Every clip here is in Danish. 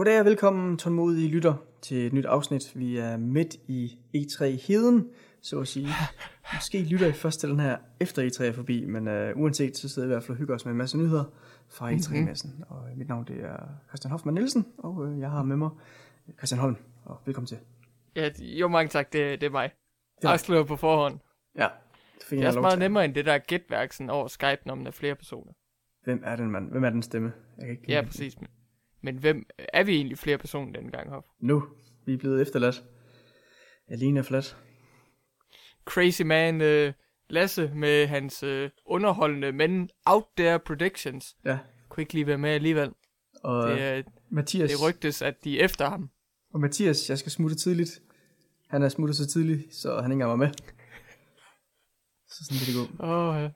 Goddag og velkommen tålmodige lytter til et nyt afsnit. Vi er midt i E3 Heden, så at sige. Måske lytter I først til den her efter E3 er forbi, men uh, uanset så sidder vi i hvert fald og hygger os med en masse nyheder fra E3-messen. Og mit navn det er Christian Hoffmann Nielsen, og uh, jeg har med mig Christian Holm. Og velkommen til. Ja, jo mange tak, det, det er mig. Det er- Afslører på forhånd. Ja, det Det jeg er også meget nemmere end det der gætværk over Skype, når man er flere personer. Hvem er den mand? Hvem er den stemme? Jeg kan ikke Ja, præcis. Men, men hvem er vi egentlig flere personer denne gang, Hoff? Nu, vi er blevet efterladt. Alene og flat. Crazy man uh, Lasse med hans uh, underholdende, men out there predictions. Ja, Kunne ikke lige være med alligevel. og Det, er, Mathias, det rygtes, at de er efter ham. og Mathias, jeg skal smutte tidligt. Han er smuttet så tidligt, så han ikke engang var med. Så sådan vil det gå. Oh, uh,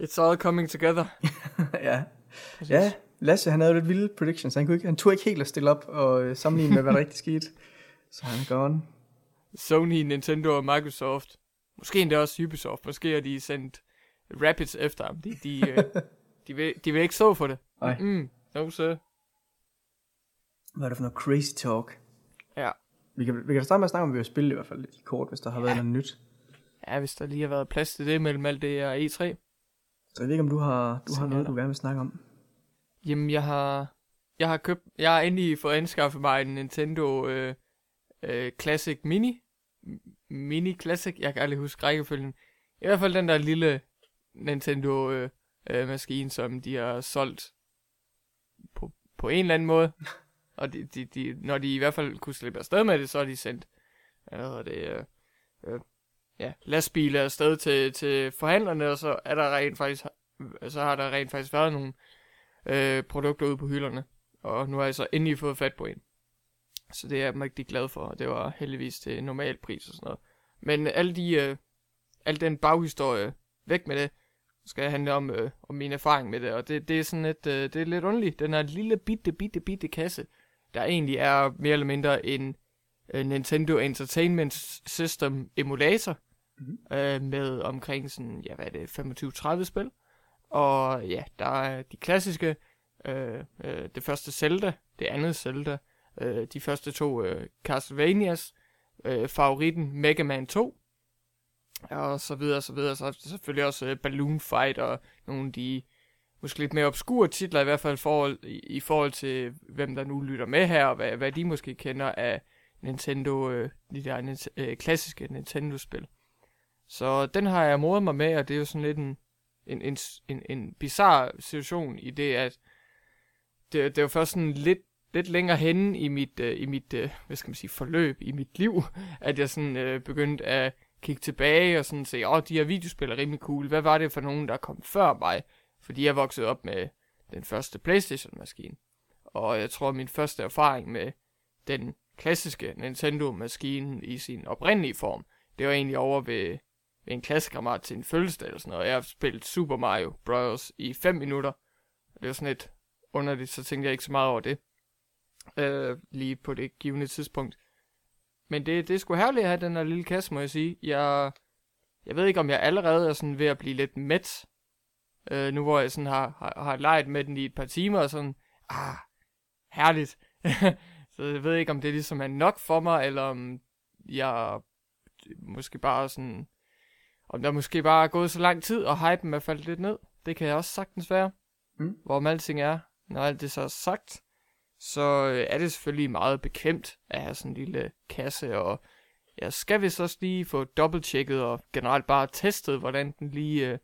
it's all coming together. ja. ja, Lasse han havde jo lidt vilde predictions. Han, kunne ikke, han turde ikke helt at stille op og øh, sammenligne med, hvad der rigtig skete. Så han er gone. Sony, Nintendo og Microsoft. Måske endda også Ubisoft. Måske har de sendt Rapids efter ham. De, de, øh, de, vil, de vil ikke så for det. Nej. Mm, no, sir. Hvad er det for noget crazy talk? Ja. Vi kan, vi kan starte med at snakke om, at vi har spillet i hvert fald lidt kort, hvis der har været Ja. noget nyt. Ja, hvis der lige har været plads til det mellem alt det og E3. Så jeg ved ikke, om du har, du har noget, du gerne vil snakke om. Jamen, jeg har, jeg har købt, jeg har endelig fået anskaffet mig en Nintendo øh, øh, Classic Mini. Mini Classic, jeg kan aldrig huske rækkefølgen. I hvert fald den der lille Nintendo øh, øh, maskine, som de har solgt på, på en eller anden måde. Og de, de, de, når de i hvert fald kunne slippe afsted med det, så har de sendt hvad det, øh, øh, ja, lastbiler afsted til, til forhandlerne, og så er der rent faktisk, så har der rent faktisk været nogle øh, produkter ude på hylderne. Og nu har jeg så endelig fået fat på en. Så det er jeg rigtig glad for, og det var heldigvis til normal pris og sådan noget. Men alle de, øh, al den baghistorie væk med det, skal handle om, øh, om min erfaring med det. Og det, det er sådan lidt, øh, det er lidt underligt. Den her lille bitte, bitte, bitte kasse, der egentlig er mere eller mindre en øh, Nintendo Entertainment System emulator, Mhm. øh, med omkring sådan, ja hvad er det, 25-30 spil. Og ja, der er de klassiske, øh, øh, det første Zelda, det andet Zelda, øh, de første to øh, Castlevanias, øh, favoritten Mega Man 2, og så videre, og så videre. Så er selvfølgelig også øh, Balloon Fight og nogle af de måske lidt mere obskure titler, i hvert fald forhold, i, i forhold til, hvem der nu lytter med her, og hvad, hvad de måske kender af Nintendo, øh, de der øh, klassiske Nintendo-spil. Så den har jeg modet mig med, og det er jo sådan lidt en, en, en, en, en bizarre situation i det, at det, det var først sådan lidt, lidt længere henne i mit, øh, i mit øh, hvad skal man sige, forløb, i mit liv, at jeg sådan øh, begyndte at kigge tilbage og sådan se, åh, de her videospil er rimelig cool. Hvad var det for nogen, der kom før mig? Fordi jeg voksede op med den første Playstation-maskine. Og jeg tror, min første erfaring med den klassiske Nintendo-maskine i sin oprindelige form, det var egentlig over ved, ved en klassekammerat til en fødselsdag eller sådan noget. Jeg har spillet Super Mario Bros. i 5 minutter. Det var sådan lidt underligt, så tænkte jeg ikke så meget over det. Øh, lige på det givende tidspunkt. Men det, det er sgu herligt at have den her lille kasse, må jeg sige. Jeg, jeg ved ikke, om jeg allerede er sådan ved at blive lidt mæt. Øh, nu hvor jeg sådan har, har, har leget med den i et par timer, og sådan, ah, herligt. så jeg ved ikke, om det ligesom er nok for mig, eller om jeg måske bare sådan, om der måske bare er gået så lang tid, og hypen er faldet lidt ned. Det kan jeg også sagtens være. Mm. Hvorom alting er, når alt det så er sagt, så øh, er det selvfølgelig meget bekvemt at have sådan en lille kasse, og jeg skal vist også lige få dobbelttjekket og generelt bare testet, hvordan den lige øh,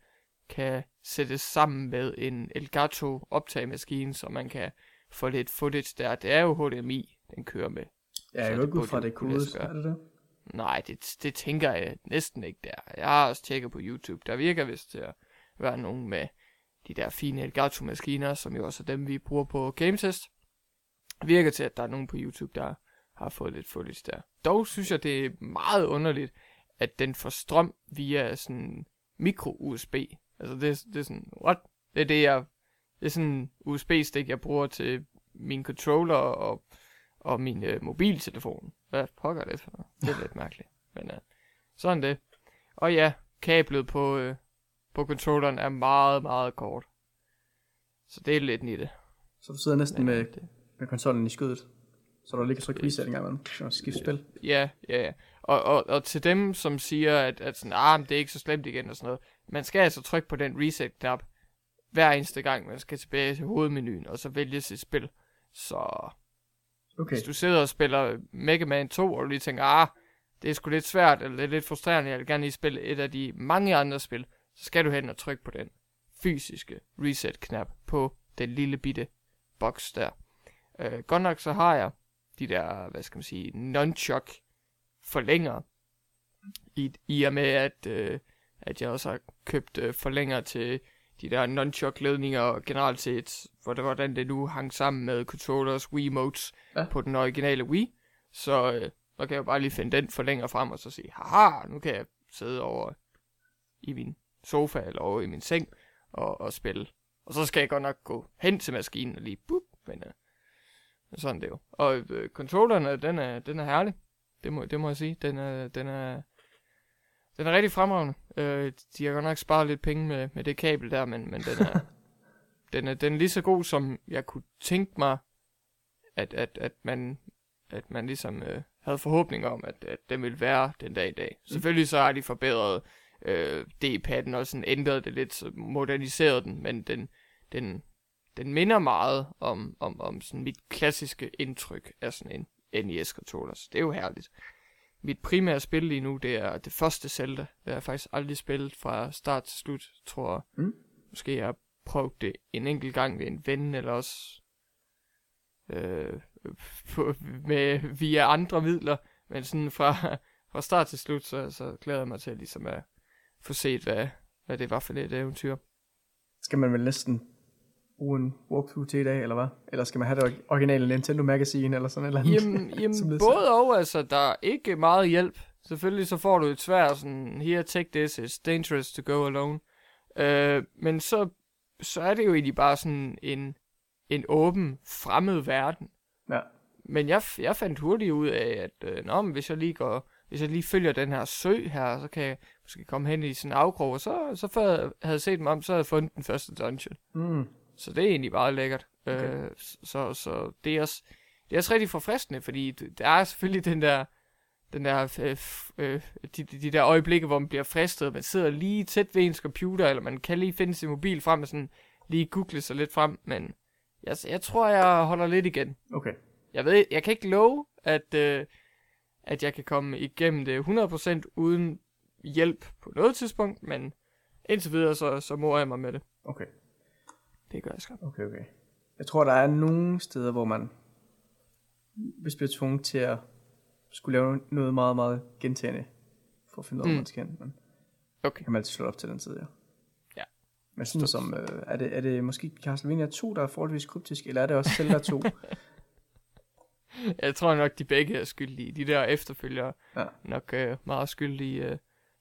kan sættes sammen med en Elgato optagemaskine, så man kan få lidt footage der. Det er jo HDMI, den kører med. Ja, jeg går det ikke ud fra, jo det er gøre. Er det det? Nej, det, det tænker jeg næsten ikke der. Jeg har også tjekket på YouTube. Der virker vist til at være nogen med de der fine Elgato-maskiner, som jo også er dem, vi bruger på GameTest. Virker til, at der er nogen på YouTube, der har fået lidt footage der. Dog synes jeg, det er meget underligt, at den får strøm via sådan mikro-USB. Altså det, det er sådan, what? Det er det, jeg... Det er sådan en USB-stik, jeg bruger til min controller og, og min øh, mobiltelefon. Hvad pokker er det for? Det er lidt mærkeligt. Men øh, sådan det. Og ja, kablet på, øh, på controlleren er meget, meget kort. Så det er lidt i det. Så du sidder næsten Men, med, øh, det, med konsollen i skødet. Så der ligger tryk reset en gang imellem, og skifte spil. Ja, ja, ja. Og, og, og til dem, som siger, at, at sådan, ah, det er ikke så slemt igen og sådan noget. Man skal altså trykke på den reset-knap hver eneste gang, man skal tilbage til hovedmenuen, og så vælge sit spil. Så Okay. hvis du sidder og spiller Mega Man 2, og du lige tænker, ah, det er sgu lidt svært, eller det er lidt frustrerende, jeg vil gerne lige spille et af de mange andre spil, så skal du hen og trykke på den fysiske reset-knap på den lille bitte boks der. Øh, godt nok så har jeg de der, hvad skal man sige, nunchuck forlænger, i, i og med at, øh, at jeg også har købt øh, forlænger til de der nunchuck ledninger og generelt set, hvordan det nu hang sammen med controllers, Wiimotes Ja. på den originale Wii. Så øh, så kan jeg bare lige finde den forlænger frem og så sige, haha, nu kan jeg sidde over i min sofa eller over i min seng og, og spille. Og så skal jeg godt nok gå hen til maskinen og lige bup, men øh, sådan det jo. Og øh, controlleren, den er, den er herlig. Det må, det må jeg sige. Den er, den er, den er rigtig fremragende. Øh, de har godt nok sparet lidt penge med, med det kabel der, men, men den, er, den, er, den er lige så god, som jeg kunne tænke mig, at, at, at, man, at man ligesom øh, havde forhåbning om, at, at den ville være den dag i dag. Selvfølgelig så har de forbedret øh, D-padden og sådan ændret det lidt, så moderniseret den, men den, den, den minder meget om, om, om sådan mit klassiske indtryk af sådan en NES-controller. Så det er jo herligt. Mit primære spil lige nu, det er det første Zelda. Det har jeg faktisk aldrig spillet fra start til slut, tror jeg. Mm. Måske jeg har prøvet det en enkelt gang ved en ven, eller også øh, på, med, via andre midler. Men sådan fra, fra start til slut, så, så glæder jeg mig til ligesom at få set, hvad, hvad det var for et eventyr. Skal man vel næsten bruge en walkthrough til i dag, eller hvad? Eller skal man have det originale Nintendo Magazine, eller sådan eller andet? Jamen, jamen både og, altså, der er ikke meget hjælp. Selvfølgelig så får du et svært sådan, here, take this, it's dangerous to go alone. Øh, men så, så er det jo egentlig bare sådan en, en åben, fremmed verden. Ja. Men jeg, jeg fandt hurtigt ud af, at øh, nå, men hvis jeg lige går, hvis jeg lige følger den her sø her, så kan jeg måske komme hen i sådan en afkrog, og så, så før jeg havde set mig om, så havde jeg fundet den første dungeon. Mm. Så det er egentlig meget lækkert. Okay. Øh, så, så det er også, det er også rigtig forfriskende, fordi der er selvfølgelig den der, den der, øh, øh, de, de, de der øjeblikke, hvor man bliver fristet, og man sidder lige tæt ved ens computer, eller man kan lige finde sin mobil frem og sådan lige google sig lidt frem, men jeg, jeg tror, jeg holder lidt igen. Okay. Jeg ved, jeg kan ikke love, at, øh, at jeg kan komme igennem det 100% uden hjælp på noget tidspunkt, men indtil videre, så, så må jeg mig med det. Okay. Det gør jeg sgu. Okay, okay. Jeg tror, der er nogle steder, hvor man hvis bliver tvunget til at skulle lave noget meget, meget gentagende, for at finde ud af, mm. Man skal hen. Men Okay. kan man altid slå op til den side, ja. Ja. Men sådan noget som, øh, er, det, er det måske Castlevania 2, der er forholdsvis kryptisk, eller er det også Zelda 2? Jeg tror nok, de begge er skyldige. De der efterfølgere Ja. nok øh, meget skyldige øh,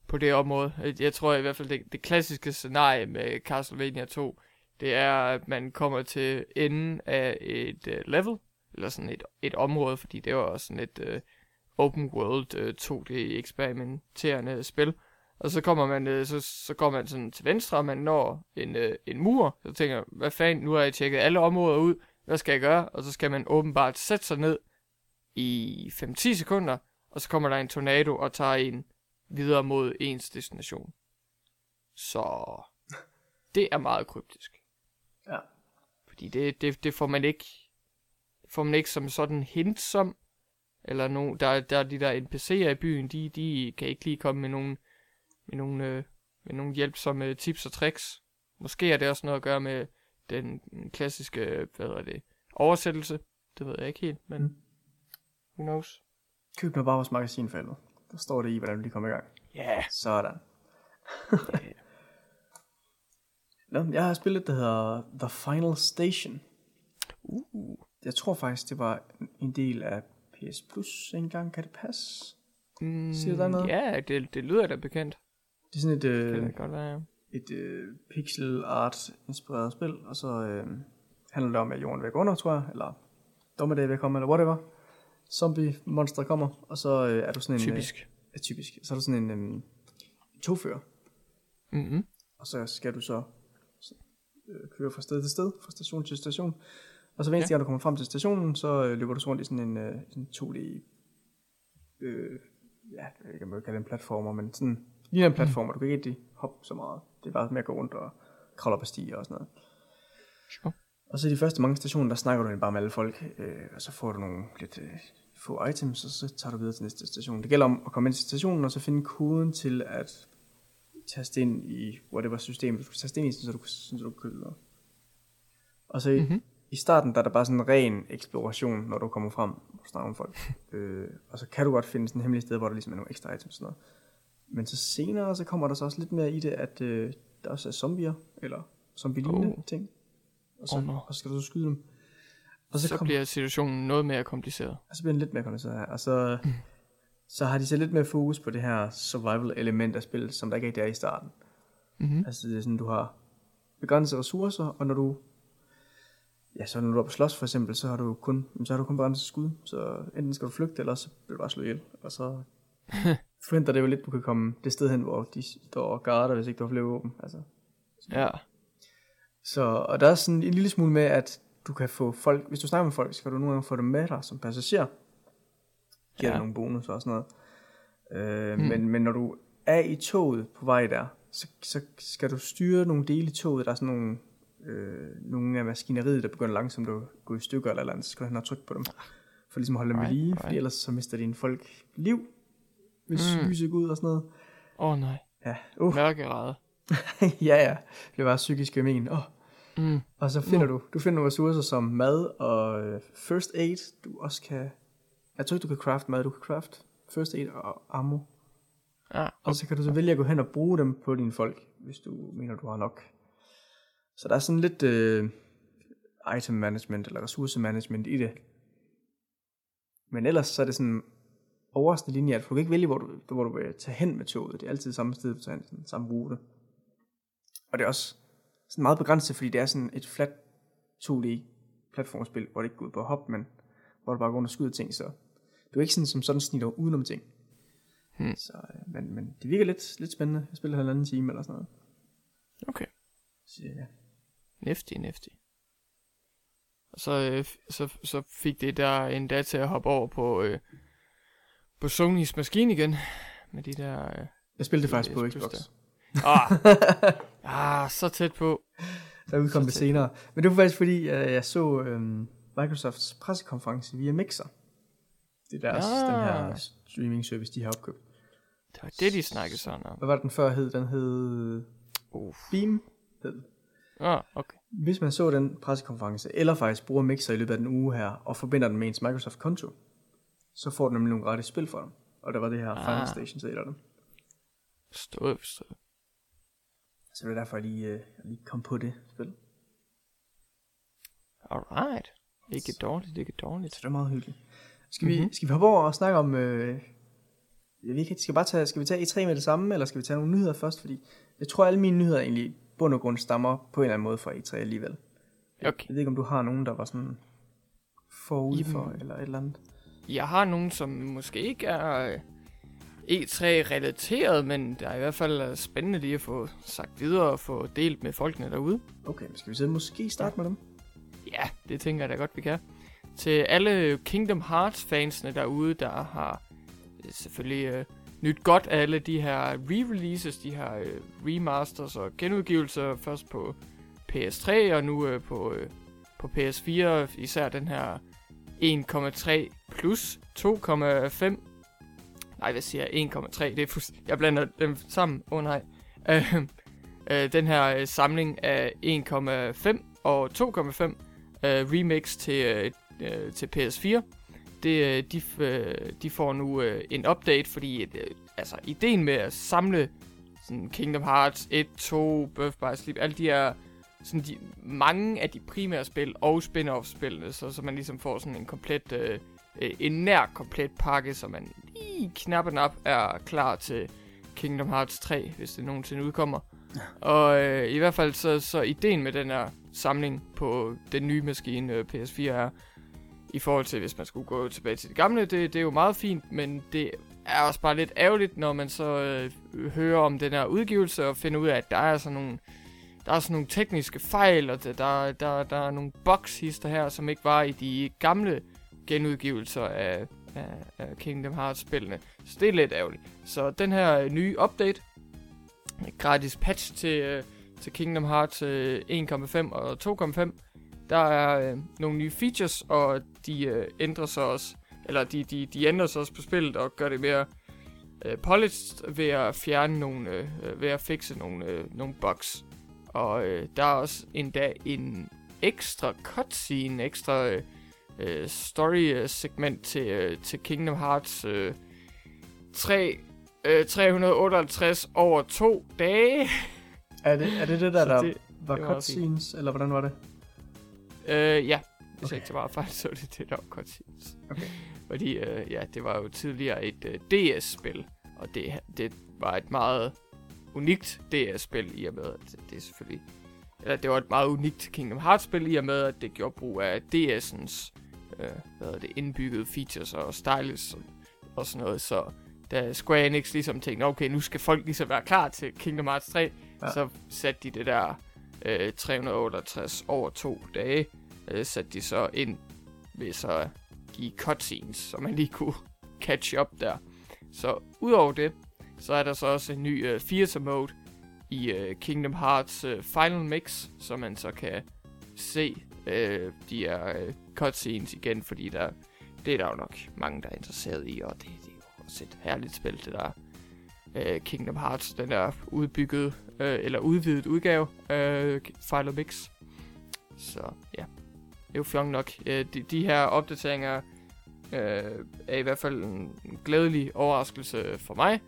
på det område. Jeg- Jeg tror i hvert fald, det, det klassiske scenarie med Castlevania 2, det er, at man kommer til enden af et øh, level, eller sådan et, et område, fordi det var også sådan et øh, open world øh, 2D eksperimenterende spil. Og så kommer man, øh, så, så går man sådan til venstre, og man når en, øh, en mur. Så tænker hvad fanden, nu har jeg tjekket alle områder ud, hvad skal jeg gøre? Og så skal man åbenbart sætte sig ned i 5-10 sekunder, og så kommer der en tornado og tager en videre mod ens destination. Så det er meget kryptisk. Fordi det, det, det får man ikke får man ikke som sådan hint som, eller no, der, der er de der NPC'er i byen, de, de kan ikke lige komme med nogen, med nogen, øh, med nogen hjælpsomme tips og tricks. Måske er det også noget at gøre med den klassiske, hvad hedder det, oversættelse. Det ved jeg ikke helt, men Mm. who knows. Køb nu bare vores magasin for helvede. Der står det i, hvordan du lige kommer i gang. Ja. Yeah. Sådan. Nå, jeg har spillet, der hedder The Final Station. Uh. Jeg tror faktisk, det var en del af PS Plus engang. Kan det passe? Mm, Siger du der noget? Ja, det, det lyder da bekendt. Det er sådan et, Det øh, kan det godt være, ja. et øh, pixel art inspireret spil, og så øh, handler det om, at jorden er væk under, tror jeg, eller dommedag væk komme, eller whatever. Zombie monster kommer, og så øh, er du sådan en... Typisk. Øh, er typisk. Så er du sådan en øh, togfører, Mm-hmm. og så skal du så øh, køre fra sted til sted, fra station til station. Og så hver eneste gang, du kommer frem til stationen, så øh, løber du så rundt i sådan en øh, sådan 2D, øh, ja, jeg ved ikke, om jeg kalde det en platformer, men sådan, ligner en platformer, du kan ikke rigtig hoppe så meget. Det er bare med at gå rundt og kravle op ad stiger og sådan noget. Sure. Og så de første mange stationer, der snakker du bare med alle folk, øh, og så får du nogle lidt øh, få items, og så tager du videre til næste station. Det gælder om at komme ind til stationen, og så finde koden til at taste ind i whatever system, du skal taste ind i, så du, så du kan købe Og så i, Mhm. i starten, der er der bare sådan en ren eksploration, når du kommer frem og snakker med folk. øh, og så kan du godt finde sådan et hemmeligt sted, hvor der ligesom er nogle ekstra items og sådan noget. Men så senere, så kommer der så også lidt mere i det, at øh, der også er zombier, eller zombie-lignende Oh. ting. Og så, Oh, no. og så skal du så skyde dem. Og så, Så, så bliver situationen noget mere kompliceret. og så bliver den lidt mere kompliceret her. Og så, så har de så lidt mere fokus på det her survival element af spillet, som der ikke rigtig er i starten. Mm-hmm. Altså det er sådan, du har begrænsede ressourcer, og når du ja, så når du er på slås for eksempel, så har du kun, så har du kun begrænset skud, så enten skal du flygte, eller så bliver du bare slået ihjel, og så forventer det jo lidt, du kan komme det sted hen, hvor de står og garder, hvis ikke du har flere våben. Altså. Ja. Så, og der er sådan en lille smule med, at du kan få folk, hvis du snakker med folk, så kan du nogle gange få dem med dig som passager. Giver Ja. nogle bonus og sådan noget. Øh, mm. men, men når du er i toget på vej der, så, så skal du styre nogle dele i toget. Der er sådan nogle, øh, nogle af maskineriet, der begynder langsomt at gå i stykker eller, eller andet, så skal du hen og trykke på dem. For ligesom at holde dem ved Right, lige, right. fordi ellers så mister dine folk liv, hvis Mm. lyset går ud og sådan noget. Åh oh, nej. Ja, uh, Mørkerede. ja, ja. Det var psykisk men. Åh, Mm. Og så finder du, du finder nogle ressourcer som mad og øh, first aid. Du også kan, jeg tror ikke, du kan craft mad, du kan craft first aid og ammo. Ja, Og så kan du så vælge at gå hen og bruge dem på dine folk, hvis du mener, du har nok. Så der er sådan lidt øh, item management eller ressource management i det. Men ellers så er det sådan overraskende linje, at du kan ikke vælge, hvor du, hvor du vil tage hen med toget. Det er altid samme sted, du tager hen, samme rute. Og det er også sådan meget begrænset, fordi det er sådan et flat 2D platformspil, hvor det ikke går ud på hoppe, men hvor du bare går rundt og skyder ting, så du er ikke sådan som sådan snitter udenom ting. Hmm. Så, øh, men, men det virker lidt, lidt spændende. Jeg spiller halvanden time eller sådan noget. Okay. Så, ja. Næftig, næftig. Og så, øh, så, så fik det der endda til at hoppe over på, øh, på Sony's maskine igen. Med de der... Øh, Jeg spillede det faktisk på Xbox. der. ah, ah, så tæt på. Der udkom Så det senere. Men det var faktisk fordi, øh, jeg så øhm, Microsofts pressekonference via Mixer. Det er deres, Ah. den her streaming service, de har opkøbt. Det var det, de snakkede sådan om. Hvad var den før hed? Den hed Uff. Beam. Hed. Ah, okay. Hvis man så den pressekonference, eller faktisk bruger Mixer i løbet af den uge her, og forbinder den med ens Microsoft-konto, så får du nemlig nogle gratis spil for dem. Og der var det her Ah. Final Station til et af dem. Forstået, forstået. Så det er derfor, jeg lige, øh, lige kom på det spil. Alright. Ikke dårligt, ikke dårligt. Så det er meget hyggeligt. Skal, vi, Mhm. skal vi hoppe over og snakke om... Øh, jeg ved ikke, skal, vi bare tage, skal vi tage E3 med det samme, eller skal vi tage nogle nyheder først? Fordi jeg tror, alle mine nyheder egentlig i bund og grund stammer på en eller anden måde fra E3 alligevel. Okay. Jeg ved ikke, om du har nogen, der var sådan forud Jamen. for, eller et eller andet. Jeg har nogen, som måske ikke er øh, E3-relateret, men der er i hvert fald øh, spændende lige at få sagt videre og få delt med folkene derude. Okay, skal vi så måske starte med dem? Ja, det tænker jeg da godt, vi kan. Til alle Kingdom Hearts-fansene derude, der har øh, selvfølgelig øh, nyt godt af alle de her re-releases, de her øh, remasters og genudgivelser, først på PS3 og nu øh, på, øh, på PS4, især den her 1,3 plus 2,5. Nej, hvad siger jeg? 1,3, det er fuldst- Jeg blander dem sammen. Åh oh, nej. Øh, øh, den her øh, samling af 1,5 og 2,5 øh, remix til, øh, øh, til PS4. Det, øh, de, øh, de får nu øh, en update, fordi øh, altså, ideen med at samle sådan Kingdom Hearts 1, 2, Birth by Sleep, alle de her sådan de, mange af de primære spil og spin-off-spillene, så, så man ligesom får sådan en komplet, øh, øh, en nær komplet pakke, så man lige knap og nap er klar til Kingdom Hearts 3, hvis det nogensinde udkommer. Og øh, i hvert fald så, så ideen med den her samling på den nye maskine øh, PS4 er, i forhold til hvis man skulle gå tilbage til det gamle, det, det er jo meget fint, men det er også bare lidt ærgerligt, når man så øh, hører om den her udgivelse og finder ud af, at der er sådan nogle der er sådan nogle tekniske fejl, og der, der, der, der er nogle bugs hister her, som ikke var i de gamle genudgivelser af, af, af Kingdom Hearts-spillene. Så det er lidt ærgerligt. Så den her øh, nye update, gratis patch til, øh, til Kingdom Hearts øh, 1.5 og 2.5, der er øh, nogle nye features, og de øh, ændrer sig også, eller de, de, de ændrer sig også på spillet og gør det mere øh, polished ved at fjerne nogle, øh, ved at fikse nogle, øh, nogle bugs. Og øh, der er også endda en ekstra cutscene, ekstra øh, øh, story-segment til, øh, til Kingdom Hearts øh, 3, øh, 358 over to dage. Er det er det, det der, Så der det- var det var cutscenes, eller hvordan var det? Øh, ja, hvis Okay. jeg ikke tager fejl, så er det det, der var cutscenes. Okay. Fordi, øh, ja, det var jo tidligere et øh, DS-spil, og det, det var et meget unikt DS-spil, i og med, at det, er selvfølgelig... Eller det var et meget unikt Kingdom Hearts-spil, i og med, at det gjorde brug af DS'ens øh, hvad det, indbyggede features og styles og, og sådan noget, så da Square Enix ligesom tænkte, okay, nu skal folk ligesom være klar til Kingdom Hearts 3, Ja. ja. så satte de det der øh, 368 over to dage, øh, satte de så ind ved så at give cutscenes, så man lige kunne catch up der. Så udover det, så er der så også en ny øh, theater mode i øh, Kingdom Hearts øh, Final Mix, så man så kan se øh, de her øh, cutscenes igen, fordi der, det er der jo nok mange, der er interesseret i, og det, det er jo også et herligt spil, det der øh, Kingdom Hearts, den der udbygget, øh, eller udvidet udgave øh, Final Mix. Så ja, det er jo fjong nok. Øh, de, de her opdateringer øh, er i hvert fald en glædelig overraskelse for mig.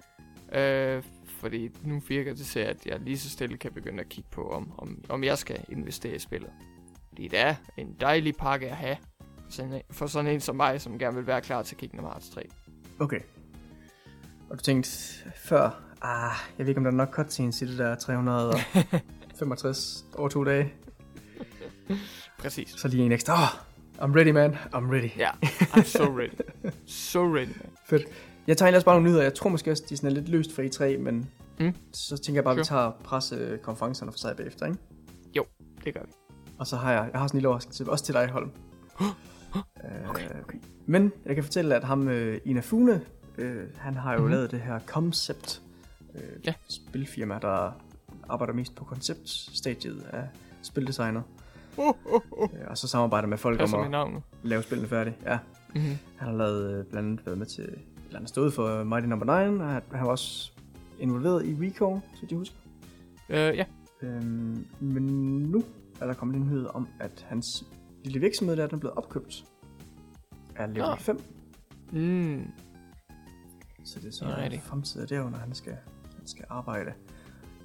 Øh, fordi nu virker det til, at jeg lige så stille kan begynde at kigge på, om, om, om jeg skal investere i spillet. Fordi det er en dejlig pakke at have for sådan, en, for sådan en som mig, som gerne vil være klar til Kingdom Hearts 3. Okay. Og du tænkte før, ah, jeg ved ikke, om der er nok cutscenes i det der 365 over to dage. Præcis. Så lige en ekstra. Oh, I'm ready, man. I'm ready. Ja, I'm so ready. So ready, man. Fedt. Jeg tager også bare nogle nyheder. Jeg tror måske også, de er sådan lidt løst for E3, men Mm. så tænker jeg bare, at vi Sure. tager pressekonferencerne for sig bagefter, ikke? Det gør vi. Og så har jeg, jeg har sådan en lille overraskelse, også til dig, Holm. Okay, Øh, Men jeg kan fortælle, at ham, øh, Inafune, øh, han har jo Mhm. mm-hmm. lavet det her Concept øh, Ja. spilfirma, der arbejder mest på konceptstadiet af spildesigner. Uh, uh, uh. Øh, og så samarbejder med folk Passer om at navn nu. lave spillene færdige. Ja, Mm-hmm. han har lavet øh, blandt andet været med til, eller han stået for Mighty Number 9, og han han var også involveret i Recall, så de husker. Uh, ja. Øhm, men nu er der kommet en nyhed om, at hans lille virksomhed der, den er blevet opkøbt af Level Nå. 5. Mm. Så det er så Det er ja, rigtigt. fremtiden der, når han skal, han skal arbejde.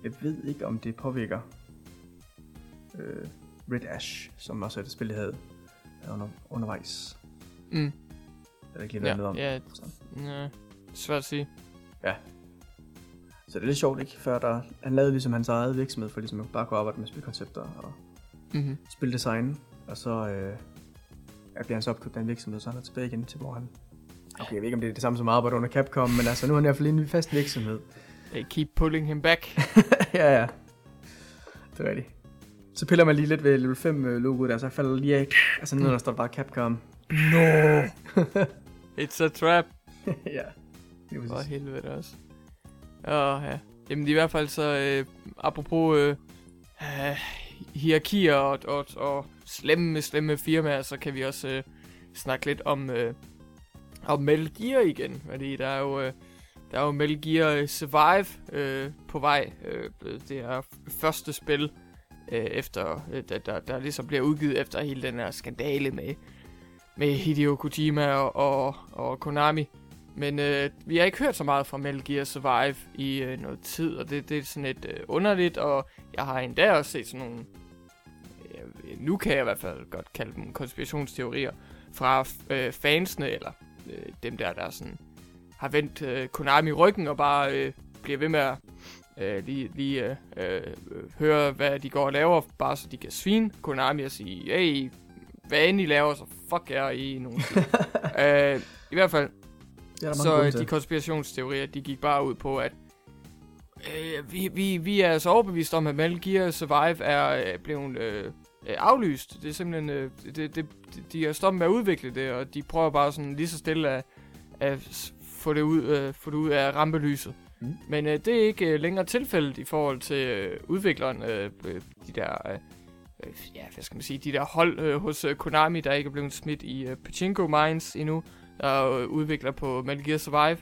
Jeg ved ikke, om det påvirker øh, Red Ash, som også er det spil, jeg havde under, undervejs. Mm. Jeg ved ikke lige, Ja, noget om. ja. Ja. Svært at sige. så det er lidt sjovt, ikke? Før der, han lavede ligesom hans eget virksomhed, for ligesom at bare kunne arbejde med spilkoncepter og Mm-hmm. spildesign. Og så øh, ja, bliver han så opkøbt af en virksomhed, så han er tilbage igen til, hvor han... Okay, jeg ved ikke, om det er det samme som at arbejde under Capcom, men altså nu er han i hvert fald en fast virksomhed. Keep pulling him back. ja, ja. Det er rigtigt. Så piller man lige lidt ved level 5 øh, logoet der, så falder lige af. Altså nede, der står der bare Capcom. No! It's a trap. ja. Det er For helvede også. Åh, ja. Jamen i hvert fald så, øh, apropos øh, øh, hierarkier og, og, og slemme, slemme firmaer, så kan vi også øh, snakke lidt om, øh, og Metal Gear igen. Fordi der er jo, øh, der er jo Metal Gear øh, Survive øh, på vej. Øh, det er første spil, øh, efter, øh, der, der, der ligesom bliver udgivet efter hele den her skandale med, med Hideo Kojima og, og, og Konami. Men øh, vi har ikke hørt så meget fra Metal Gear Survive i øh, noget tid, og det, det er sådan lidt øh, underligt, og jeg har endda også set sådan nogle, øh, nu kan jeg i hvert fald godt kalde dem konspirationsteorier, fra øh, fansene, eller øh, dem der, der sådan har vendt øh, Konami ryggen og bare øh, bliver ved med at øh, lige, lige øh, øh, høre, hvad de går og laver, bare så de kan svine Konami og sige, hey, hvad end I laver, så fuck jer i nogen. Øh, I hvert fald, mange så øh, de konspirationsteorier, de gik bare ud på, at Øh, vi, vi, vi er så overbevist om, at Metal Gear Survive er øh, blevet øh, øh, aflyst. Det er simpelthen, øh, det, det, de er stoppet med at udvikle det, og de prøver bare sådan lige så stille at, at få det ud, øh, få det ud af rampelyset. Mm. Men øh, det er ikke øh, længere tilfældet i forhold til øh, udvikleren, øh, de der, øh, øh, ja, hvad skal man sige, de der hold øh, hos øh, Konami, der ikke er blevet smidt i øh, Pachinko Mines endnu, der øh, udvikler på Metal Gear Survive.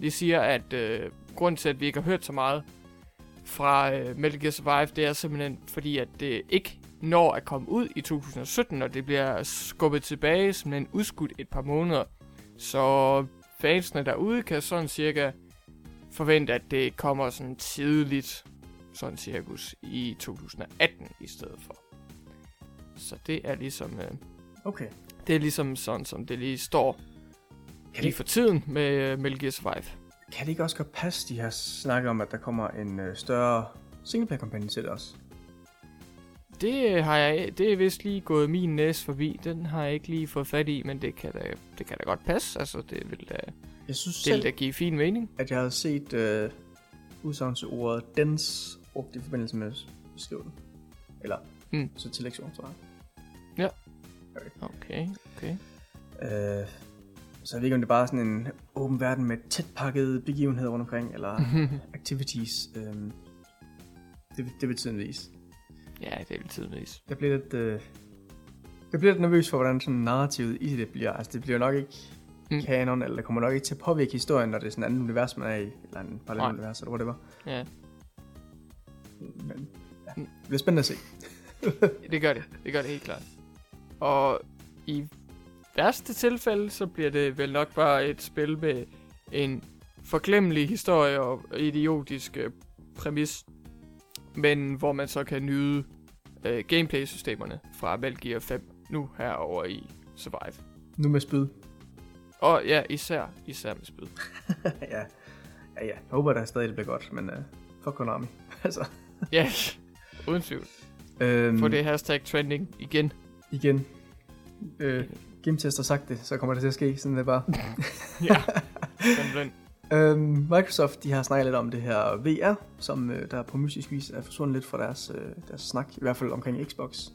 De siger, at øh, grunden til, at vi ikke har hørt så meget fra øh, Metal Gear Survive, det er simpelthen fordi, at det ikke når at komme ud i 2017, og det bliver skubbet tilbage, simpelthen udskudt et par måneder. Så fansene derude kan sådan cirka forvente, at det kommer sådan tidligt, sådan cirkus, i 2018 i stedet for. Så det er ligesom, øh, Okay. det er ligesom sådan, som det lige står Kan lige for tiden med øh, Metal Gear Survive. kan det ikke også godt passe, de har snakket om, at der kommer en øh, større singleplayer-kampagne til også? Det øh, har jeg, det er vist lige gået min næse forbi. Den har jeg ikke lige fået fat i, men det kan da, det kan da godt passe. Altså, det vil da, Jeg synes det selv, vil da give fin mening. at jeg havde set øh, udsagnsordet dens brugt i forbindelse med skriven. Eller Mm. så tillægsord, tror jeg. Okay, okay. Øh, så jeg ved ikke, om det er bare sådan en åben verden med tæt pakket begivenheder rundt omkring, eller activities. Øh, det, det vil tiden vise. Ja, det vil tiden vise. Jeg bliver lidt, øh, jeg bliver lidt nervøs for, hvordan sådan narrativet i det bliver. Altså, det bliver nok ikke Mm. kanon, eller det kommer nok ikke til at påvirke historien, når det er sådan et andet univers, man er i, eller en parallel Nej. univers, eller whatever. Ja, Men ja, det bliver spændende at se. det gør det. Det gør det helt klart. Og i værste tilfælde, så bliver det vel nok bare et spil med en forglemmelig historie og idiotisk øh, præmis, men hvor man så kan nyde øh, gameplay-systemerne fra Metal Gear 5 nu herover i Survive. Nu med spyd. Og ja, især, især med spyd. ja. ja, ja. Jeg håber, der stadig det bliver godt, men uh, fuck Konami. altså, ja, uden tvivl. øhm, Få det hashtag trending igen. Igen. Øh, Gametest har sagt det, så kommer det til at ske, sådan det bare. Ja, simpelthen. Øhm, Microsoft, de har snakket lidt om det her VR, som øh, der på mystisk vis er forsvundet lidt fra deres, øh, deres snak, i hvert fald omkring Xbox.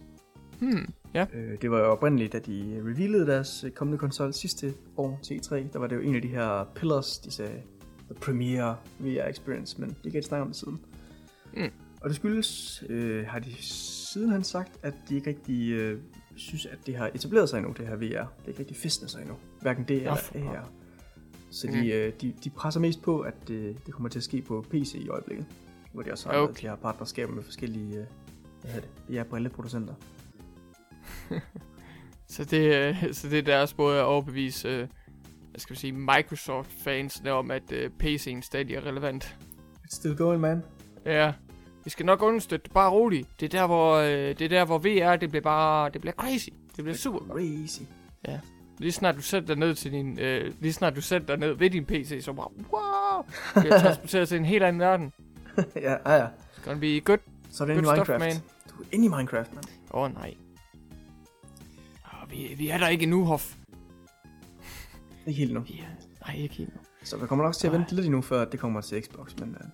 Hmm, ja. Øh, det var jo oprindeligt, da de revealede deres øh, kommende konsol sidste år til E3. Der var det jo en af de her pillars, de sagde, the premier VR experience, men de kan ikke snakke om det siden. Mm. Og det skyldes, øh, har de sidenhen sagt, at de ikke rigtig øh, synes, at det har etableret sig endnu, det her VR. Det er ikke rigtig festnet sig endnu. Hverken det eller AR. Så Mm. de, øh, de, de presser mest på, at det, det kommer til at ske på PC i øjeblikket. Hvor de også har, Okay. de har partnerskaber med forskellige øh, hvad hedder det, VR-brilleproducenter. Så det, øh, så det er deres måde at overbevise, øh, hvad skal vi sige, Microsoft-fansene om, at øh, PC'en stadig er relevant. It's still going, man. Ja, vi skal nok understøtte det, bare roligt. Det er der, hvor, øh, det er der, hvor VR, det bliver bare, det bliver crazy. Det bliver super. Crazy. Lige snart du sætter dig ned til din, øh, lige snart du sætter dig ned ved din PC, så bare, wow, bliver transporteret til en helt anden verden. ja, ja, ja. It's gonna be good, Så er det inde good i stuff, Minecraft. man. Du er inde i Minecraft, man. Åh oh, nej. Oh, vi, vi er der ikke endnu, Hoff. Ikke helt nu. Vi er, nej, ikke helt nu. Så der kommer nok til at vente lidt endnu, før det kommer til Xbox, men uh,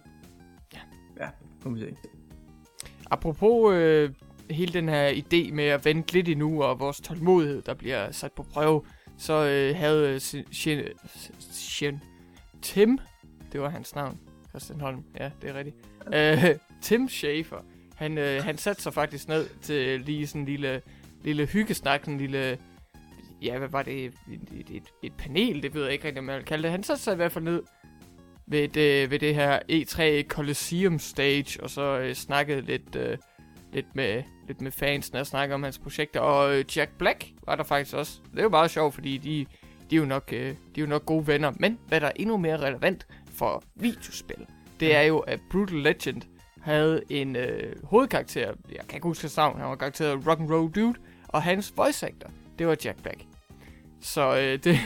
Ja. Ja, nu må vi se. Apropos øh, hele den her idé med at vente lidt endnu, og vores tålmodighed, der bliver sat på prøve, så øh, havde øh, Shin, Shin, Tim, det var hans navn, Christian Holm, ja, det er rigtigt, øh, Tim Schafer, han, øh, han satte sig faktisk ned til lige sådan en lille, lille hyggesnak, en lille, ja, hvad var det, et, et, et, et panel, det ved jeg ikke rigtig, om man vil kalde det. Han satte sig i hvert fald ned ved det, ved det her E3 Coliseum stage, og så øh, snakkede lidt, øh, lidt, med, lidt med fansene og snakkede om hans projekter. Og øh, Jack Black var der faktisk også. Det er jo meget sjovt, fordi de, de, er jo nok, øh, de er jo nok gode venner. Men hvad der er endnu mere relevant for videospil, det er jo, at Brutal Legend havde en øh, hovedkarakter, jeg kan ikke huske hans navn, han var karakteret Rock'n'Roll Dude, og hans voice actor, det var Jack Black. Så øh, det,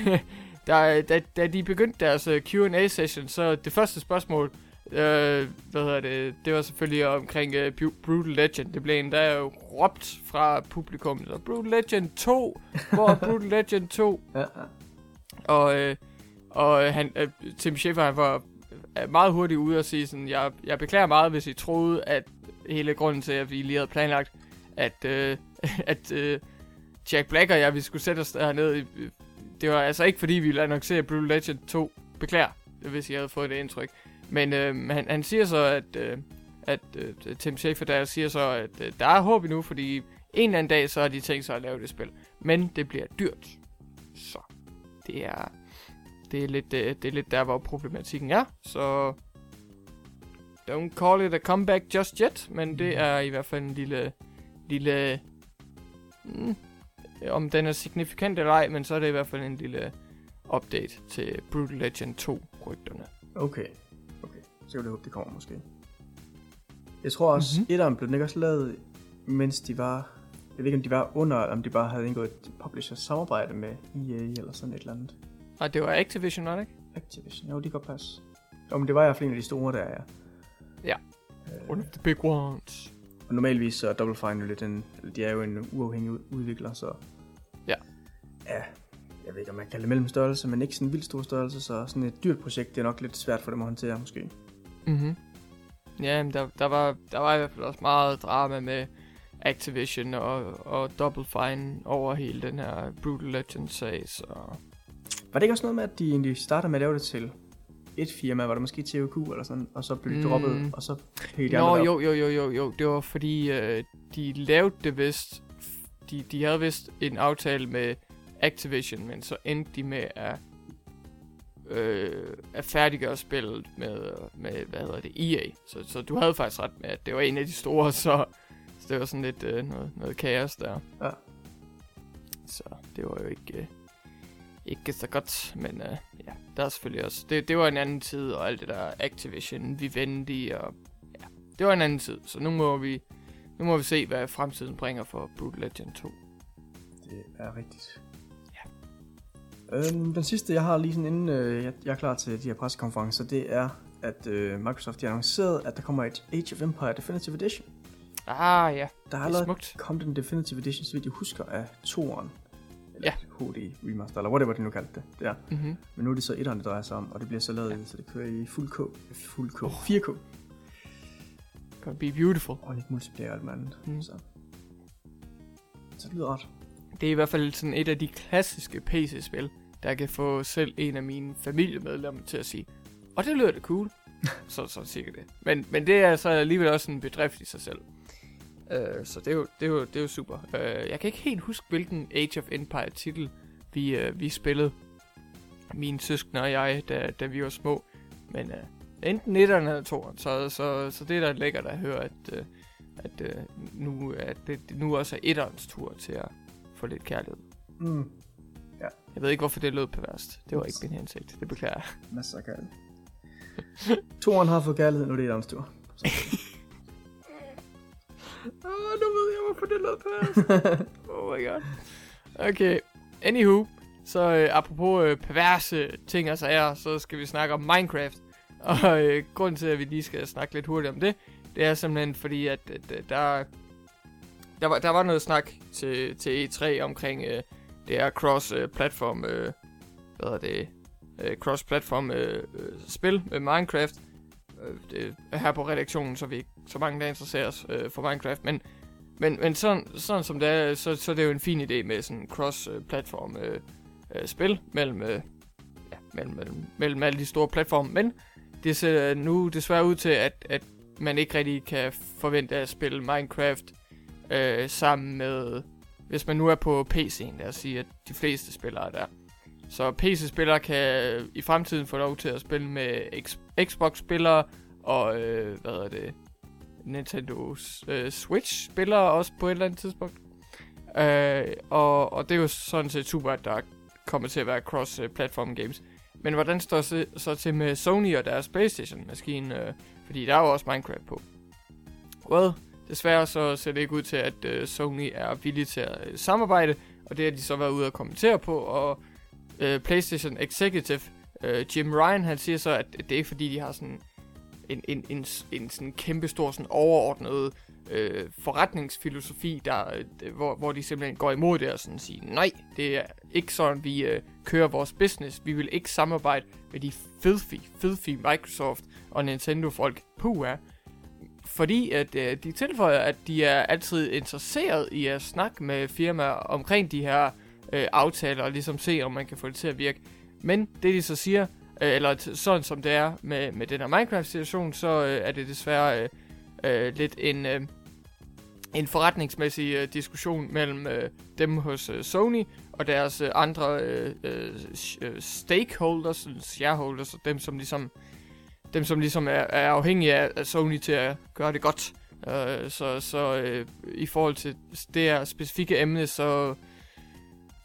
da, da, da de begyndte deres øh, Q&A session, så det første spørgsmål, øh, hvad hedder det, det var selvfølgelig omkring øh, Bu- Brutal Legend. Det blev endda jo råbt fra publikum, så Brutal Legend 2, hvor er Brutal Legend 2? Ja. Og, øh, og øh, han, øh, Tim Schafer, han var er meget hurtigt ude og sige sådan, jeg, jeg beklager meget, hvis I troede, at hele grunden til, at vi lige havde planlagt, at, øh, at øh, Jack Black og jeg, vi skulle sætte os dernede, det var altså ikke fordi, vi ville annoncere Blue Legend 2. Beklager, hvis I havde fået det indtryk. Men øh, han, han siger så, at, øh, at øh, Tim Schafer der siger så, at øh, der er håb endnu, fordi en eller anden dag, så har de tænkt sig at lave det spil. Men det bliver dyrt. Så det er, det er, lidt, øh, det er lidt der, hvor problematikken er. Så don't call it a comeback just yet, men det er i hvert fald en lille, lille mm, om den er signifikant eller ej, men så er det i hvert fald en lille update til Brutal Legend 2-rygterne. Okay. Så kan vi håbe, det kommer måske. Jeg tror også, mm-hmm. etteren blev den ikke også lavet, mens de var... Jeg ved ikke, om de var under, eller om de bare havde indgået et publisher-samarbejde med EA eller sådan et eller andet. Og det var Activision, var det ikke? Activision, jo, de går pas. Jo, men det var i hvert fald en af de store der, ja. Ja. Øh, One of the big ones. og normalvis så er Double Fine jo lidt en... De er jo en uafhængig ud- udvikler, så... Ja. Ja, jeg ved ikke, om man kan kalde det mellemstørrelse, men ikke sådan en vildt stor størrelse, så sådan et dyrt projekt, det er nok lidt svært for dem at håndtere, måske. Mhm. Ja, men der, der, var, der var i hvert fald også meget drama med Activision og, og Double Fine over hele den her Brutal Legend sag, så... Var det ikke også noget med, at de egentlig startede med at lave det til et firma, var det måske THQ eller sådan, og så blev det Mm. droppet, og så de Nå, andre jo, jo, jo, jo, jo. Det var fordi, øh, de lavede det vist... De, de havde vist en aftale med Activision, men så endte de med at, øh, at færdiggøre spillet med, med, hvad hedder det, EA. Så, så du havde faktisk ret med, at det var en af de store, så, så det var sådan lidt øh, noget, noget kaos der. Ja. Så det var jo ikke, øh, ikke så godt, men øh, ja, der er selvfølgelig også... Det, det var en anden tid, og alt det der Activision, Vivendi, og ja, det var en anden tid. Så nu må vi, nu må vi se, hvad fremtiden bringer for Brutal Legend 2. Det er rigtigt. Øhm, den sidste, jeg har lige sådan inden øh, jeg, jeg er klar til de her pressekonferencer, det er, at øh, Microsoft har annonceret, at der kommer et Age of Empire Definitive Edition. Ah ja, Der er det er allerede smukt. kommet en Definitive Edition, så vidt jeg husker, af toeren. Ja. HD Remaster, eller whatever det nu kaldte det. det er. Mm-hmm. Men nu er det så etteren, det drejer sig om, og det bliver så lavet, ja. så det kører i fuld K. Fuld K. 4K. Gonna be beautiful. Og lidt multiplayer og alt andet. Mm. Så. så det lyder ret. Det er i hvert fald sådan et af de klassiske PC-spil, der kan få selv en af mine familiemedlemmer til at sige, og det lyder da cool. så, så cirka det. Men, men det er så alligevel også en bedrift i sig selv. Uh, så det er, jo, det, er jo, det er jo super. Uh, jeg kan ikke helt huske, hvilken Age of Empire titel vi, uh, vi spillede. Mine søskende og jeg, da, da vi var små. Men uh, enten 1'eren eller 2'eren. Så, så, så det er da lækkert at høre, at, uh, at, uh, nu, at det nu også er 1'erens tur til at få lidt kærlighed. Mm. Jeg ved ikke, hvorfor det lød perverst. Det var ikke min hensigt. Det beklager jeg. Masser af kærlighed. Toren har fået kærlighed, nu er det ettens tur. Åh, oh, nu ved jeg, hvorfor det lød perverst. oh my god. Okay. Anywho, så øh, apropos øh, perverse ting og sager, så skal vi snakke om Minecraft. Og øh, grunden til, at vi lige skal snakke lidt hurtigt om det, det er simpelthen fordi, at, at, at der, der, var, der var noget snak til, til E3 omkring øh, det her cross-platform, øh, hvad er det, øh, cross-platform øh, øh, spil med Minecraft. Øh, det er her på redaktionen, så vi ikke så mange, der interesserer os øh, for Minecraft, men men, men sådan, sådan som det er, så, så det er det jo en fin idé med sådan cross-platform øh, øh, spil mellem, øh, ja, mellem, mellem, mellem alle de store platforme. Men det ser nu desværre ud til, at, at man ikke rigtig kan forvente at spille Minecraft øh, sammen med, hvis man nu er på PC'en, lad os sige, at de fleste spillere er der. Så PC-spillere kan i fremtiden få lov til at spille med Xbox-spillere og, øh, hvad er det, Nintendo øh, Switch-spillere også på et eller andet tidspunkt. Øh, og, og det er jo sådan set super, at der kommer til at være cross-platform games. Men hvordan står det så til med Sony og deres Playstation-maskine? Øh, fordi der er jo også Minecraft på. Well, desværre så ser det ikke ud til, at øh, Sony er villig til at øh, samarbejde. Og det har de så været ude at kommentere på. Og øh, PlayStation Executive øh, Jim Ryan, han siger så, at det er ikke fordi, de har sådan en, en, en, en sådan kæmpe stor sådan overordnet øh, forretningsfilosofi, der, øh, hvor, hvor de simpelthen går imod det og sådan siger, nej, det er ikke sådan, vi øh, kører vores business. Vi vil ikke samarbejde med de filthy, filthy Microsoft og Nintendo-folk. Puh, fordi at øh, de tilføjer, at de er altid interesseret i at snakke med firmaer omkring de her øh, aftaler, og ligesom se, om man kan få det til at virke. Men det de så siger, øh, eller sådan som det er med, med den her Minecraft-situation, så øh, er det desværre øh, øh, lidt en, øh, en forretningsmæssig øh, diskussion mellem øh, dem hos øh, Sony og deres øh, andre øh, øh, øh stakeholders, shareholders, og dem som ligesom dem som ligesom er, er afhængige af, af Sony til at gøre det godt. Øh, så så øh, i forhold til det her specifikke emne, så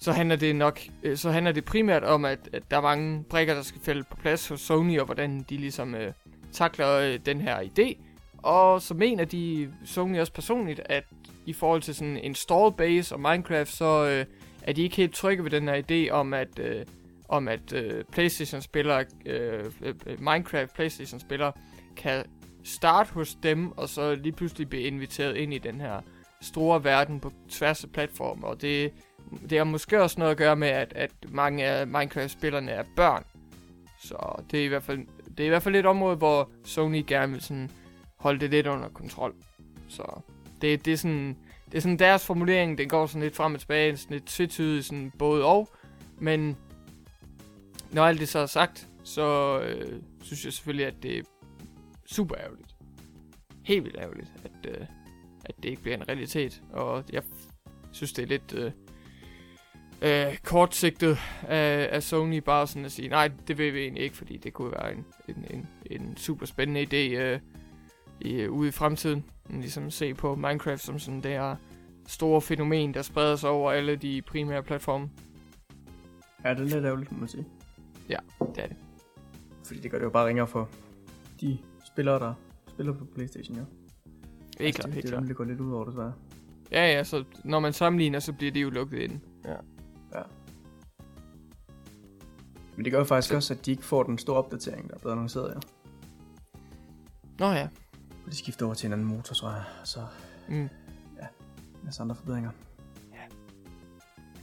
så handler det nok øh, så handler det primært om at, at der er mange brikker der skal falde på plads hos Sony og hvordan de ligesom øh, takler øh, den her idé. Og så mener de Sony også personligt at i forhold til sådan en install base og Minecraft så øh, er de ikke helt trygge ved den her idé om at øh, om at øh, PlayStation-spillere, øh, øh, Minecraft PlayStation-spillere, kan starte hos dem, og så lige pludselig blive inviteret ind i den her store verden på tværs af platformer. Og det, det har måske også noget at gøre med, at, at mange af Minecraft-spillerne er børn. Så det er i hvert fald, det er i hvert fald et område, hvor Sony gerne vil sådan holde det lidt under kontrol. Så det, det er sådan, det er sådan deres formulering, den går sådan lidt frem og tilbage, sådan lidt tvetydigt, sådan både og. Men når alt det så er sagt, så øh, synes jeg selvfølgelig, at det er super ærgerligt. Helt vildt ærgerligt, at, øh, at det ikke bliver en realitet. Og jeg synes, det er lidt øh, øh, kortsigtet af, af Sony bare sådan at sige, nej, det vil vi egentlig ikke, fordi det kunne være en, en, en, en super spændende idé øh, i, øh, ude i fremtiden. Ligesom se på Minecraft som sådan det her store fænomen, der spreder sig over alle de primære platforme. Ja, det er lidt ærgerligt, må man sige. Ja, det er det. Fordi det gør det jo bare ringere for de spillere, der spiller på Playstation, ja. Helt altså, klart, helt klart. Det, det går lidt ud over, desværre. Ja, ja, så når man sammenligner, så bliver det jo lukket ind. Ja. Ja. Men det gør jo faktisk så. også, at de ikke får den store opdatering, der er blevet annonceret, ja. Nå ja. Og de skifter over til en anden motor, tror jeg. Så mm. ja, masse andre forbedringer. Ja.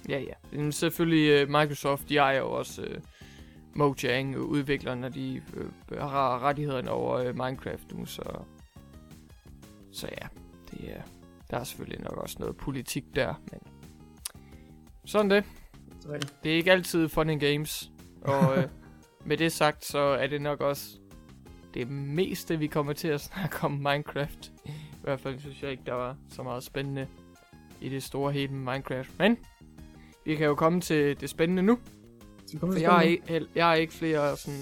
Ja, ja. Men selvfølgelig uh, Microsoft, de ejer jo også uh, Mojang, udviklerne, de øh, har rettighederne over øh, Minecraft nu, så, så ja, det er, der er selvfølgelig nok også noget politik der, men sådan det. Det er ikke altid fun and games, og øh, med det sagt, så er det nok også det meste, vi kommer til at snakke om Minecraft. I hvert fald synes jeg ikke, der var så meget spændende i det store hele med Minecraft. Men vi kan jo komme til det spændende nu. For jeg har, ikke, jeg har ikke flere sådan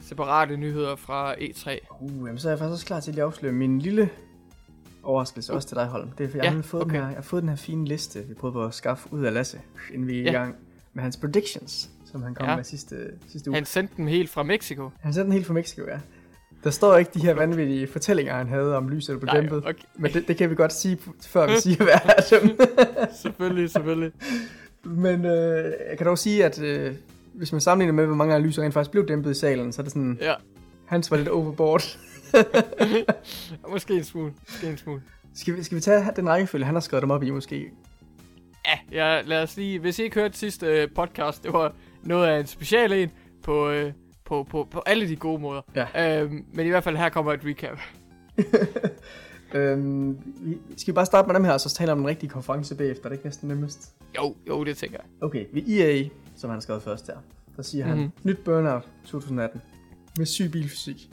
separate nyheder fra E3. Uh, jamen, så er jeg faktisk også klar til at afsløre min lille overraskelse uh. også til dig, Holm. Det er, for jeg, ja, har fået okay. den her, jeg har fået den her fine liste, vi prøvede på at skaffe ud af Lasse, inden vi er ja. i gang med hans predictions, som han kom ja. med sidste, sidste uge. Han sendte dem helt fra Mexico. Han sendte den helt fra Mexico, ja. Der står ikke de her vanvittige fortællinger, han havde om lyset på dæmpet. Okay. Men det, det, kan vi godt sige, før vi siger, hvad er dem. selvfølgelig, selvfølgelig. Men øh, jeg kan dog sige, at øh, hvis man sammenligner med, hvor mange analyser rent faktisk blev dæmpet i salen, så er det sådan, ja. hans var lidt overboard. måske en smule. Måske en smule. Skal vi, skal vi tage den rækkefølge, han har skrevet dem op i måske? Ja, ja lad os lige... Hvis I ikke hørte sidste øh, podcast, det var noget af en special en på, øh, på, på, på alle de gode måder. Ja. Øhm, men i hvert fald her kommer et recap. øhm, vi, skal vi bare starte med dem her, og så tale om den rigtige konference bagefter? Det er ikke næsten nemmest. Jo, jo, det tænker jeg. Okay, ved EA som han har skrevet først der. Der siger mm-hmm. han, mhm. nyt Burnout 2018 med syg bilfysik.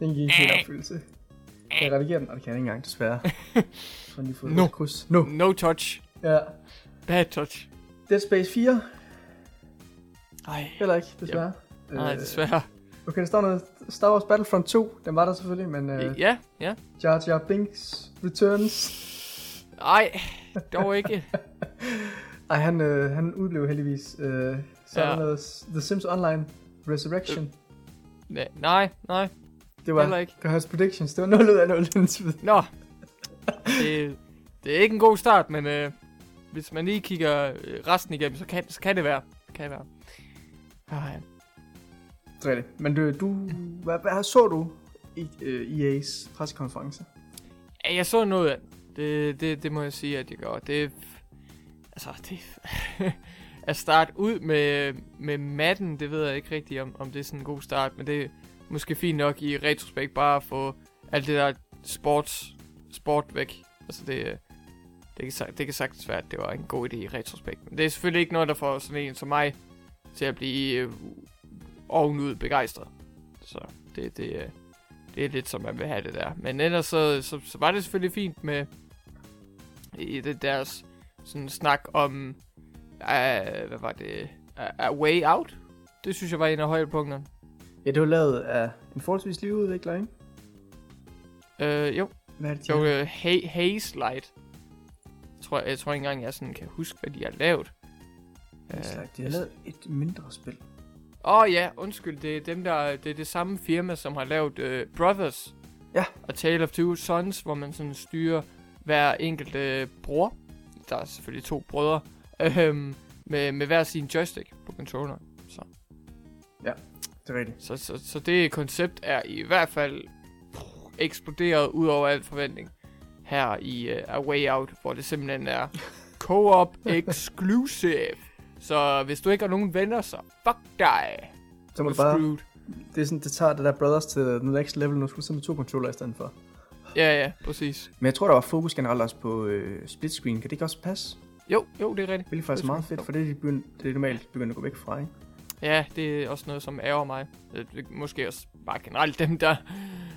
Den giver en helt opfyldelse. Jeg redigerer den, og det kan jeg ikke engang, desværre. Så lige fået no. kryds. No. no touch. Ja. Bad touch. Dead Space 4. Nej. Heller ikke, desværre. Nej, desværre. Okay, der står noget Star Wars Battlefront 2. Den var der selvfølgelig, men... Uh, ja, ja. Jar Jar Binks Returns. Nej, dog ikke. Ej, han, øh, han udblev heldigvis. Øh, så ja. er der noget The Sims Online Resurrection. Øh, nej, nej. Det var, ikke. det var hans predictions. Det var 0 ud af 0 Nå. Det, det er ikke en god start, men øh, hvis man lige kigger øh, resten igennem, så kan, så kan det være. Kan det være. Ah, ja. Det er det. Men du, du hvad, hvad så du i, øh, EA's pressekonference? Ja, jeg så noget af det, det, det må jeg sige, at jeg gør. Det, altså, det, at starte ud med, med matten, det ved jeg ikke rigtigt, om, om det er sådan en god start, men det er måske fint nok i retrospekt bare at få alt det der sports, sport væk. Altså det, det, kan, det kan sagtens være, at det var en god idé i retrospekt. Men det er selvfølgelig ikke noget, der får sådan en som mig til at blive øh, ovenud begejstret. Så det, det, øh, det er lidt som man vil have det der. Men ellers så, så, så var det selvfølgelig fint med i det deres sådan snak om, uh, hvad var det, uh, A Way Out. Det synes jeg var en af højdepunkterne. Ja, det var lavet af en forholdsvis lille udvikler, ikke? Øh, jo. Hvad er det, Jo, uh, ha- Haze Light. Jeg tror, jeg tror ikke engang, jeg sådan kan huske, hvad de har lavet. Øh, de har lavet et mindre spil. Åh oh, ja, undskyld, det er dem der, det er det samme firma, som har lavet uh, Brothers. Ja. Og Tale of Two Sons, hvor man sådan styrer hver enkelt uh, bror. Der er selvfølgelig to brødre. Øhm, med, med hver sin joystick på controller. Så, Det er rigtigt. så, så, så det koncept er i hvert fald pff, eksploderet ud over al forventning. Her i uh, A Way Out, hvor det simpelthen er co-op exclusive. Så hvis du ikke har nogen venner, så fuck dig. Så må Du bare, screwed. det, er sådan, det tager det der Brothers til the next level, nu skal du sidde med to controller i stedet for. Ja, ja, præcis. Men jeg tror, der var fokus generelt også på øh, split screen. Kan det ikke også passe? Jo, jo, det er rigtigt. Det er faktisk meget fedt, for det er, de begyndt, det er normalt begyndt at gå væk fra, ikke? Ja, det er også noget, som ærger mig. Øh, Måske også bare generelt dem, der...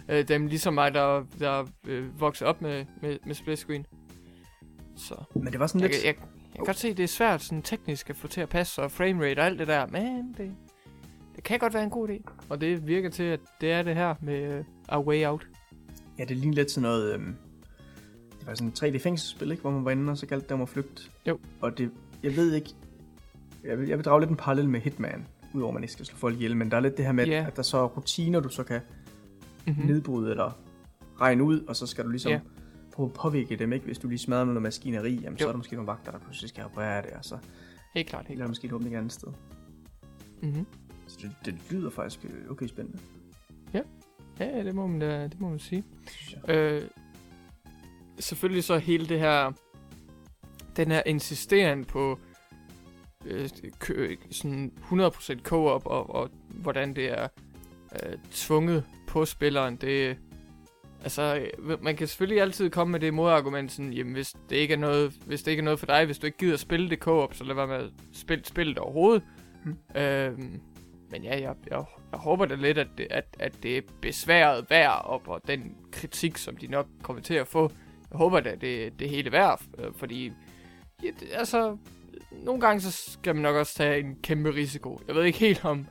Øh, dem ligesom mig, der, der øh, vokser op med, med, med split screen. Så Men det var sådan jeg, lidt... jeg kan godt se, det er svært sådan teknisk at få til at passe, og framerate og alt det der, men det, det kan godt være en god idé. Og det virker til, at det er det her med uh, A Way Out. Ja, det ligner lidt sådan noget... Øhm, det var sådan et 3D-fængselsspil, ikke? Hvor man var inde, og så galt det om at flygte. Jo. Og det... Jeg ved ikke... Jeg vil, jeg vil drage lidt en parallel med Hitman, udover at man ikke skal slå folk ihjel, men der er lidt det her med, Ja. at der så er rutiner, du så kan Mm-hmm. mm. nedbryde eller regne ud, og så skal du ligesom Ja. Prøve at påvirke dem, ikke? Hvis du lige smadrer noget maskineri, jamen, så er der måske nogle vagter, der pludselig skal reparere det, og så Helt klart, helt klart. måske et åbent et andet sted. Mm-hmm. Så det, det lyder faktisk øh, okay spændende, Ja, ja, det må man, da, det må man sige. jeg. Øh, selvfølgelig så hele det her, den her insisteren på øh, kø, sådan 100% co-op, og, og hvordan det er øh, tvunget på spilleren, det altså, øh, man kan selvfølgelig altid komme med det modargument, sådan, jamen hvis det ikke er noget, hvis det ikke er noget for dig, hvis du ikke gider spille det co-op, så lad være med at spille spillet overhovedet. Mm. Øhm, men ja, jeg, jeg, jeg håber da lidt, at det, at, at det er besværet værd, og, og den kritik, som de nok kommer til at få, jeg håber da, det, det hele værd, øh, fordi, ja, det, altså, nogle gange så skal man nok også tage en kæmpe risiko. Jeg ved ikke helt om,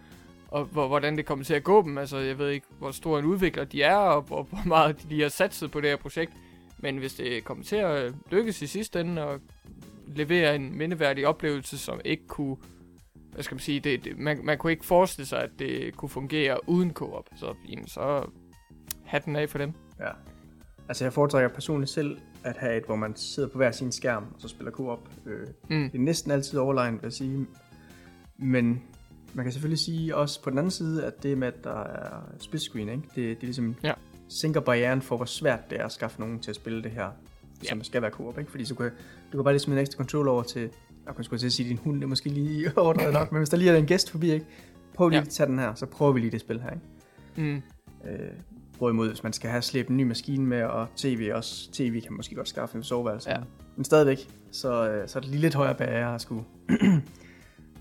og hvor, hvordan det kommer til at gå dem. Altså, jeg ved ikke, hvor stor en udvikler de er, og hvor, hvor meget de har satset på det her projekt. Men hvis det kommer til at lykkes i sidste ende, og levere en mindeværdig oplevelse, som ikke kunne hvad skal man sige, det, det, man, man kunne ikke forestille sig, at det kunne fungere uden co-op. Så, jamen, så hatten af for dem. Ja. Altså jeg foretrækker personligt selv at have et, hvor man sidder på hver sin skærm, og så spiller co-op. Øh, Mm. det er næsten altid overlegnet, vil jeg sige. Men man kan selvfølgelig sige også på den anden side, at det med, at der er split screen, ikke? Det, det er ligesom Ja. sænker barrieren for, hvor svært det er at skaffe nogen til at spille det her, Ja. som skal være co-op, ikke? Fordi så kan, du kan bare lige smide en ekstra controller over til, jeg kunne sgu til at sige, din hund er måske lige overdrevet nok, men hvis der lige er en gæst forbi, ikke? Prøv lige Ja. at tage den her, så prøver vi lige det spil her, ikke? Mm. Øh, Hvorimod, hvis man skal have slæbt en ny maskine med, og tv også, tv kan måske godt skaffe en soveværelse. Ja. Men stadigvæk, så, øh, så er det lige lidt højere barriere at skulle,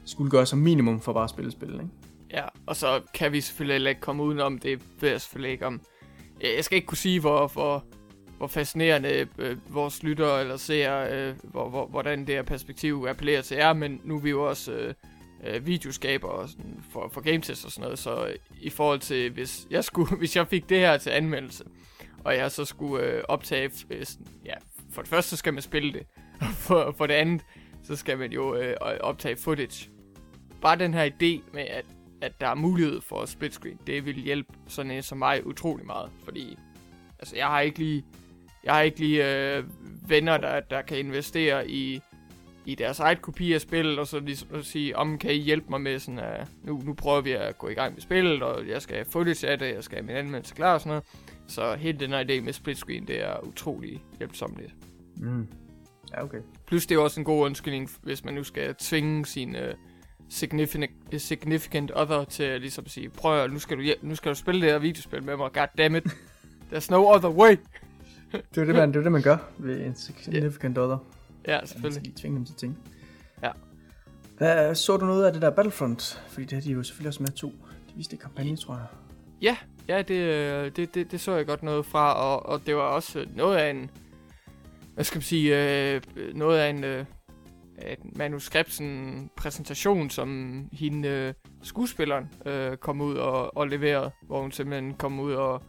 skulle gøre som minimum for bare at spille spil, ikke? Ja, og så kan vi selvfølgelig heller ikke komme udenom, det ved jeg selvfølgelig ikke om. Jeg skal ikke kunne sige, hvor, hvor, hvor fascinerende øh, vores lyttere eller ser, øh, hvor, hvor, hvordan det her perspektiv appellerer til jer, men nu er vi jo også øh, øh, videoskaber og sådan, for, for gametest og sådan noget, så øh, i forhold til, hvis jeg, skulle, hvis jeg fik det her til anmeldelse, og jeg så skulle øh, optage, øh, sådan, ja, for det første så skal man spille det, og for, for det andet, så skal man jo øh, optage footage. Bare den her idé med, at at der er mulighed for split screen, det vil hjælpe sådan en som mig utrolig meget, fordi altså jeg har ikke lige jeg har ikke lige øh, venner der der kan investere i i deres eget kopi af spillet, og så ligesom at sige, om kan I hjælpe mig med sådan, at nu, nu prøver vi at gå i gang med spillet, og jeg skal have footage af det, jeg skal have min anmeldelse klar og sådan noget. Så hele den her idé med split screen, det er utrolig hjælpsomt. Mm. Ja, okay. Plus det er også en god undskyldning, hvis man nu skal tvinge sin uh, significant, significant other til ligesom at sige, prøv at, nu skal, du, nu skal du spille det her videospil med mig, goddammit. There's no other way. Det er det, man, det, er det, man gør ved en significant other. Ja, Man selvfølgelig. skal lige tvinge dem til ting. Ja. Hvad, så du noget af det der Battlefront? Fordi det har de jo selvfølgelig også med to. De viste kampagne, tror jeg. Ja, ja det, øh, det, det, det så jeg godt noget fra, og, og det var også noget af en, hvad skal man sige, øh, noget af en, øh, et manuskript, sådan en præsentation, som hende, øh, skuespilleren, øh, kom ud og, og leverede, hvor hun simpelthen kom ud og,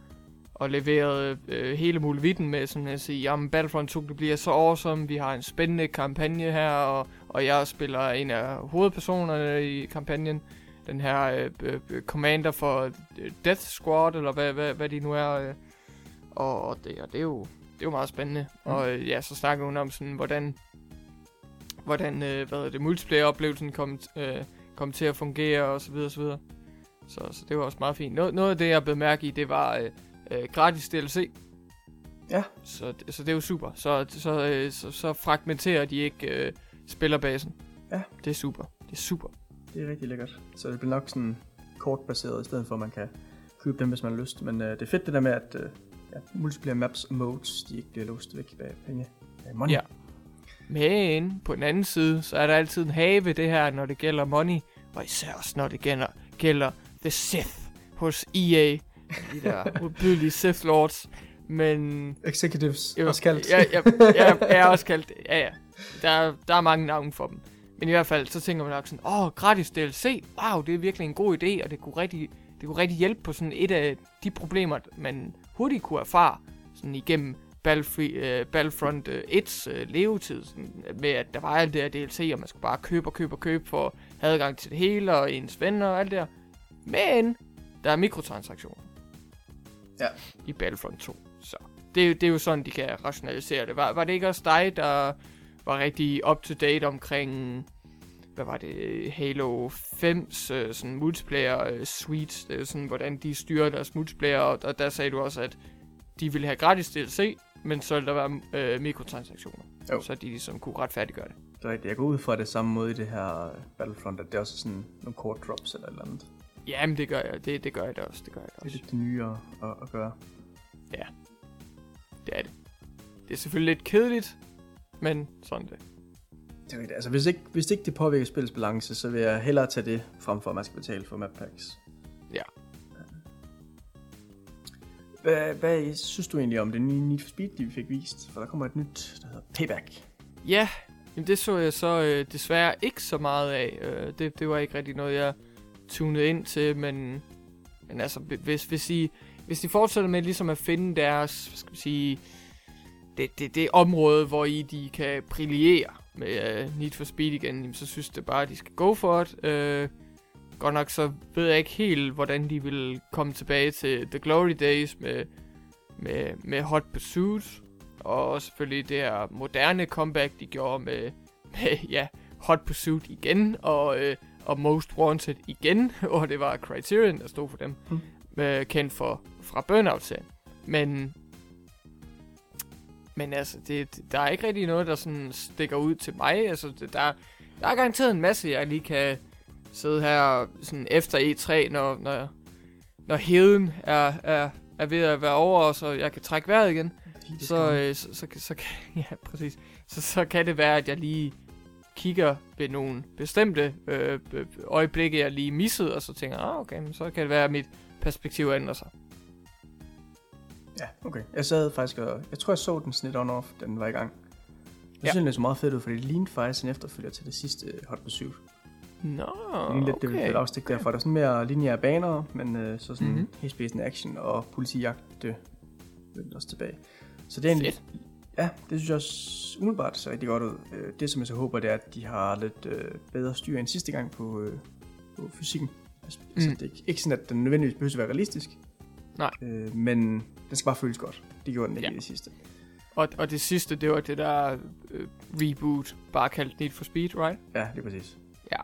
og leverede øh, hele muligheden med sådan at sige, jamen Battlefront 2 det bliver så awesome, vi har en spændende kampagne her, og, og jeg spiller en af hovedpersonerne i kampagnen, den her øh, øh, øh, commander for øh, Death Squad, eller hvad, hvad, hvad de nu er. Øh. Og, og, det, og det, er jo, det er jo meget spændende. Mm. Og øh, ja, så snakker hun om sådan, hvordan, hvordan øh, hvad det, multiplayer-oplevelsen kom, øh, kom til at fungere, og så videre, så videre. Så, så det var også meget fint. Noget, noget af det, jeg blev mærke i, det var øh, øh, gratis DLC. Ja. Så, så det er jo super. Så, så, øh, så, så fragmenterer de ikke øh, spillerbasen. Ja. Det er super. Det er super. Det er rigtig lækkert. Så det bliver nok sådan kortbaseret, i stedet for at man kan købe dem, hvis man har lyst. Men øh, det er fedt det der med, at øh, ja, multiplayer maps og modes, de ikke bliver låst væk bag penge. Bag money. Ja. Men på den anden side, så er der altid en have det her, når det gælder money. Og især også, når det gælder, gælder The Sith hos EA. De der modbydelige Sith Lords. Men... Executives, Jo, også kaldt. Ja, ja, ja, jeg er også kaldt... Ja, ja. Der, er- der er mange navne for dem. Men i hvert fald, så tænker man nok sådan, åh, oh, gratis DLC, wow, det er virkelig en god idé, og det kunne rigtig, det kunne rigtig hjælpe på sådan et af de problemer, man hurtigt kunne erfare, sådan igennem Battlefree, uh, Battlefront uh, 1's uh, levetid, sådan, med at der var alt det her DLC, og man skulle bare købe og købe og købe for at have adgang til det hele, og ens venner og alt det der. Men, der er mikrotransaktioner. Ja. I Battlefront 2, så det, er jo- det er jo sådan, de kan rationalisere det. Var, var det ikke også dig, der var rigtig up-to-date omkring, hvad var det, Halo 5's øh, sådan multiplayer øh, suite, det er sådan, hvordan de styrer deres multiplayer, og, og der sagde du også, at de ville have gratis DLC, men så ville der være øh, mikrotransaktioner, Jo. så de ligesom kunne retfærdiggøre det. Det er rigtigt. Jeg går ud fra det samme måde i det her øh, Battlefront, at det er også sådan nogle kort drops eller et eller andet. Jamen, det gør jeg, det, det gør jeg da også, det gør jeg da Det er også. lidt det nye at, at, at gøre. Det er det. Det er selvfølgelig lidt kedeligt, men sådan det. Det er rigtigt. Altså, hvis ikke, hvis ikke det påvirker spillets balance, så vil jeg hellere tage det, frem for at man skal betale for map packs. Hvad, hvad synes du egentlig om det nye Need for Speed, de vi fik vist? For der kommer et nyt, der hedder Payback. Ja, jamen det så jeg så øh, desværre ikke så meget af. Øh, det, det var ikke rigtig noget, jeg tunede ind til, men, men altså, hvis, hvis, I, hvis de fortsætter med ligesom at finde deres, hvad skal vi sige, det, det, det område, hvor I de kan brillere med uh, Need for Speed igen, jamen, så synes det bare, at de skal gå for det. Øh, godt nok så ved jeg ikke helt, hvordan de vil komme tilbage til The Glory Days med, med, med Hot Pursuit. Og selvfølgelig det her moderne comeback, de gjorde med, med ja, Hot Pursuit igen, og, øh, og Most Wanted igen, og det var Criterion, der stod for dem, Mm. øh, kendt for, fra Burnout-serien. Men, men altså, det, der er ikke rigtig noget, der sådan stikker ud til mig. Altså, det, der, der er garanteret en masse, jeg lige kan sidde her sådan efter E3, når, når, når heden er, er, er ved at være over, så jeg kan trække vejret igen så, øh, så, så, så, kan, ja, præcis. Så, så kan det være, at jeg lige kigger ved nogle bestemte øh, øh, øjeblikke, jeg lige missede, og så tænker, ah, okay, men så kan det være, at mit perspektiv ændrer sig. Ja, okay. Jeg sad faktisk og... Jeg tror, jeg så den snit on off, da den var i gang. Jeg Ja. synes, det så meget fedt ud, fordi det lignede faktisk en efterfølger til det sidste Hot Pursuit. Nå, Det lignede lidt det, okay. det afstik okay. derfor. Der er sådan mere lineære baner, men øh, så sådan Mhm. mm-hmm. helt action og politijagt vendte også tilbage. Så det er egentlig... Fedt. Ja, det synes jeg også umiddelbart ser rigtig godt ud. Øh, Det, som jeg så håber, det er, at de har lidt øh, bedre styr end sidste gang på, øh, på fysikken. Altså, mm. det er ikke, ikke sådan, at den nødvendigvis behøver at være realistisk. Nej. Øh, men den skal bare føles godt. Det gjorde den ikke Ja. ja. i det sidste. Og, og det sidste, det var det der øh, reboot, bare kaldt Need for Speed, right? Ja, det er præcis. Okay.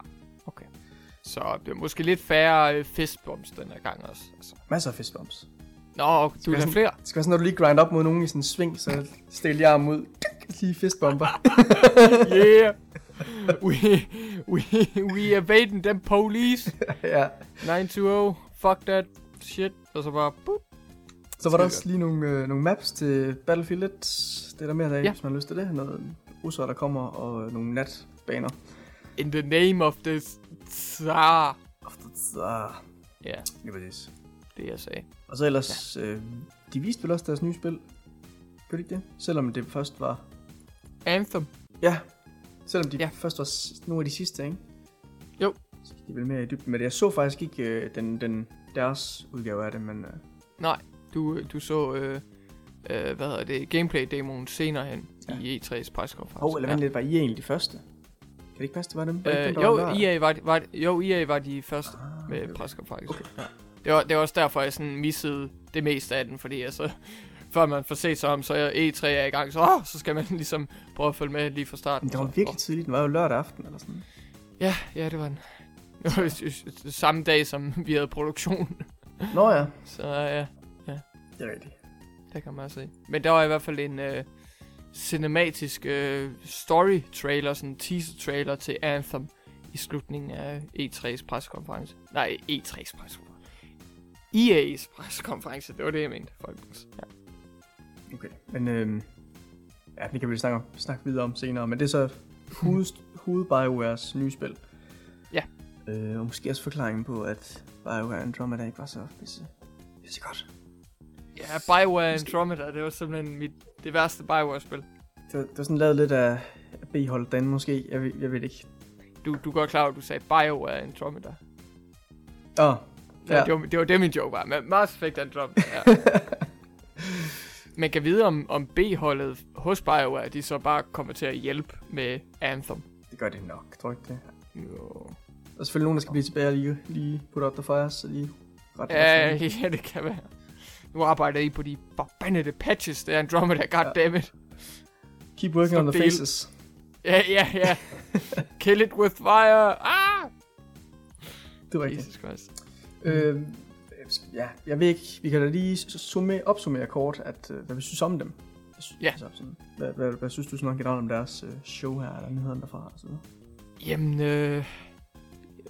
Så det er måske lidt færre øh, fistbumps den her gang også. Altså. Masser af fistbumps. Nå, du være have flere? Det skal være sådan, når du lige grind op mod nogen i sådan en sving, så stil jeg arm ud. Lige fistbomber. yeah! We, we, we evading them police. ja. 920, fuck that shit. Og så bare, boop. Så var der også lige nogle, øh, nogle maps til Battlefield 1. Det er der mere af, Ja. hvis man har lyst til det. Noget russere, der kommer, og øh, nogle natbaner. In the name of the Tsar. Så, Ja, det er præcis. det jeg sagde. Og så ellers, ja. øh, de viste vel også deres nye spil. Gør de ikke det? Selvom det først var... Anthem. Ja, selvom de Ja. ja. først var nogle af de sidste, ikke? Jo. Så de vel mere i dybden med det. Jeg så faktisk ikke øh, den, den, deres udgave af det, men... Øh, Nej, du, du så, øh, øh, hvad hedder det, gameplay-demoen senere hen ja. i E3's pressekonference. hov, eller vent lidt, var I egentlig de første? Kan det ikke passe, det var dem? Var Øh, dem, jo, var? EA var, de- var, jo, EA var de første Ah, med okay, pressekonference. Okay. Ja. Det, var, det var også derfor, jeg sådan missede det meste af den, fordi altså, før man får set sig om, så er E3 er i gang, så, åh, så skal man ligesom prøve at følge med lige fra starten. Men det var så, virkelig tidligt. Den var jo lørdag aften, eller sådan. Ja, ja, det var den. Det var samme dag, som vi havde produktion. Nå ja, Så ja, det er rigtigt. det kan man se. Men der var i hvert fald en øh, cinematisk øh, story trailer, sådan en teaser trailer til Anthem i slutningen af E3's pressekonference. Nej, E3's pressekonference. EA's pressekonference, det var det, jeg mente, folkens. Ja. Okay, men øhm, ja, det kan vi snakke, om, snakke videre om senere, men det er så hoved, hoved BioWares nye spil. Ja. Øh, og måske også forklaringen på, at BioWare Andromeda ikke var så pisse, pisse godt. Ja, Bioware Andromeda, det var simpelthen mit, det værste Bioware-spil. Det var, det var sådan lavet lidt af B-holdet derinde måske, jeg ved, jeg ved ikke. Du, du er godt klar over, at du sagde Bioware Andromeda. Åh, oh, Ja. ja. Det, var, det var det, min joke var. Men Mass Effect Andromeda, ja. Man kan vide, om, om B-holdet hos BioWare, de så bare kommer til at hjælpe med Anthem. det gør det nok, tror jeg ikke det. Jo. Der er selvfølgelig nogen, der skal blive tilbage og lige, lige put out the fires, så de ret Ja, ja, det kan være. Nu arbejder I på de forbandede patches, det er Andromeda, goddammit. Keep working on the Del- faces. Ja, ja, ja. Kill it with fire. Ah! Det var ikke Jesus Christ. Øh, ja, jeg ved ikke, vi kan da lige summe, opsummere kort, at, øh, hvad vi synes om dem. Ja. Altså, sådan, hvad, hvad, hvad, synes du sådan generelt om deres øh, show her, eller nyhederne derfra? Og så videre? Jamen, øh,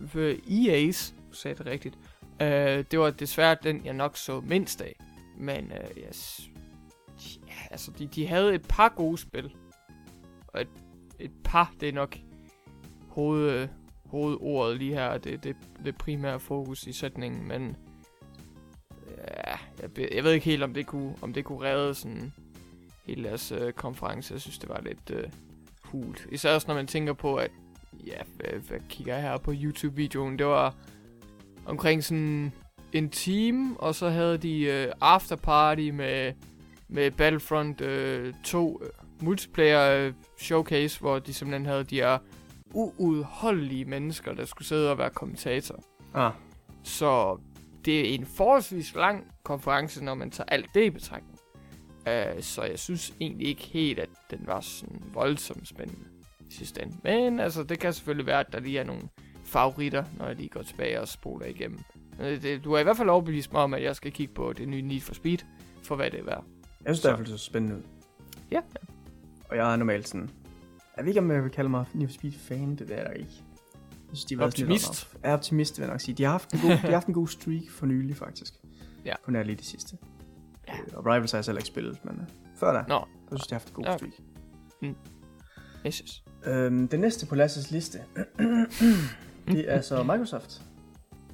for EA's, sagde det rigtigt, øh, det var desværre den, jeg nok så mindst af. Men, øh, yes, ja, altså, de, de havde et par gode spil. Og et, et par, det er nok hoved, øh, hovedordet lige her, det, det, det primære fokus i sætningen, men ja, jeg, jeg ved ikke helt, om det kunne, om det kunne redde sådan hele deres øh, konference. Jeg synes, det var lidt øh, hult. Især også, når man tænker på, at ja, hvad, hvad kigger jeg her på YouTube-videoen? Det var omkring sådan en time, og så havde de øh, afterparty med, med Battlefront øh, 2 øh, multiplayer øh, showcase, hvor de simpelthen havde de her uudholdelige mennesker, der skulle sidde og være kommentator. Ah, Så det er en forholdsvis lang konference, når man tager alt det i betragtning. Uh, så jeg synes egentlig ikke helt, at den var sådan voldsomt spændende i sidste ende. Men altså, det kan selvfølgelig være, at der lige er nogle favoritter, når jeg lige går tilbage og spoler igennem. Det, du har i hvert fald overbevist mig om, at jeg skal kigge på det nye Need for Speed, for hvad det er værd. jeg synes, det er i hvert fald så spændende ud. Ja. Og jeg er normalt sådan, jeg ved ikke, om jeg vil kalde mig Need for Speed fan, det er der ikke. Jeg synes, de har Optimist. Ja, optimist vil jeg nok sige. De har haft en god, de har haft en god streak for nylig, faktisk. Ja. På nær lige det sidste. Ja. Øh, Og Rivals har jeg selv ikke spillet, men øh, før da, Nå. der synes, de har haft en god Ja. streak. Jesus. Øhm, den næste på Lasses liste, det er så Microsoft.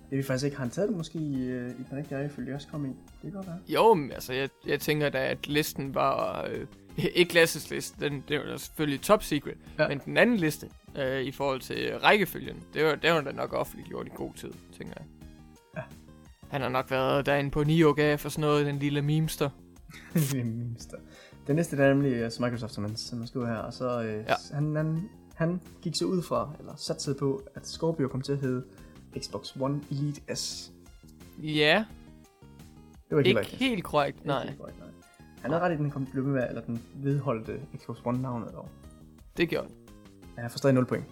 Det vi faktisk ikke har taget det måske i, øh, i den rigtige rækkefølge, også kom i. Det kan godt være. Jo, men altså, jeg, jeg tænker da, at listen var... Øh, ikke Lasses liste, den, det var selvfølgelig top secret. Ja. Men den anden liste, øh, i forhold til rækkefølgen, det var, det var da nok offentliggjort i god tid, tænker jeg. Ja. Han har nok været derinde på NeoGAF og sådan noget, den lille memester. det er minster. Den næste der er nemlig altså Microsoft, som man, som man skriver her. Og så øh, Ja. han, han, han gik så ud fra, eller satte på, at Scorpio kom til at hedde Xbox One Elite S. Ja, Det var ikke, ikke helt korrekt, Ikke nej. helt korrekt, nej. Han er ret i, den kom blev med, eller den vedholdte Xbox One-navnet dog. Det gjorde den. Ja, jeg får stadig 0 point.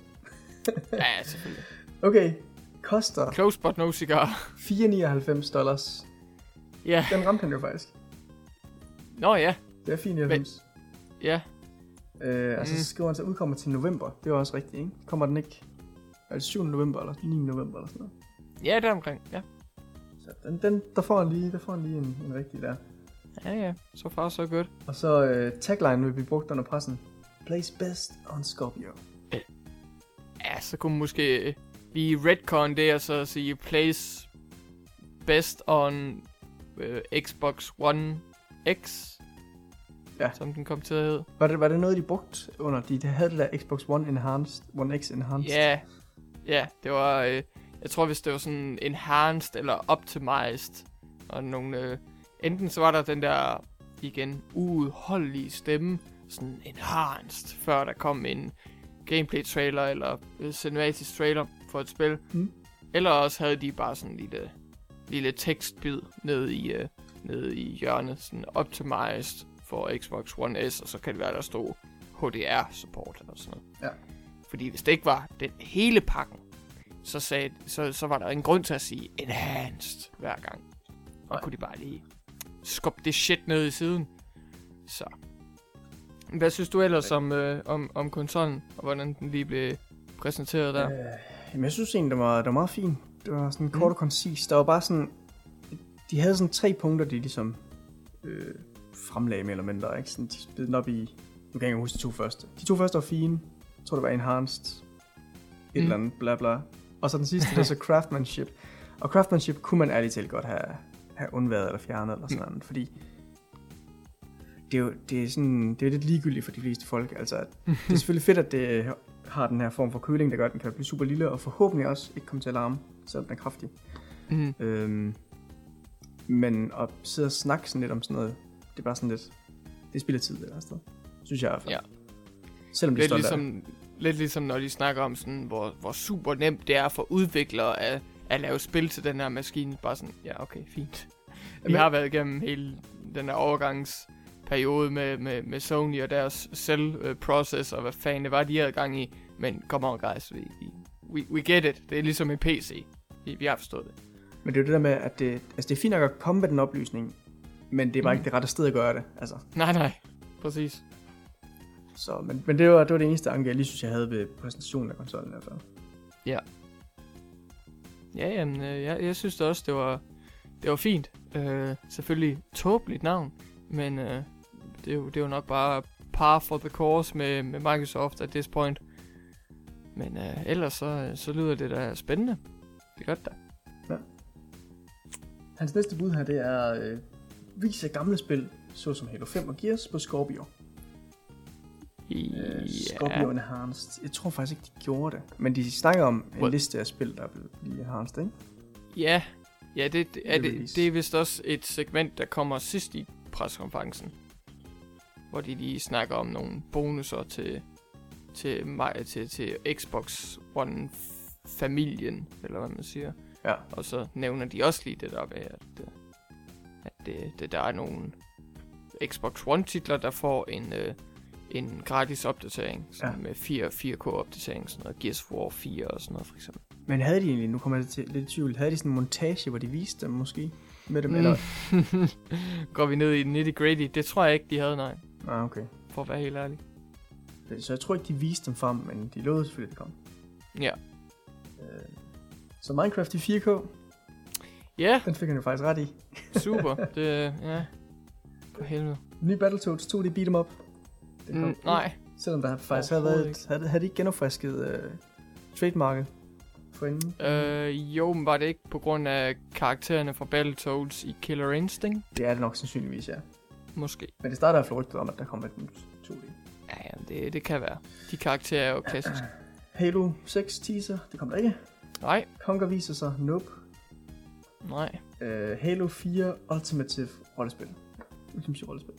Ja, selvfølgelig. Okay, koster Close but no cigar. 4,99 dollars. Ja. Den ramte han jo faktisk. Nå ja. Det er 4,99. Ja. Øh, altså Mm. så skriver han så udkommer til november. Det er også rigtigt, ikke? Kommer den ikke? Er det 7. november eller 9. november eller sådan noget? Ja, der omkring. Ja. Så den, den, der får han lige, der får han lige en, en rigtig der. Ja, ja. Så far, så godt. Og så øh, tagline vil blive brugt under pressen. Plays best on Scorpio. Ja, så kunne man måske lige redcon det, og så sige plays best on øh, Xbox One X. Ja. Som den kom til at hedde. Var det, var det noget, de brugte under? De, de havde det der Xbox One Enhanced, One X Enhanced. Ja, ja, det var, øh, jeg tror hvis det var sådan enhanced eller optimized, og nogle, øh, enten så var der den der, igen, uudholdelige stemme, sådan enhanced, før der kom en gameplay trailer eller øh, cinematisk trailer for et spil. Mm. Eller også havde de bare sådan en lille, lille tekstbid nede i, øh, nede i hjørnet, sådan optimized for Xbox One S, og så kan det være, der stod HDR support eller sådan noget. Ja. Fordi hvis det ikke var den hele pakken, så, sagde, så, så var der en grund til at sige enhanced hver gang. Og Nej. kunne de bare lige skubbe det shit ned i siden. Så. Hvad synes du ellers om, øh, om, om konsollen, og hvordan den lige blev præsenteret der? Øh, jamen, jeg synes egentlig, det var, det var meget fint. Det var sådan kort Mm. og koncis. Der var bare sådan... De havde sådan tre punkter, de ligesom øh, fremlagde mere eller mindre. Ikke? Sådan, de den op i... Nu kan jeg ikke huske de to første. De to første var fine. Jeg tror, det var enhanced. Et Mm. eller andet, bla bla. Og så den sidste, det er så craftsmanship. Og craftsmanship kunne man ærligt talt godt have, have undværet eller fjernet eller sådan noget. Fordi det er jo det er sådan, det er lidt ligegyldigt for de fleste folk. Altså, at det er selvfølgelig fedt, at det har den her form for køling, der gør, at den kan blive super lille, og forhåbentlig også ikke komme til at larme, selvom den er kraftig. Mm. Øhm, men at sidde og snakke sådan lidt om sådan noget, det er bare sådan lidt, det spiller tid eller sted. Synes jeg i hvert fald. Ja. Selvom de er Lidt ligesom, lidt ligesom når de snakker om sådan, hvor, hvor super nemt det er for udviklere at, at lave spil til den her maskine. Bare sådan, ja okay, fint. Vi har været igennem hele den her overgangsperiode med, med, med Sony og deres cell-process og hvad fanden det var, de havde gang i. Men come on guys, we, we, we get it. Det er ligesom en PC. Vi, vi har forstået det. Men det er jo det der med, at det, altså det er fint nok at komme med den oplysning, men det er bare Mm. ikke det rette sted at gøre det. Altså. Nej, nej. Præcis. Så, men, men det, var, det var det eneste anke, jeg lige synes, jeg havde ved præsentationen af konsollen i hvert fald. Ja, jamen, øh, jeg, jeg synes også, det var, det var fint. Øh, selvfølgelig tåbeligt navn, men øh, det, er jo, det er jo nok bare par for the course med, med Microsoft at this point. Men øh, ellers så, så lyder det da spændende. Det er godt da. Hans næste bud her, det er øh, vis af gamle spil, såsom Halo 5 og Gears på Scorpio. Øh, Scorpio Enhanced. Jeg tror faktisk ikke, de gjorde det. Men de snakker om en What? liste af spil, der vil blive enhanced, ikke? Ja, ja det, det, er det, det er vist også et segment, der kommer sidst i preskonferencen. Hvor de lige snakker om nogle bonusser til, til, mig, til, til Xbox One-familien, eller hvad man siger. Ja. Og så nævner de også lige det der med, at, øh, at det, det, der er nogle Xbox One-titler, der får en, øh, en gratis opdatering. Sådan Ja. Med 4, 4K-opdatering, sådan noget Gears of War 4 og sådan noget for eksempel. Men havde de egentlig, nu kommer jeg til lidt i tvivl, havde de sådan en montage, hvor de viste dem måske? Med dem, Mm. eller? Går vi ned i nitty gritty? Det tror jeg ikke, de havde, nej. Ah, okay. For at være helt ærlig. Så jeg tror ikke, de viste dem frem, men de lovede selvfølgelig, at det kom. Ja. Øh, så Minecraft i 4K, Ja, den fik han jo faktisk ret i. super. det, ja. For helvede. Ny Battletoads 2D beat 'em up. Det kom Mm, nej. Selvom der faktisk havde været, et, havde, havde de ikke genopfrisket øh, trademarket for inden. Øh, jo, men var det ikke på grund af karaktererne fra Battletoads i Killer Instinct? Det er det nok sandsynligvis, ja. Måske. Men det starter fald rygtet om, at der kommer et nyt 2D. Ja, ja, det, det kan være. De karakterer er jo klassiske. Halo 6 teaser, det kommer der ikke. Nej, Conker viser sig, nope. nej. Uh, Halo 4 Ultimative rollespil. Ultimative rollespil.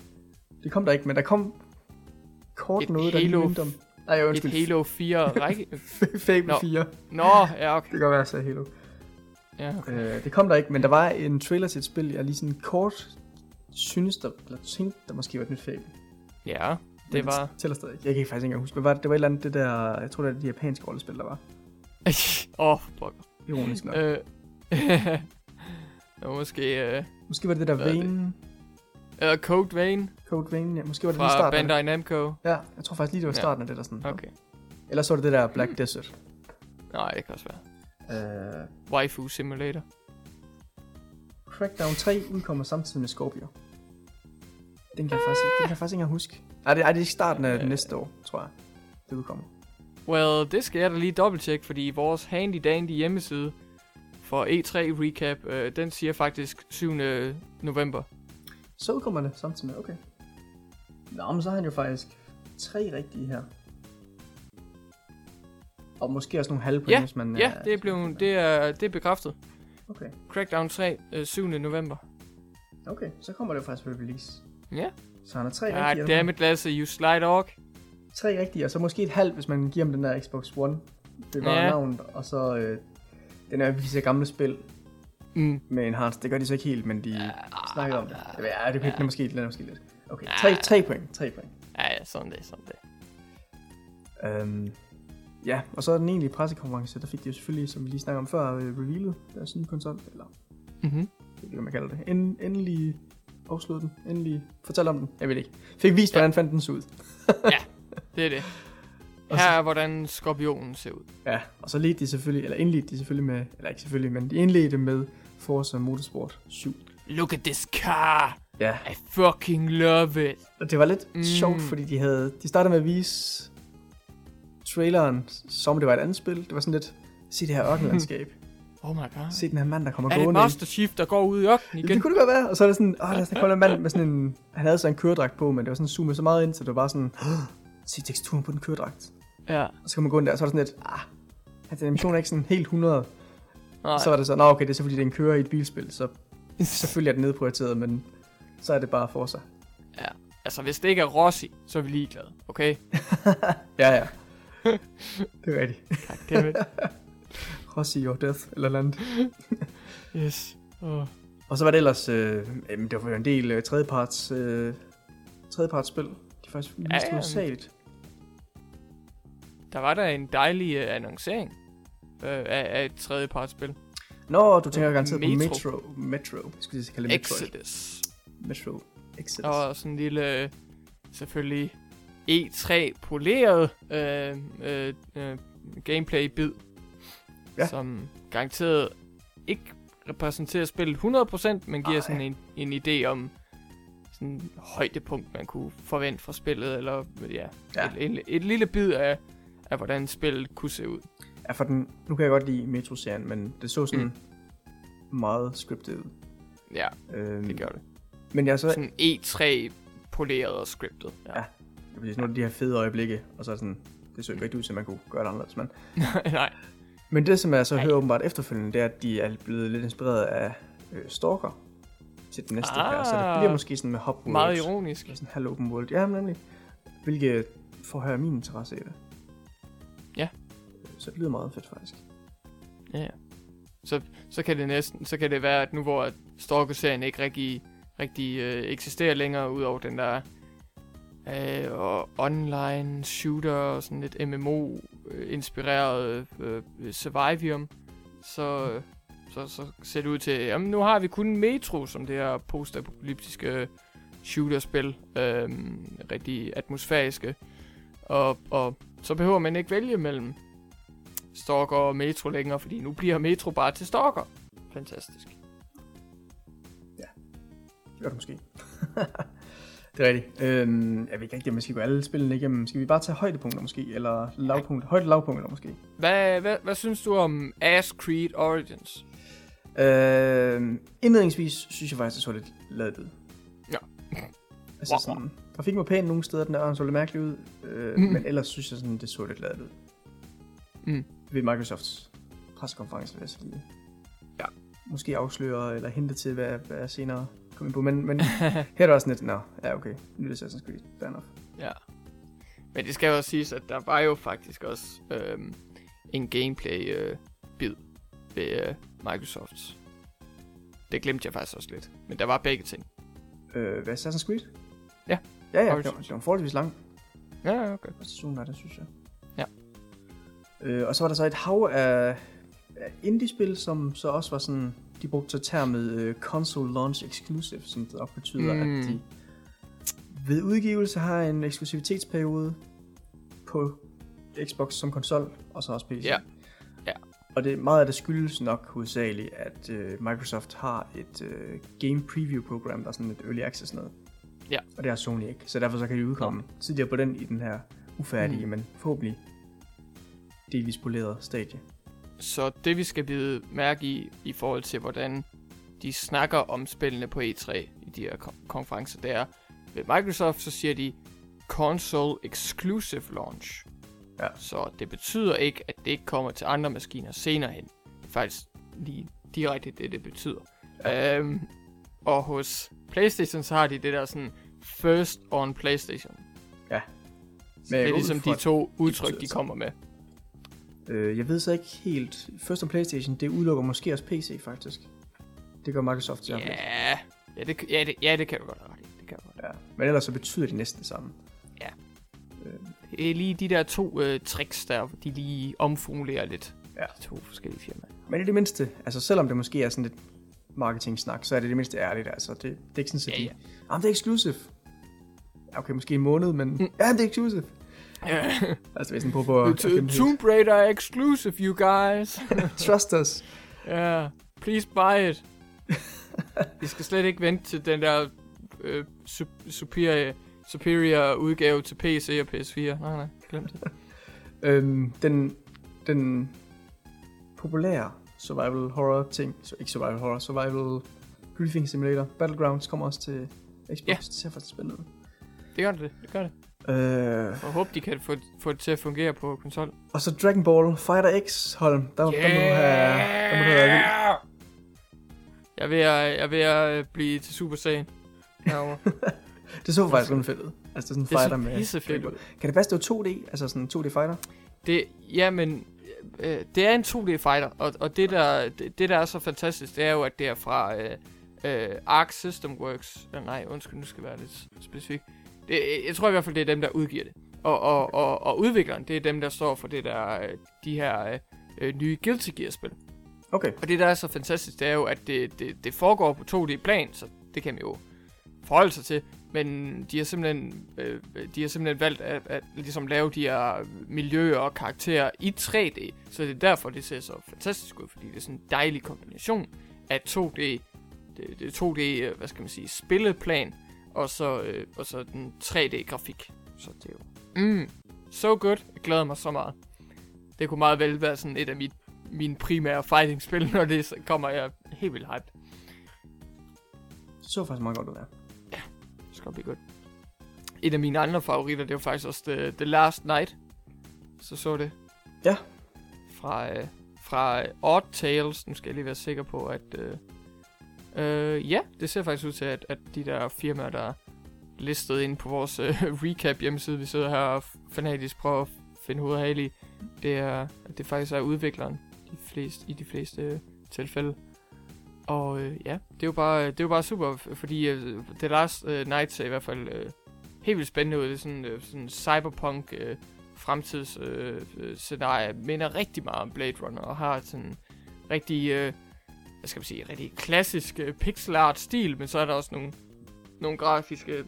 Det kom der ikke, men der kom kort Et noget, der Halo mindte om. Nej, jeg Et. Halo 4 række... Fable Nå. 4. Nå, ja, okay. Det kan godt være, jeg sagde Halo. Ja, okay. Uh, det kom der ikke, men der var en trailer til et spil, jeg lige sådan kort synes, der, eller tænkte, der måske var et nyt Fable. Ja, Men det var... tæller stadig. Jeg kan faktisk ikke engang huske. Hvad var det? Det var et eller andet, det der, jeg tror, det er de japanske rollespil, der var. Åh, oh, pokker. Ironisk nok. Øh, det var måske øh, Måske var det det der er det? Vane, uh, Code Vein Code Vane, ja. Måske var det lige fra starten. det. Bandai Namco. Ja, jeg tror faktisk lige, det var Ja. starten af det der sådan. Okay. Eller så var det det der Black Desert. Nej, det kan også være. Uh, Waifu Simulator. Crackdown 3 udkommer samtidig med Scorpio. Den kan jeg faktisk, den kan jeg faktisk ikke engang huske. Ej, det, ej, det er starten af Øh. næste år, tror jeg. Det udkommer. Well, det skal jeg da lige dobbelttjekke, fordi vores handy dandy hjemmeside for E3 recap, øh, den siger faktisk 7. november. Så udkommer det samtidig med, okay. Nå, men så har han jo faktisk tre rigtige her. Og måske også nogle halve point, Ja, hvis man... Ja, øh, det er, blevet, det er, det er bekræftet. Okay, Crackdown 3, øh, 7. november. okay, så kommer det jo faktisk ved release. Ja. Så han har tre Ah, rigtige. og- dammit Lasse, you slide dog. Tre rigtige, og så måske et halvt, hvis man giver ham den der Xbox One. Det var Ja. navnet, og så øh, den er viser gamle spil Mm. med Enhanced. Det gør de så ikke helt, men de ja, snakker om det. Ja, det er, er Ja. måske, er måske lidt. Okay, tre, tre point, tre point. Ja, ja, sådan det, sådan det. Øhm, ja, og så den egentlige pressekonference, der fik de jo selvfølgelig, som vi lige snakkede om før, øh, revealet deres nye konsol, eller Mm-hmm. ikke, hvad man kalder det. End, endelig afsluttet den, endelig fortæl om den, jeg ved det ikke. Fik vist, Ja. hvordan fandt den så ud. Det er det. Her er, hvordan skorpionen ser ud. Ja, og så ledte de selvfølgelig, eller indledte de selvfølgelig med, eller ikke selvfølgelig, men de indledte med Forza Motorsport 7. Look at this car! Ja, I fucking love it! og det var lidt Mm. sjovt, fordi de havde, de startede med at vise traileren, som om det var et andet spil. Det var sådan lidt, se det her ørkenlandskab. Oh my god. se den her mand, der kommer Er det gående. Master Chief, der går ud i ørkenen Ja, igen? det kunne det godt være. Og så er det sådan, åh, der kommer en mand med sådan en, han havde så en køredragt på, men det var sådan zoomet så meget ind, så det var bare sådan, "Åh, se teksturen på den køredragt. Ja. Og så kan man gå ind der, og så er det sådan lidt, ah, hans animation er ikke sådan helt 100. Nej. Så var det så, nå okay, det er så fordi, det er en kører i et bilspil, så selvfølgelig er det nedprioriteret, men så er det bare for sig. Altså, hvis det ikke er Rossi, så er vi ligeglade. Okay? Ja, ja. det er rigtigt. Goddammit. Rossi or Death, eller andet. yes. Oh. Og så var det ellers, øh, jamen, det var jo en del øh, tredjeparts, øh, tredjeparts spil. De faktisk viste Ja, ja, ja, ja, udsageligt. Der var der en dejlig uh, annoncering uh, af, af et tredjepartsspil. Nå, du tænker garanteret Metro. på Metro. Metro. Skulle lige kalde det Metro. Exodus. Metro. Exodus. Og sådan en lille, øh, selvfølgelig E3 poleret øh, øh, øh, gameplay-bid, ja. Som garanteret ikke repræsenterer spillet 100%, men giver Ej. sådan en, en idé om sådan højdepunkt, man kunne forvente fra spillet, eller ja, Ja. Et, et, et lille bid af, af, hvordan spillet kunne se ud. Ja, for den, nu kan jeg godt lide Metro-serien, men det så sådan mm. meget scriptet ud. Ja, Øhm, det gør det. Men jeg er så, Sådan E3 poleret og scriptet. Ja. Ja. jeg vil sige, nogle af de her fede øjeblikke, og så er sådan, det så ikke rigtig ud til, at man kunne gøre det anderledes. Men, Nej. men det, som jeg så Nej. hører åbenbart efterfølgende, det er, at de er blevet lidt inspireret af øh, Stalker til den næste Ah. her. Så det bliver måske sådan med hop world. Meget ironisk. Sådan halv open world. Ja, nemlig. Hvilket får højere min interesse i det. Ja. Så det lyder meget fedt, faktisk. Ja, ja. Så, så kan det næsten, så kan det være, at nu hvor Stalker-serien ikke rigtig, rigtig øh, eksisterer længere, ud over den der øh, og online shooter og sådan lidt MMO-inspireret øh, øh, Survivium, så, øh, så, så ser det ud til, jamen nu har vi kun Metro som det her postapokalyptiske øh, shooterspil, øh, rigtig atmosfæriske, og, og så behøver man ikke vælge mellem Stalker og Metro længere, fordi nu bliver Metro bare til Stalker. Fantastisk. Gør det måske. det er rigtigt. Øhm, jeg ved ikke rigtig, om vi skal gå alle spillene igennem. Skal vi bare tage højdepunkter måske? Eller lavpunkter? Højde lavpunkter måske? Hvad, hvad, hvad synes du om Ass Creed Origins? Øhm, indledningsvis synes jeg faktisk, det så lidt ladet ud. Ja. Altså Wow. sådan, grafikken var pæn nogle steder, den der så lidt mærkelig ud. Øh, Mm. Men ellers synes jeg sådan, det så lidt ladet ud. Mm. Ved Microsofts pressekonference, vil jeg sige. Ja. Måske afsløre eller hente til, hvad, hvad jeg senere kommer ind på. Men, men her er der også lidt, nå, ja okay, nyt Assassin's Creed, fair enough. ja. Men det skal jo også siges, at der var jo faktisk også øhm, en gameplay-bid ved øh, Microsofts. Det glemte jeg faktisk også lidt. Men der var begge ting. Øh, hvad Assassin's Creed? Ja. Ja, ja, det var, det var forholdsvis lang. Ja, ja, okay. Sæson var det, synes jeg. Ja. Øh, og så var der så et hav af, af indie-spil, som så også var sådan, de brugte så termet øh, console launch exclusive, som det også betyder, mm. At de ved udgivelse har en eksklusivitetsperiode på Xbox som konsol, og så også PC. Ja. Ja. Og det, meget af det skyldes nok hovedsageligt, at øh, Microsoft har et øh, game preview program, der er sådan et early access noget. Ja. Og det har Sony ikke, så derfor så kan de udkomme tidligere på den i den her ufærdige, Mm. men forhåbentlig delvis poleret stadie. Så det vi skal bide mærke i, i forhold til hvordan de snakker om spillene på E3 i de her kon- konferencer, det er, ved Microsoft så siger de console exclusive launch. Ja. Så det betyder ikke, at det ikke kommer til andre maskiner senere hen. Det er faktisk lige direkte det, det betyder. Ja. Øhm, og hos Playstation, så har de det der sådan first on Playstation. Ja. Men det er ligesom de to udtryk, de kommer med. Øh, jeg ved så ikke helt, først om Playstation, det udelukker måske også PC faktisk. Det gør Microsoft fald. Ja, ja, det, ja, det, ja, det kan du godt have. Det kan godt. Ja. Men ellers så betyder det næsten det samme. Ja. Øh, Det er lige de der to øh, tricks der, de lige omformulerer lidt. Ja. De to forskellige firmaer. men i det mindste, altså selvom det måske er sådan lidt marketing-snak, så er det det mindste ærligt. Altså, det, det er ikke sådan, at Ja, ja. ah, men det er exclusive. Okay, måske en måned, men Mm. ja, det er exclusive. Ja. Altså, hvis den på på Tomb Raider er exclusive, you guys. Trust us. Ja, yeah. please buy it. Vi skal slet ikke vente til den der øh, su- superior, superior udgave til PC og PS4. Nej, nej, glem det. Øhm, den, den populære survival horror ting, så ikke survival horror, survival griefing simulator, Battlegrounds kommer også til Xbox. Ja. Det ser faktisk spændende ud. Det gør det, det gør det. Øh, Og håber, de kan få, få det til at fungere på konsol. og så Dragon Ball Fighter X, Holm. Der, yeah! der må du have, der må du have vild. Jeg er ved at, jeg er ved at øh, blive til Super Saiyan. herovre. Det så faktisk rimelig fedt ud. Altså, det sådan en Det så fighter med... pissefedt Dragon Ball. Kan det passe, det var 2D? Altså sådan en 2D fighter? Det, ja, men øh, det er en 2D fighter, og, og det, der, det, det, der er så fantastisk, det er jo, at det er fra øh, øh, Arc System Works. Øh, nej, undskyld, nu skal jeg være lidt specifik. Det, jeg tror i hvert fald, det er dem, der udgiver det. Og, og, og, og udvikleren, det er dem, der står for det der, øh, de her øh, øh, nye Guilty Gear-spil. Okay. Og det, der er så fantastisk, det er jo, at det, det, det foregår på 2D-plan, så det kan man jo forholde sig til. Men de har simpelthen, øh, de har simpelthen valgt at, at ligesom lave de her miljøer og karakterer i 3D. Så det er derfor, det ser så fantastisk ud, fordi det er sådan en dejlig kombination af 2D, det, det er 2D, øh, hvad skal man sige, spilleplan, og så, øh, og så den 3D-grafik. Så det er jo, mm, so good. Jeg glæder mig så meget. Det kunne meget vel være sådan et af mit, mine primære fighting-spil, når det kommer jeg helt vildt hyped. Det så faktisk meget godt ud der. Det skal blive godt. En af mine andre favoritter, det var faktisk også The, The Last Night. Så så det. Ja. Fra, øh, fra Odd Tales. Nu skal jeg lige være sikker på, at... Øh, øh, ja, det ser faktisk ud til, at, at de der firmaer, der er listet ind på vores øh, recap hjemmeside, vi sidder her og fanatisk prøver at finde hovedet og hale i, det er, at det faktisk er udvikleren de fleste, i de fleste øh, tilfælde. Og øh, ja, det er jo bare, det er jo bare super, fordi øh, The Last øh, Night ser i hvert fald øh, helt vildt spændende ud. Det er sådan, øh, sådan cyberpunk øh, fremtids øh, øh, scenarie. Minder rigtig meget om Blade Runner og har sådan rigtig, øh, hvad skal man sige, rigtig klassisk øh, pixel art stil, men så er der også nogle, nogle grafiske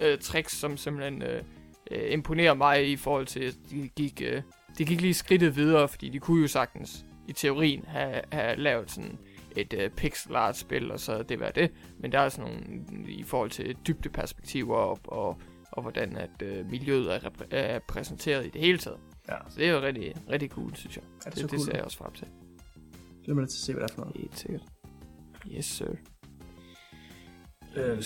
øh, tricks, som simpelthen øh, øh, imponerer mig i forhold til, at de gik, øh, de gik lige skridtet videre, fordi de kunne jo sagtens i teorien have, have lavet sådan et øh, pixel art spil, og så det var det. Men der er sådan nogle, i forhold til dybdeperspektiver og, og, og hvordan at øh, miljøet er, repræ- er præsenteret i det hele taget. Ja. Så det er jo rigtig, rigtig cool, synes jeg. Ja, det, Det, så det, cool. ser jeg også frem til. Mig lidt til at se, hvad det er for noget. Helt sikkert. Yes, sir. Øh,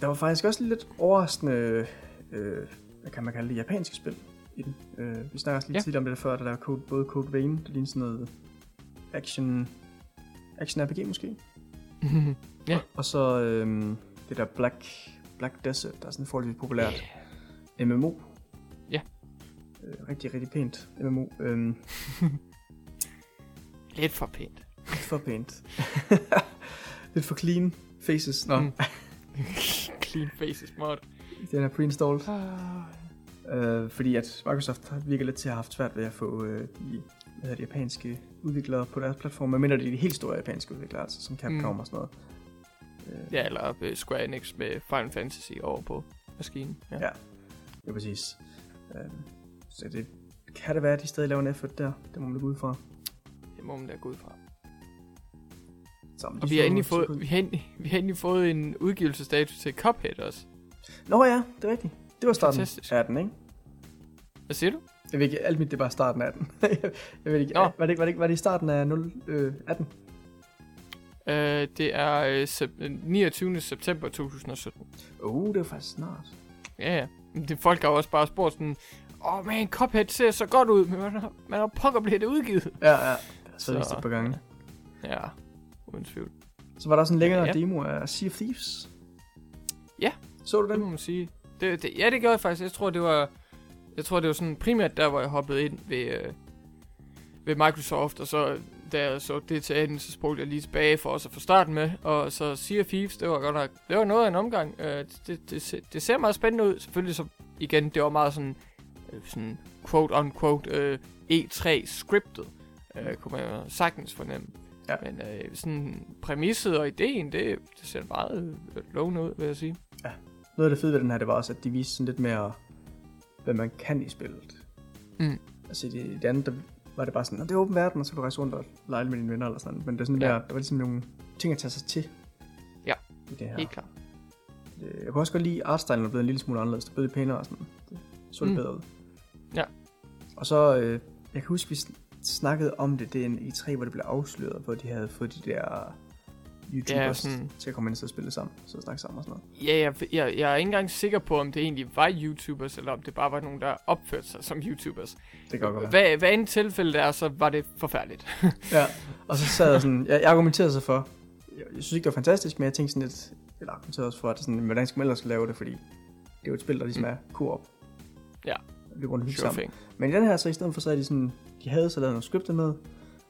Der var faktisk også lidt overraskende, øh, hvad kan man kalde det, japanske spil i den. Øh, vi snakker også lidt Ja. tidligere om det der før, der der code, både Code Vein, det ligner sådan noget action, action RPG måske. Ja. Og, og så øh, det der Black, Black Desert, der er sådan forholdsvis populært MMO. Ja. Øh, rigtig, rigtig pænt MMO. Øh, Lidt for pænt. Lidt for pænt. lidt for clean faces. Nå, Mm. Clean Faces mod. Den er pre-installed. Ah, Øh, fordi at Microsoft har virker lidt til at have haft svært ved at få øh, de, hvad hedder de japanske udviklere på deres platform, medmindre det er de helt store japanske udviklere, altså som Capcom Mm. og sådan noget. Øh, Ja, eller øh, Square Enix med Final Fantasy over på maskinen. Ja. Ja. Ja, præcis. Øh, så det kan det være, at de stadig laver en effort der. Det må man gå ud fra. Det må man da gå ud fra. Så, men de Og vi har, endelig fået, vi, har vi har endelig fået en udgivelsesdato til Cuphead også. Nå ja, det er rigtigt. Det var starten Fantastisk. af den, ikke? Hvad siger du? Jeg ved ikke, alt mit det er bare starten af den. jeg ved ikke, Nå. var det, ikke- var, det, ikke- var det i starten af 0, øh, 18? Øh, det er øh, sep- 29. september 2017. Oh, det er faktisk snart. Ja, ja. Det, folk har jo også bare spurgt sådan, åh oh, man, Cuphead ser så godt ud, men man har, man har pokker blevet det udgivet. Ja, ja. Så, Så- så. et par gange. Ja, uden tvivl. Så var der også en længere Ja. ja. demo af Sea of Thieves. Ja. Så du Det den? må man sige. Det, det, ja, det gjorde jeg faktisk. Jeg tror, det var, jeg tror, det var sådan primært der, hvor jeg hoppede ind ved, øh, ved Microsoft, og så da jeg så det til enden, så spurgte jeg lige tilbage for også at få starten med, og så Sea of Thieves, det var godt nok, det var noget af en omgang. Øh, det, det, det, se- det ser meget spændende ud. Selvfølgelig så, igen, det var meget sådan, øh, sådan quote unquote øh, E3 scriptet, øh, kunne man jo sagtens fornemme. Ja. Men øh, sådan præmisset og ideen, det, det ser meget øh, lovende ud, vil jeg sige. Noget af det fede ved den her, det var også, at de viste sådan lidt mere, hvad man kan i spillet. Mm. Altså i det, det andet, der var det bare sådan, "Nå, det er åben verden, og så kan du rejse rundt og lege med dine venner eller sådan. Men det er sådan Ja. mere, der var ligesom nogle ting at tage sig til. Ja. I det her. Helt klart. Jeg kunne også godt lide, at artstylen er blevet en lille smule anderledes. Det er blevet lidt pænere og sådan. Det så lidt Mm. bedre ud. Ja. Og så, øh, jeg kan huske, vi snakkede om det, det er en E3, hvor det blev afsløret, hvor de havde fået de der YouTubers sådan- til at komme ind og spille sammen, så snakke sammen og sådan noget. Ja, jeg, jeg, jeg er ikke engang sikker på, om det egentlig var YouTubers, eller om det bare var nogen, der opførte sig som YouTubers. Det kan godt være. Hvad, hvad end tilfælde det er, så var det forfærdeligt. Ja, og så sad jeg sådan, jeg, jeg argumenterede så for, jeg, jeg synes ikke, det var fantastisk, men jeg tænkte sådan lidt, eller argumenterede også for, at sådan, hvordan skal man ellers lave det, fordi det er jo et spil, der ligesom Mm. er co-op. Ja. Vi rundt Sure sammen. thing. Men i den her, så i stedet for, så havde de sådan, de havde så lavet nogle scriptet med,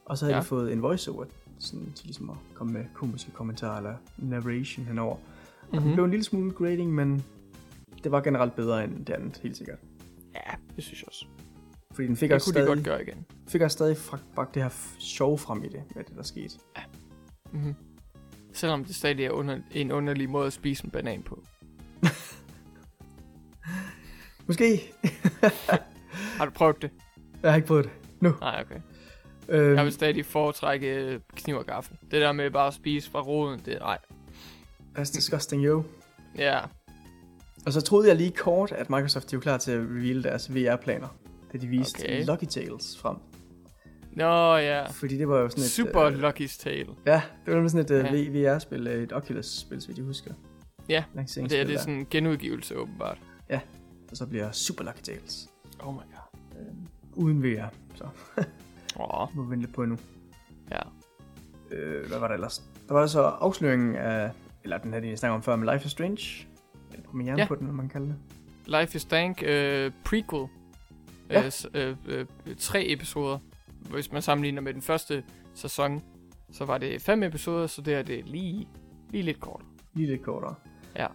og så havde Ja. ja. de fået en voiceover, sådan til ligesom at komme med komiske kommentarer eller narration henover. Mm-hmm. Det Mhm. blev en lille smule grading, men det var generelt bedre end det andet, helt sikkert. Ja, det synes jeg også. Fordi den fik Det også kunne de stadig, godt gøre igen. fik også stadig bragt det her sjove frem i det, med det der skete. Mm-hmm. Selvom det stadig er under, en underlig måde at spise en banan på. Måske. Har du prøvet det? Jeg har ikke prøvet det. Nu. Nej, okay. Øhm, Jeg vil stadig foretrække øh, kniv og gaffel. Det der med bare at spise fra roden, det er nej. That's disgusting, yo. Ja, Og så troede jeg lige kort, at Microsoft de var klar til at reveal deres VR-planer. Da de viste Okay. Lucky Tales frem. Nå ja. Fordi det var jo sådan et... Super øh, Lucky's Tale. Ja, det var sådan et Ja. ja. VR-spil, et Oculus-spil, så vidt jeg husker. Ja, Lanceringsspil Det er det der. sådan en genudgivelse, åbenbart. Og så bliver Super Lucky Tales. Oh my god. Øhm, uden VR, så Åh, må vi vente lidt på endnu. ja. Øh, hvad var der ellers? Der var så afsløringen af... Eller den her, de snakker om før, med Life is Strange. Eller premieren Ja. på den, hvad man kalder det. Life is Dank øh, prequel. Ja. Øh, øh, øh, tre episoder. Hvis man sammenligner med den første sæson, så var det fem episoder, så det er det lige, lige lidt kort. Lige lidt kortere. Ja.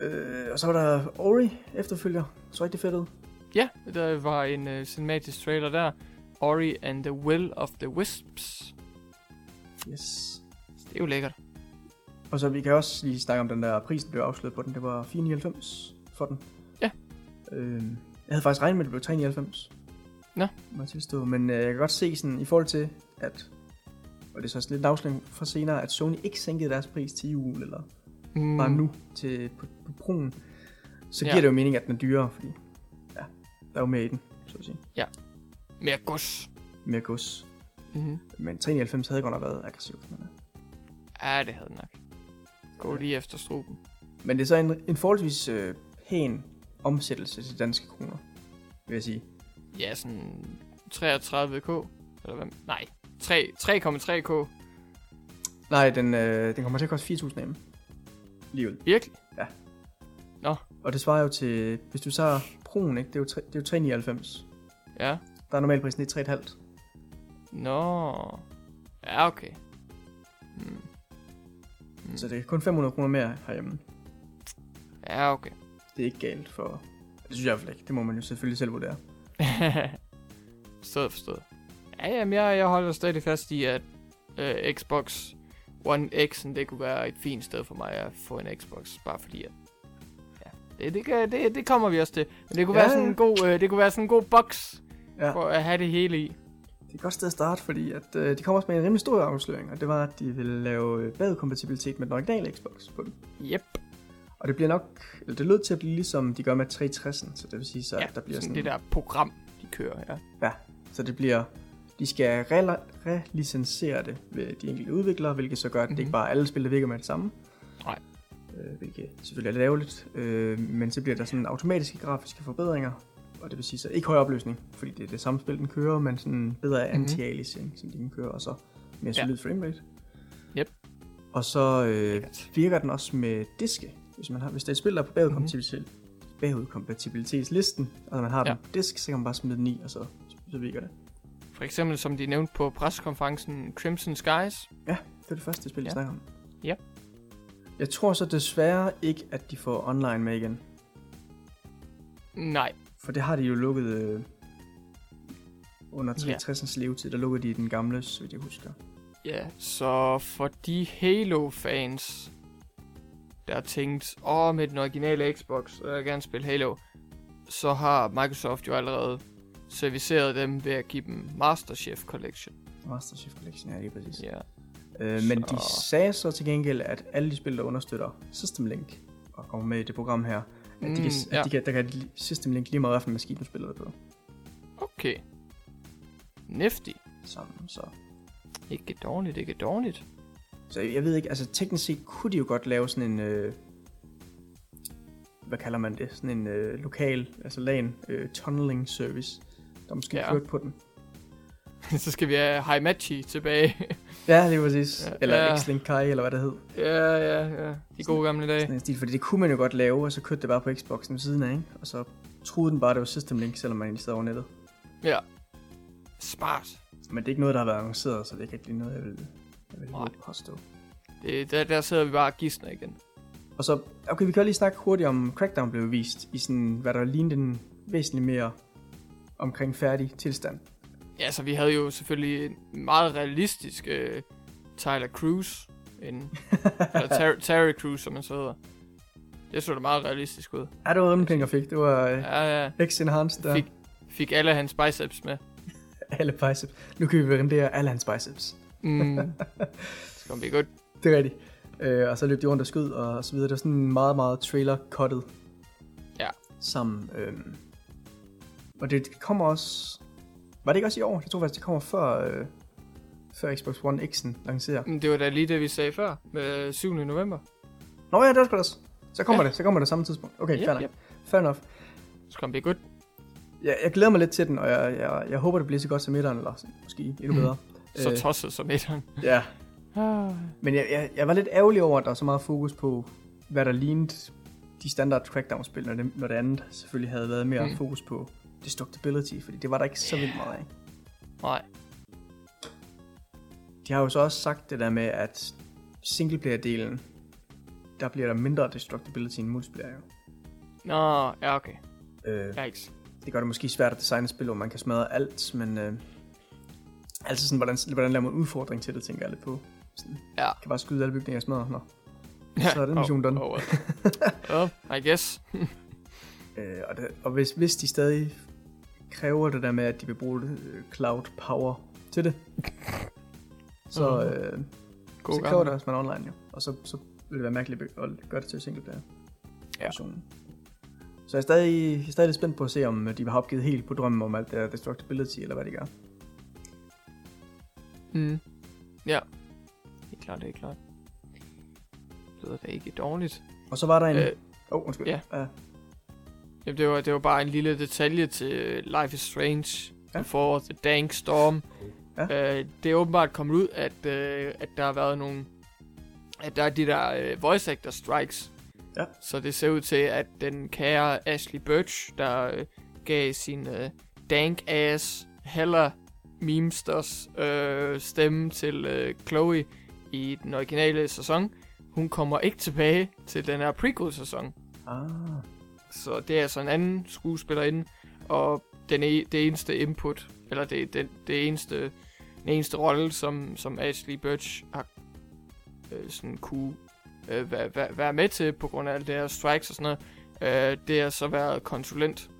Øh, og så var der Ori efterfølger. Så rigtig fedt ud. Ja, der var en øh, cinematisk trailer der. Ori and the Will of the Wisps. Yes. Det er jo lækkert. Og så vi kan også lige snakke om den der prisen, der blev afsløret på den. Det var 4,99 for den. Ja. Øh, jeg havde faktisk regnet med, at det blev 3,99. Nå. Må jeg tilstå. Men øh, jeg kan godt se sådan, i forhold til, at... Og det er så også lidt afsløring fra senere, at Sony ikke sænkede deres pris til jul, eller Mm, bare nu til, på, på Pro'en. Så Ja. giver det jo mening, at den er dyrere, fordi er jo mere i den, så at sige. Mere gods. Mere gods. Mm-hmm. Men 3,99 havde godt nok været aggressivt. Men. Ja, det havde den nok. Gå lige efter struben. men det er så en, en forholdsvis øh, pæn omsættelse til danske kroner, vil jeg sige. Ja, sådan 33k. Eller hvad? Nej, 3 3,3k. Nej, den, øh, den kommer til at koste 4.000 hjemme. Lige ud. Virkelig? Og det svarer jo til, hvis du så Pro'en, ikke? Det er jo, tre- det er jo 3,99. Ja. Der er normalprisen i 3,5. Nå. Ja, okay. Mm. Mm. Så det er kun 500 kroner mere herhjemme. Ja, okay. Det er ikke galt for... Det synes jeg i hvert fald ikke. Det må man jo selvfølgelig selv vurdere. forstået, forstået. Ja, jamen, jeg, jeg holder stadig fast i, at øh, Xbox One X'en, det kunne være et fint sted for mig at få en Xbox, bare fordi at, det, det, kan- det, det kommer vi også til. Men det kunne, Ja, være sådan en god, øh, det kunne være sådan en god box Ja. for at have det hele i. Det er et godt sted at starte, fordi at, øh, de kommer også med en rimelig stor afsløring, og det var, at de ville lave øh, badekompatibilitet med den originale Xbox på den. Yep. Og det bliver nok, eller det lød til at blive ligesom de gør med 360'en, så det vil sige så, ja, at der bliver sådan, det der program, de kører, ja. Ja, så det bliver, de skal relicensere det ved de enkelte udviklere, hvilket så gør, at det Mhm. ikke bare er alle spil, der virker med det samme. Nej. Øh, hvilket selvfølgelig er lidt ærgerligt, øh, men så bliver der sådan automatiske grafiske forbedringer, og det vil sige så ikke høj opløsning, fordi det er det samme spil, den kører, men sådan bedre Mhm. anti-aliasing, som de kan køre, og så mere Ja. solid framerate. Yep. Og så øh, virker den også med diske, hvis, man har, hvis det er et spil, der er på bagudkompatibilitet, bagudkompatibilitetslisten, og man har den. Ja. på disk, så kan man bare smide den i, og så, så virker det. For eksempel, som de nævnte på pressekonferencen, Crimson Skies. Det er det første spil, jeg Ja. snakker om. Ja. Jeg tror så desværre ikke, at de får online med igen. Nej, For det har de jo lukket øh, under Ja. 360'ens levetid. Der lukkede de den gamle, så vidt jeg husker. Ja, så for de Halo-fans, der tænkt, åh, med den originale Xbox, og jeg vil gerne spille Halo, så har Microsoft jo allerede serviceret dem ved at give dem Master Chief Collection. Master Chief Collection, ja, lige præcis. Ja, Øh, men de Så- sagde så til gengæld, at alle de spil, der understøtter System Link, og kommer med i det program her, at, de kan, Mm, ja. at de kan, der kan System Link lige meget, hvilken maskine du spiller det på. okay. Nifty. Så, så. Ikke dårligt, ikke dårligt. så jeg ved ikke, altså teknisk set kunne de jo godt lave sådan en, øh, hvad kalder man det, sådan en øh, lokal, altså LAN øh, tunneling service, der måske ja. kørte på den. så skal vi have Haimachi tilbage. Ja, det er præcis. Ja, eller ja. X-Link Kai, eller hvad det hed. ja, ja, ja. De gode gamle dage. Sådan en stil, fordi det kunne man jo godt lave, og så kørte det bare på Xboxen ved siden af, ikke? Og så troede den bare, det var System Link, selvom man egentlig sad over nettet. Ja. Smart. Men det er ikke noget, der har været annonceret, så det er ikke rigtig noget, jeg vil, jeg vil Nej. påstå. Det, der, der sidder vi bare og gidsner igen. Og så, okay, vi kan lige snakke hurtigt om Crackdown blev vist i sådan, hvad der lignede en væsentlig mere omkring færdig tilstand. Ja, så vi havde jo selvfølgelig en meget realistisk uh, Tyler Cruz. En, eller Ter- Terry Cruz, som man så hedder. Det så da meget realistisk ud. Ja, det var rimelig jeg fik. Det var øh, Ja, ja. X-Enhanced der. Fik, fik alle hans biceps med. Alle biceps. Nu kan vi rendere alle hans biceps. Mm. det skal blive godt. Det er rigtigt. Øh, og så løb de rundt og skød og så videre. Det var sådan meget, meget trailer-cuttet. Ja. Sammen. Øhm. Og det kommer også... Var det ikke også i år? Jeg tror faktisk, det kommer før, øh, før Xbox One X'en lancerer. Men det var da lige det, vi sagde før. Med 7. november. Nå ja, det sgu da også. Så kommer Ja. det. Så kommer det samme tidspunkt. Okay, Yep, fair nok. yep. Fair enough. Så skal det godt. Jeg, jeg glæder mig lidt til den, og jeg, jeg, jeg håber, det bliver så godt som etteren, eller måske endnu bedre. Så Øh, tosset som etteren. Ja, Ah. Men jeg, jeg, jeg var lidt ærgerlig over, at der er så meget fokus på, hvad der lignede de standard Crackdown-spil, når det, når det andet selvfølgelig havde været mere Mm. mm. fokus på destructibility, fordi det var der ikke så vildt meget af. Nej. De har jo så også sagt det der med, at singleplayer-delen, der bliver der mindre destructibility end multiplayer. jo. Nå, ja, okay. Øh, Yikes. det gør det måske svært at designe et spil, hvor man kan smadre alt, men øh, altså sådan, hvordan, hvordan laver man en udfordring til det, tænker jeg lidt på. Sådan, Ja. kan bare skyde alle bygninger og smadre. Nå. Ja. Så er den mission done. Oh, well. well, I guess. Øh, og det, og hvis, hvis de stadig kræver det der med, at de vil bruge øh, cloud power til det, så, Mhm. øh, God så kræver det også, man er online jo. Og så, så vil det være mærkeligt at gøre det til single player. Ja. versionen. Så jeg er, stadig, jeg er stadig lidt spændt på at se, om de har opgivet helt på drømmen om alt det der destructibility, eller hvad de gør. Mm. Ja. Det er klart, det er klart. Det lyder da ikke dårligt. Og så var der en... Åh, Øh, oh, undskyld. ja. Uh, Jamen, det var, det var bare en lille detalje til Life is Strange. Ja. For The Dank Storm. Ja. Øh, det er åbenbart kommet ud, at, øh, at der har været nogle... At der er de der øh, voice actor strikes. Ja. Så det ser ud til, at den kære Ashley Birch, der øh, gav sin øh, dank ass heller memesters øh, stemme til øh, Chloe i den originale sæson. Hun kommer ikke tilbage til den her prequel-sæson. Ah, Så det er altså en anden skuespillerinde, og den e- det eneste input, eller det, det, det eneste, den eneste rolle, som, som Ashley Birch har øh, sådan kunne øh, være, være, være med til, på grund af alle det her strikes og sådan noget, øh, det har så været konsulent.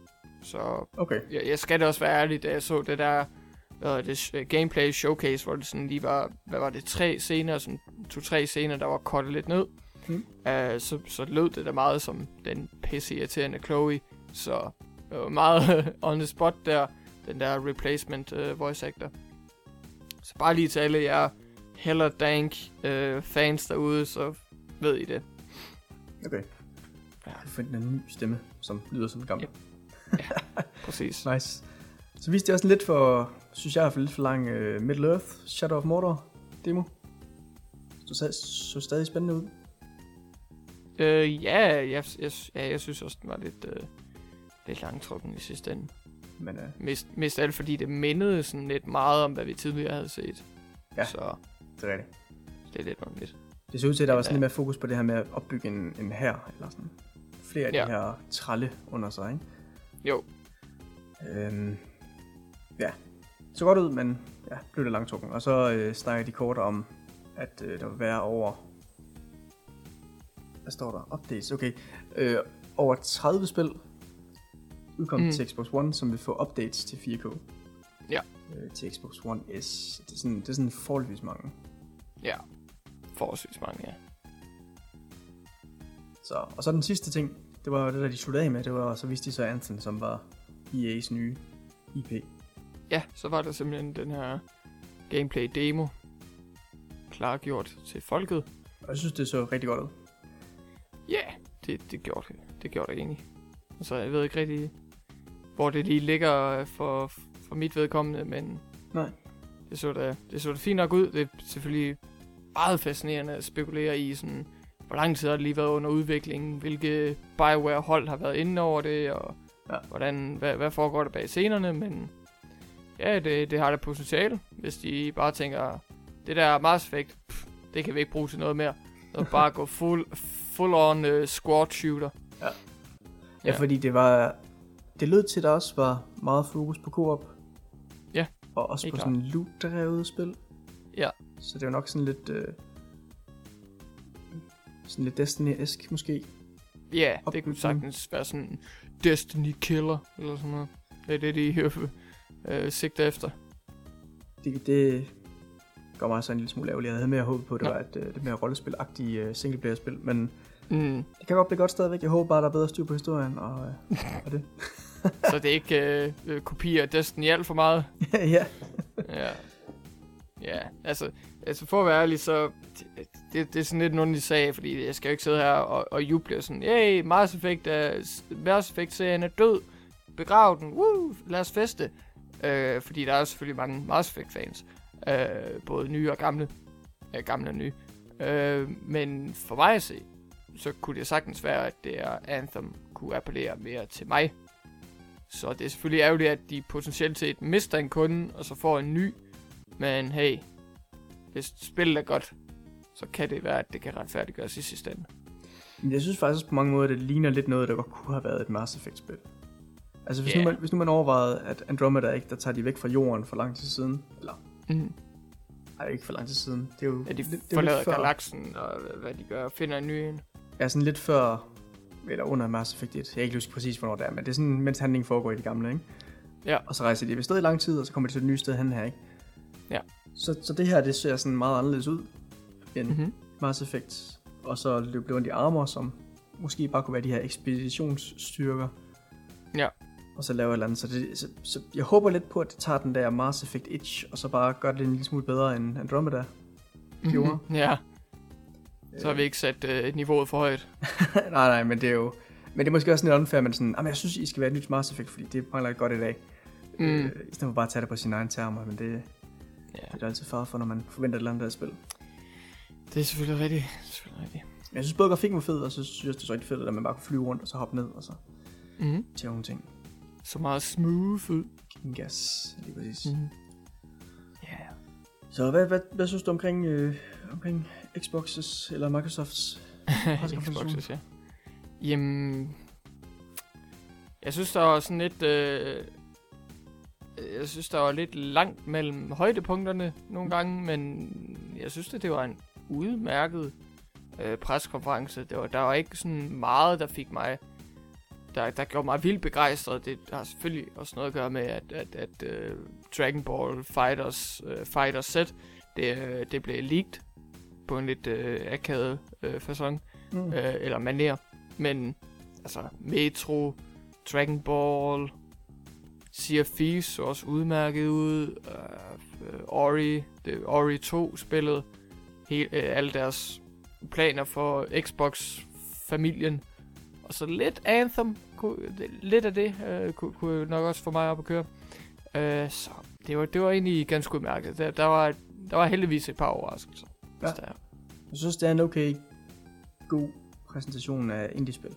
Så okay. jeg, jeg skal da også være ærlig, da jeg så det der hvad det, gameplay showcase, hvor det sådan lige var, hvad var det, tre scener, sådan to-tre scener, der var kortet lidt ned. Mm. Uh, så, så lød det da meget som den pisse irriterende Chloe, så det var meget on the spot der, den der replacement uh, voice actor. Så bare lige til alle jer heller dank uh, fans derude, så ved I det. Okay. Ja. Jeg fandt en ny stemme, som lyder som en gammel. Præcis. Nice. Så viste det også lidt for, synes jeg, for lidt for lang uh, Middle Earth Shadow of Mordor demo. Så, så stadig spændende ud. Uh, ja, jeg, jeg, ja, jeg synes også, den var lidt, uh, lidt langtrukken i sidste ende. Men uh, Mest, mest alt fordi det mindede sådan lidt meget om, hvad vi tidligere havde set. Ja. Så det er rigtigt. det er lidt underligt. Det ser ud til, at der var sådan lidt mere fokus på det her med at opbygge en, en her eller sådan. Flere af Ja. de her tralle under sig, ikke? Jo, Øhm, ja, så godt ud, men ja, blev det langtrukken. Og så øh, snakker de kort om, at øh, der vil være over... Hvad står der? Updates, okay. Øh, over 30 spil udkommet Mm. til Xbox One, som vil få updates til 4K. Ja. Øh, til Xbox One S. Det er sådan, det er sådan forholdsvis mange. ja. Forholdsvis mange, ja. Så, og så den sidste ting, det var det der, de sluttede af med, det var, så viste de så Anthem, som var EA's nye IP. Ja, så var der simpelthen den her gameplay demo klargjort til folket. Og jeg synes, det så rigtig godt ud. Ja, yeah, det, det gjorde det. Det gjorde det egentlig. Så jeg ved ikke rigtig, hvor det lige ligger for, for mit vedkommende, men Nej. det så da, det så da fint nok ud. Det er selvfølgelig meget fascinerende at spekulere i, sådan, hvor lang tid har det lige været under udviklingen, hvilke Bioware-hold har været inde over det, og Ja. hvordan, hvad, hvad foregår der bag scenerne, men ja, det, det har det potentiale, hvis de bare tænker, det der Mass Effect, pff, det kan vi ikke bruge til noget mere. Så bare gå full, full on uh, squad shooter. Ja, Ja. fordi det var... Det lød til, at der også var meget fokus på co-op. Ja, Og også på klart. sådan en loot-drevet spil. Ja. Så det jo nok sådan lidt... Øh, sådan lidt Destiny-esk måske. Ja, yeah, det kunne sagtens være sådan Destiny Killer, eller sådan noget. Det er det, de øh, øh, sigter efter. Det, det gør mig så en lille smule ærgerlig. Jeg havde mere håbet på, at det Nå. var et øh, lidt mere rollespil-agtigt øh, singleplayer-spil. Men Mm. det kan godt blive godt stadigvæk. Jeg håber bare, der er bedre styr på historien. Og, øh, og det. Så det er ikke øh, øh, kopier af Destiny alt for meget. ja. Ja. Ja, altså, altså for at være ærlig, så det, det, det er sådan lidt en underlig sag, fordi jeg skal jo ikke sidde her og, og juble og sådan, hey, Mass Effect er, Mass Effect-serien er død, begrav den, woo, lad os feste. Øh, fordi der er selvfølgelig mange Mass Effect-fans, øh, både nye og gamle, øh, gamle og nye. Øh, men for mig at se, så kunne det sagtens være, at det er Anthem kunne appellere mere til mig. Så det er selvfølgelig ærgerligt, at de potentielt set mister en kunde, og så får en ny. Men hey, hvis spillet er godt, så kan det være, at det kan retfærdiggøres i sidste ende. Jeg synes faktisk på mange måder, det ligner lidt noget, der godt kunne have været et Mass Effect-spil. Altså hvis, Ja. nu man, hvis nu man overvejede, at Andromeda ikke, der tager de væk fra jorden for lang tid siden, eller Mm. nej, ikke for lang tid siden, det er jo At de lidt, det er forlader galaksen, og hvad de gør, finder en ny en. Ja, sådan lidt før, eller under Mass Effect 1, jeg kan ikke huske præcis, hvornår det er, men det er sådan, mens handlingen foregår i de gamle, ikke? Ja. Og så rejser de ved sted i lang tid, og så kommer de til et nyt sted hen her, ikke? Ja. Så, så det her, det ser sådan meget anderledes ud, end Mm-hmm. Mass Effect, og så løb rundt i armor, som måske bare kunne være de her ekspeditionsstyrker. Ja. Og så lave et eller andet. Så, det, så, så jeg håber lidt på, at det tager den der Mass Effect itch, og så bare gør det en lille smule bedre end Andromeda. gjorde. Mm-hmm. Ja, så har vi ikke sat øh, niveauet for højt. nej, nej, men det er jo... Men det er måske også lidt unfair, men sådan, "Jamen, jeg synes, I skal være et nyt Mass Effect, fordi det mangler godt i dag. Mm. Øh, I stedet for bare at tage det på sine egne termer, men det, Ja, det er altid far for, når man forventer et eller andet af spil. det er selvfølgelig rigtigt. Det er selvfølgelig rigtigt. Men jeg synes både grafikken var fed, og så synes jeg, det er så rigtig fedt, at man bare kunne flyve rundt og så hoppe ned, og så Mm-hmm. til nogle ting. Så meget smooth ud. Gas, lige præcis. Mm-hmm. Ja. Så hvad, hvad, hvad synes du omkring, øh, omkring Xbox's eller Microsofts? Xboxes, ja. Jamen, jeg synes, der var sådan lidt... Øh, jeg synes, der var lidt langt mellem højdepunkterne nogle gange, men jeg synes, at det var en udmærket øh, preskonference. Det var, der var ikke sådan meget, der fik mig... Der, der gjorde mig vildt begejstret. Det har selvfølgelig også noget at gøre med, at, at, at uh, Dragon Ball Fighters, uh, Fighters set, det, uh, det blev leaked på en lidt uh, akavet uh, fasong, mm. uh, eller maner. Men altså, Metro, Dragon Ball, Sea of Thieves så også udmærket ud. Uh, uh, Ori, det, Ori 2 spillet. Hele, uh, alle deres planer for Xbox-familien. Og så lidt Anthem. Kunne, lidt af det uh, kunne, kunne nok også få mig op at køre. Uh, så det var, det var egentlig ganske udmærket. Der, der, var, der var heldigvis et par overraskelser. Ja. Der. Jeg synes, det er en okay god præsentation af indie-spil.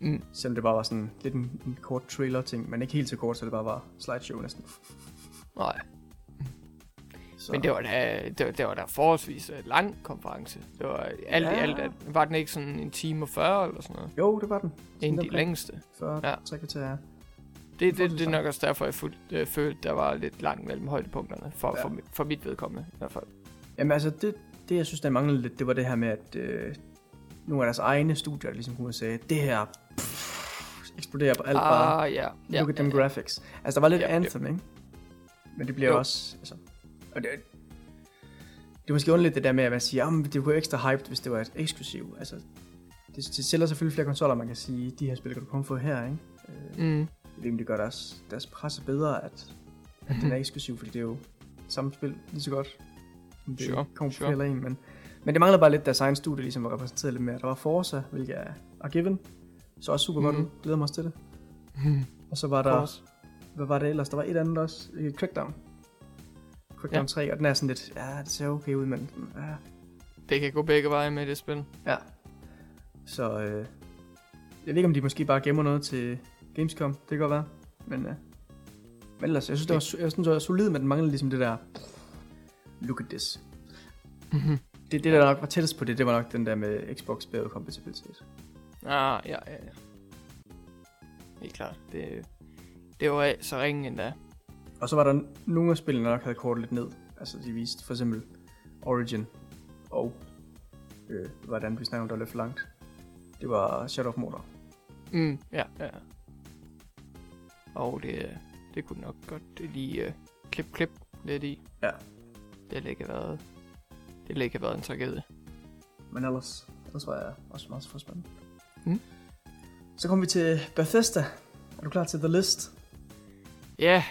Mm. Selvom det bare var sådan lidt en, en kort trailer-ting, men ikke helt så kort, så det bare var slideshow næsten. Nej. Så. Men det var da, det var, det var da forholdsvis uh, lang konference. Det var alt ja. i alt, var den ikke sådan en time og 40 eller sådan noget? Jo, det var den. En af de længste. 40, ja. 3 kvarter. Det, det, det, det er nok også derfor, jeg fuldt, øh, følte, der var lidt langt mellem højdepunkterne, for, ja. for, for mit vedkommende i hvert fald. Jamen altså, det, det jeg synes, der manglede lidt, det var det her med, at øh, nogle af deres egne studier, der ligesom kunne sige, det her pff, eksploderer på alt ah, bare. Ja, ja, Look at them ja, graphics. Altså, der var lidt ja, Anthem, ja. ikke? Men det bliver jo. også, altså, og det, det er måske underligt det der med, at man siger, at det kunne ekstra hyped, hvis det var et eksklusiv. Altså, det, det sælger selvfølgelig flere konsoller, man kan sige, de her spil kan du komme få her, ikke? Øh, mm. Det det gør deres, deres presse bedre, at, at den er eksklusiv, fordi det er jo samme spil lige så godt. Det sure, kommer sure. flere en, men, men det mangler bare lidt deres egen studie, ligesom var repræsenteret lidt mere. Der var Forza, hvilket er, er given, så også super mm. godt ud. Glæder mig også til det. Mm. Og så var der, Force. hvad var det ellers? Der var et andet også, Crackdown. Crackdown ja. 3, og den er sådan lidt, ja, det ser okay ud, men ja. Det kan gå begge veje med det spil. Ja. Så øh, jeg ved ikke, om de måske bare gemmer noget til Gamescom. Det kan godt være. Men, øh, men ellers, jeg synes, det var, jeg synes, det var solid, men den manglede ligesom det der, look at this. Mm-hmm. Det, det, der nok var tættest på det, det var nok den der med Xbox bedre kompatibilitet. Ah, ja, ja, ja. Helt klart. Det, det var så ringen endda. Og så var der nogle af spillene, der nok havde kortet lidt ned. Altså de viste for eksempel Origin og øh, hvordan vi snakker om, der lidt for langt. Det var Shadow of Mordor. Mm, ja, ja. Og det, det kunne nok godt lige uh, klip, klip lidt i. Ja. Det har ikke været, det har ikke været en tragedie. Men ellers, ellers var jeg også meget for spændende. Mm. Så kommer vi til Bethesda. Er du klar til The List? Ja,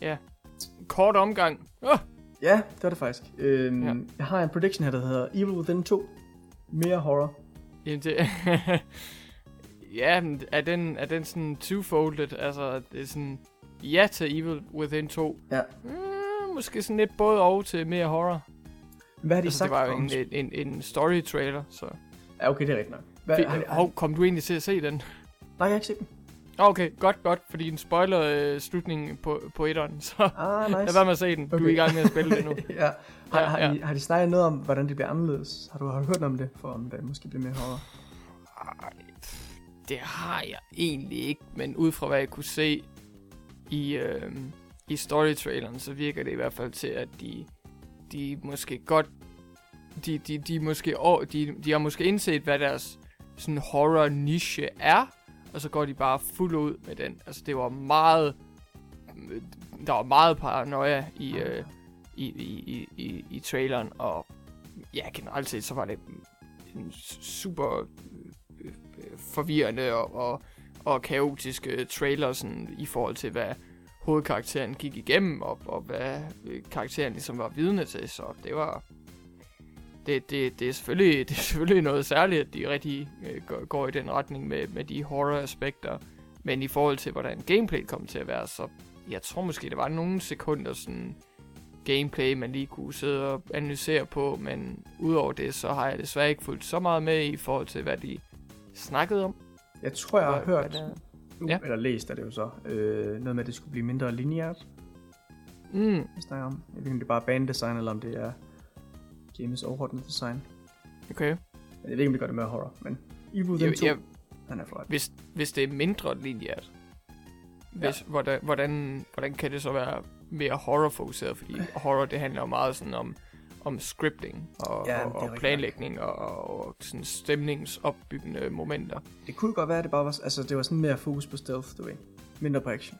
ja. Kort omgang. Oh! Ja, det var det faktisk. Øhm, ja. Jeg har en prediction her, der hedder Evil Within 2. Mere horror. Jamen det... ja, men er den, er den sådan two-folded? Altså, det er sådan... Ja til Evil Within 2. Ja. Mm, måske sådan lidt både og til mere horror. Hvad har de altså, sagt det var jo en, en, en story trailer, så... Ja, okay, det er rigtigt nok. Hvad, har, har... kom du egentlig til at se den? Nej, jeg har ikke set den. Okay, godt, godt, fordi den spoiler øh, slutningen på, på etteren, så ah, nice. lad være med at se den. Okay. Du er i gang med at spille det nu. ja. Har, ja, har, ja. I, har de snakket noget om, hvordan det bliver anderledes? Har du, har du hørt om det, for om det måske bliver mere horror? Ej, det har jeg egentlig ikke, men ud fra hvad jeg kunne se i, øh, i storytraileren, så virker det i hvert fald til, at de, de måske godt, de, de, de, måske, de, de har måske indset, hvad deres sådan horror niche er, og så går de bare fuld ud med den. Altså, det var meget... Der var meget paranoia i, øh, i, i, i, i traileren, og ja, generelt set, så var det en super øh, øh, forvirrende og, og, og kaotisk trailer sådan, i forhold til, hvad hovedkarakteren gik igennem, og, og hvad øh, karakteren ligesom var vidne til, så det var det, det, det, er selvfølgelig, det er selvfølgelig noget særligt, at de rigtig øh, går, går i den retning med, med de horror-aspekter. Men i forhold til, hvordan gameplay kommer til at være, så jeg tror måske, der var nogle sekunder sådan gameplay, man lige kunne sidde og analysere på. Men udover det, så har jeg desværre ikke fulgt så meget med i forhold til, hvad de snakkede om. Jeg tror, jeg har hvad, hørt, hvad ja. eller læst er det jo så, øh, noget med, at det skulle blive mindre lineært. Mm. Jeg snakker om. Jeg ved ikke, om det er bare banedesign, eller om det er James overordnet design. Okay. Jeg ved ikke, om det gør det mere horror, men Evil Within 2. Jeg, Han er flot. Hvis, hvis det er mindre lineært, hvis, ja. hvordan, hvordan, hvordan kan det så være mere horror-fokuseret? Fordi horror, det handler jo meget sådan om, om scripting og, Ja, og, og planlægning og, og, sådan stemningsopbyggende momenter. Det kunne godt være, at det bare var, altså det var sådan mere fokus på stealth, du ved. Mindre på action.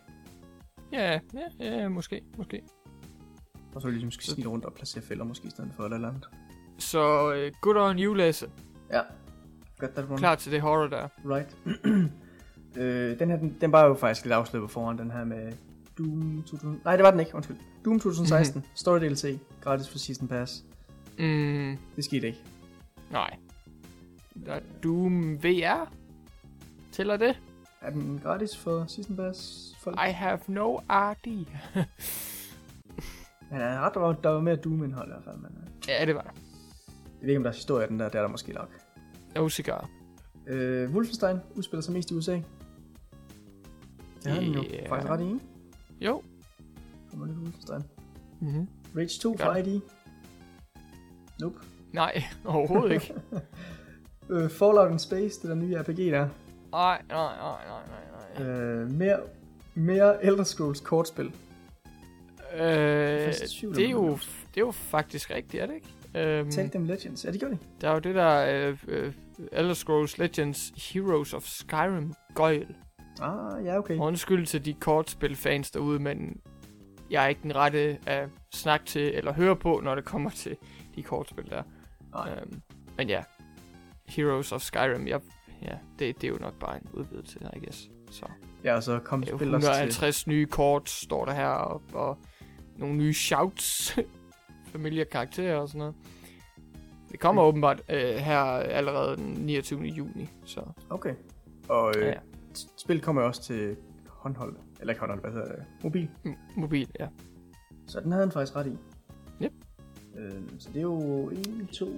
Ja, ja, ja, måske, måske. Og så ligesom skal snige rundt og placere fælder måske i stedet for eller andet. Så uh, good on you, Lasse. Ja. Got that one. Klar til det horror der. Right. øh, den her, den, den var jo faktisk lidt afsløret på forhånd, den her med Doom 2000... Nej, det var den ikke, undskyld. Doom 2016, Mhm. Story DLC, gratis for Season Pass. Mm, Det skete ikke. nej. Der er Doom VR. Tæller det? Er den gratis for Season Pass? Folk? I have no idea. Men jeg er ret, der var, der var mere Doom-indhold i hvert fald. Men, øh, ja, det var der. jeg ved ikke, om der er historie af den der, det er der måske nok. No cigar. Øh, Wolfenstein udspiller sig mest i USA. Det har den jo faktisk ret i, ikke? Jo. Kommer lidt Wolfenstein. Mm-hmm. Rage 2 Gør for det. ID. Nope. Nej, overhovedet ikke. Øh, Fallout in Space, det der nye RPG der. Nej, nej, nej, nej, nej, nej. Øh, mere, mere Elder Scrolls kortspil. Øh, det, er jo, det det er jo faktisk rigtigt, er det ikke? Øhm, Take Them Legends. Ja, det gjorde de. der er jo det der øh, øh, Elder Scrolls Legends Heroes of Skyrim gøjl. Ah, ja, okay. Undskyld til de kortspilfans derude, men jeg er ikke den rette at snakke til eller høre på, når det kommer til de kortspil der. Nej. Øhm, men ja, Heroes of Skyrim, jeg, ja, det, det er jo nok bare en udvidelse, I guess. Så Ja, og så kom spil også til... 150 nye kort, står der her, og, og nogle nye shouts, familie karakterer og sådan noget. Det kommer Mm. åbenbart øh, her allerede den 29. juni, så Okay. Og øh, ja, ja. Ja. spil kommer også til håndhold. Eller ikke håndhold, hvad hedder det? Mobil. M- mobil, ja. Så den havde han faktisk ret i. Yep. Øh, så det er jo 1, 2,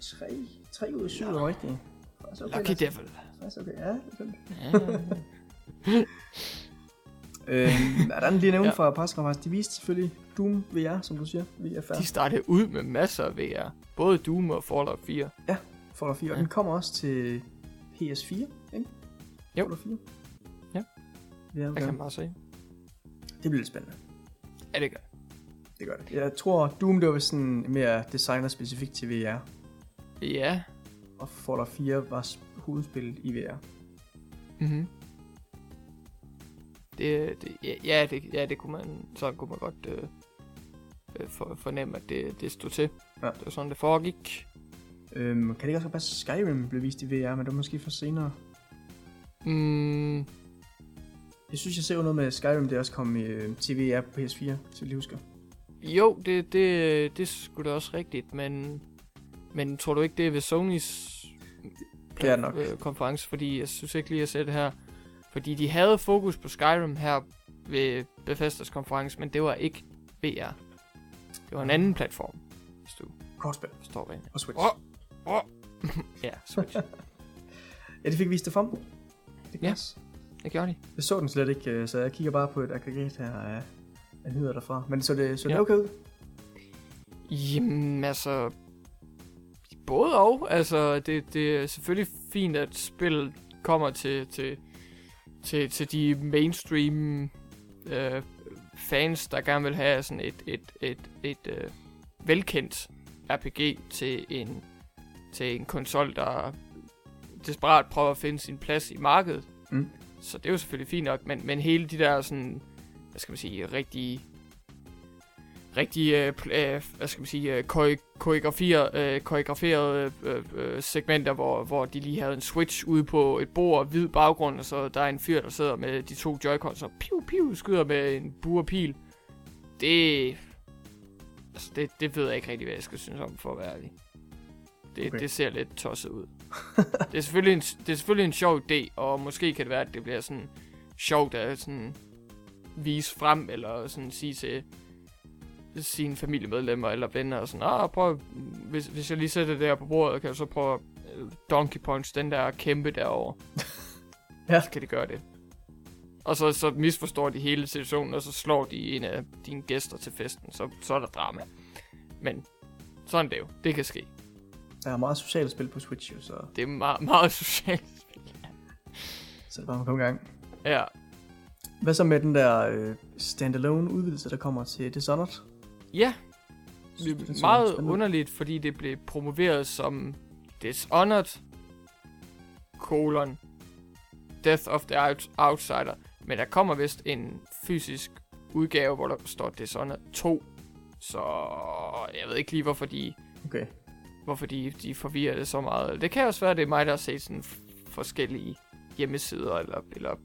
3, 3 ud af 7 er rigtige. Faktisk okay, Lucky Lasse. Devil. Faktisk okay, ja. Ja. Øh, er der lige nævnt Ja. ja. fra pressekonferencen? De viste selvfølgelig Doom VR, som du siger. VFR. De startede ud med masser af VR. Både Doom og Fallout 4. Fallout 4. Og Ja. den kommer også til PS4, ikke? Jo. Fallout 4. Ja. Ja, okay. kan man bare se. Det bliver lidt spændende. Ja, det gør Det gør det. Jeg tror, Doom det var sådan mere designer specifikt til VR. Ja. Og Fallout 4 var hovedspillet i VR. Mm-hmm. Det, det, ja, ja, det, ja, det kunne man, så kunne man godt øh, øh, for, fornemme, at det, det stod til. Ja. Det var sådan, det foregik. Øhm, kan det ikke også passe, at Skyrim blev vist i VR, men det var måske for senere. Mm, Jeg synes, jeg ser jo noget med Skyrim, det også kom i, øh, til VR på PS4, så jeg husker. jo, det, det, det skulle da også rigtigt, men, men tror du ikke, det er ved Sonys Det er det nok. øh, konference? Fordi jeg synes ikke lige, at se det her. Fordi de havde fokus på Skyrim her ved Bethesdas konference, men det var ikke VR. Det var en anden platform, hvis du Kortspil forstår, hvad jeg og Switch. Åh! Åh! ja, Switch. Ja, de fik vist det frem. Det Ja. Det gjorde de. Jeg så den slet ikke, øh, så jeg kigger bare på et aggregat her af, af nyheder derfra. Men så det, så det Ja. okay ud. Jamen, altså... Både og. Altså, det, det er selvfølgelig fint, at spillet kommer til, til, til, til de mainstream øh, fans, der gerne vil have sådan et, et, et, et øh, velkendt RPG til en, til en konsol, der desperat prøver at finde sin plads i markedet. Mm. Så det er jo selvfølgelig fint nok, men, men hele de der sådan, hvad skal man sige, rigtige rigtig, øh, øh, hvad skal man sige, øh, kore- koreograferede, øh, koreograferede øh, øh, segmenter, hvor, hvor de lige havde en switch ude på et bord, hvid baggrund, og så der er en fyr, der sidder med de to joy-cons og piu, piu, skyder med en buerpil. Det, altså det, det ved jeg ikke rigtig, hvad jeg skal synes om, for at være ærlig. Det, Okay. det ser lidt tosset ud. det, er selvfølgelig en, det er selvfølgelig en sjov idé, og måske kan det være, at det bliver sådan sjovt at sådan vise frem, eller sådan sige til sine familiemedlemmer eller venner, og sådan, ah, prøv, hvis, hvis jeg lige sætter det der på bordet, kan jeg så prøve øh, donkey punch den der kæmpe derovre. Ja. Så kan de gøre det. Og så, så misforstår de hele situationen, og så slår de en af dine gæster til festen, så, så er der drama. Men sådan er det jo. Det kan ske. Der er meget socialt spil på Switch, jo, så... Det er meget, meget socialt spil. Så det er bare at komme i gang. Ja, Hvad så med den der øh, standalone udvidelse, der kommer til Dishonored? ja Det er meget spændende underligt, fordi det blev promoveret som Dishonored, colon, Death of the Out- Outsider. Men der kommer vist en fysisk udgave, hvor der står Dishonored 2. Så jeg ved ikke lige, hvorfor de, Okay. Hvorfor de, de forvirrer det så meget. Det kan også være, at det er mig, der har set sådan forskellige hjemmesider eller, eller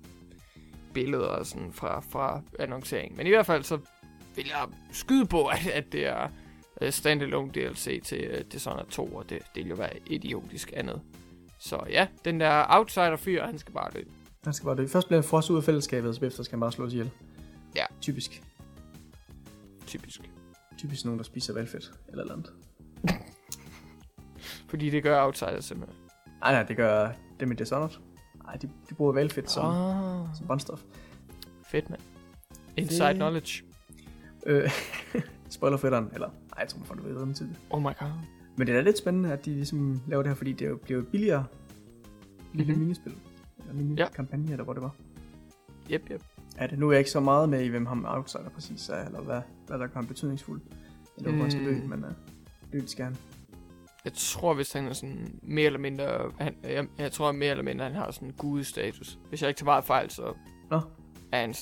billeder sådan fra, fra annonceringen. Men i hvert fald så vil jeg skyde på, at, at det er uh, standalone DLC til Dishonored 2, og det, det vil jo være idiotisk andet. Så ja, den der outsider-fyr, han skal bare dø. Han skal bare dø. Først bliver han frosset ud af fællesskabet, og så efter skal han bare slås ihjel. Ja. Typisk. Typisk. Typisk nogen, der spiser valgfedt eller andet. Fordi det gør outsider simpelthen. Nej, nej, det gør dem i Dishonored. Nej, de, de bruger valgfedt som, oh. Ah, som brændstof. fedt, mand. Inside Det- knowledge. Øh, spoiler fedteren, eller nej, jeg tror, man får det ved rimelig tidligt. Oh my god. Men det er da lidt spændende, at de ligesom laver det her, fordi det jo bliver jo billigere lille Mhm. minispil. Eller mini Ja. ja. kampagne, eller hvor det var. Yep, yep. Er det, nu er jeg ikke så meget med i, hvem ham outsider præcis er, eller hvad, hvad der kan være betydningsfuldt. Eller hvor han skal dø, Mm. men uh, det skal han. Jeg tror, hvis han er sådan mere eller mindre... Han, jeg, jeg tror mere eller mindre, han har sådan en gudestatus. Hvis jeg ikke tager meget fejl, så Nå. er han...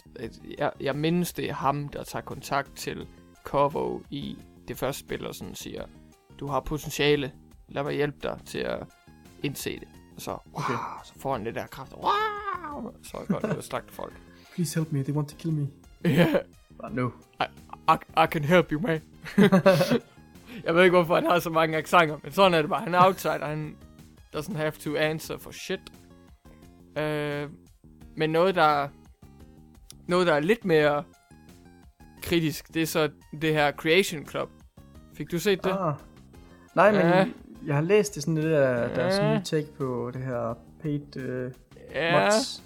Jeg, jeg mindes, det er ham, der tager kontakt til Corvo i det første spil, og sådan siger, du har potentiale, lad mig hjælpe dig til at indse det. Og så, wow, Okay. så får han det der kraft. Wow, så er godt at slagte folk. Please help me, they want to kill me. Ja, Bare no. I, I can help you, man. jeg ved ikke, hvorfor han har så mange accenter, men sådan er det bare. Han er outsider, han doesn't have to answer for shit. Øh, men noget, der noget, der er lidt mere kritisk, det er så det her Creation Club. Fik du set det? Ah. Nej, men Ja. jeg har læst det sådan af deres Ja. nye take på det her paid uh, ja, mods.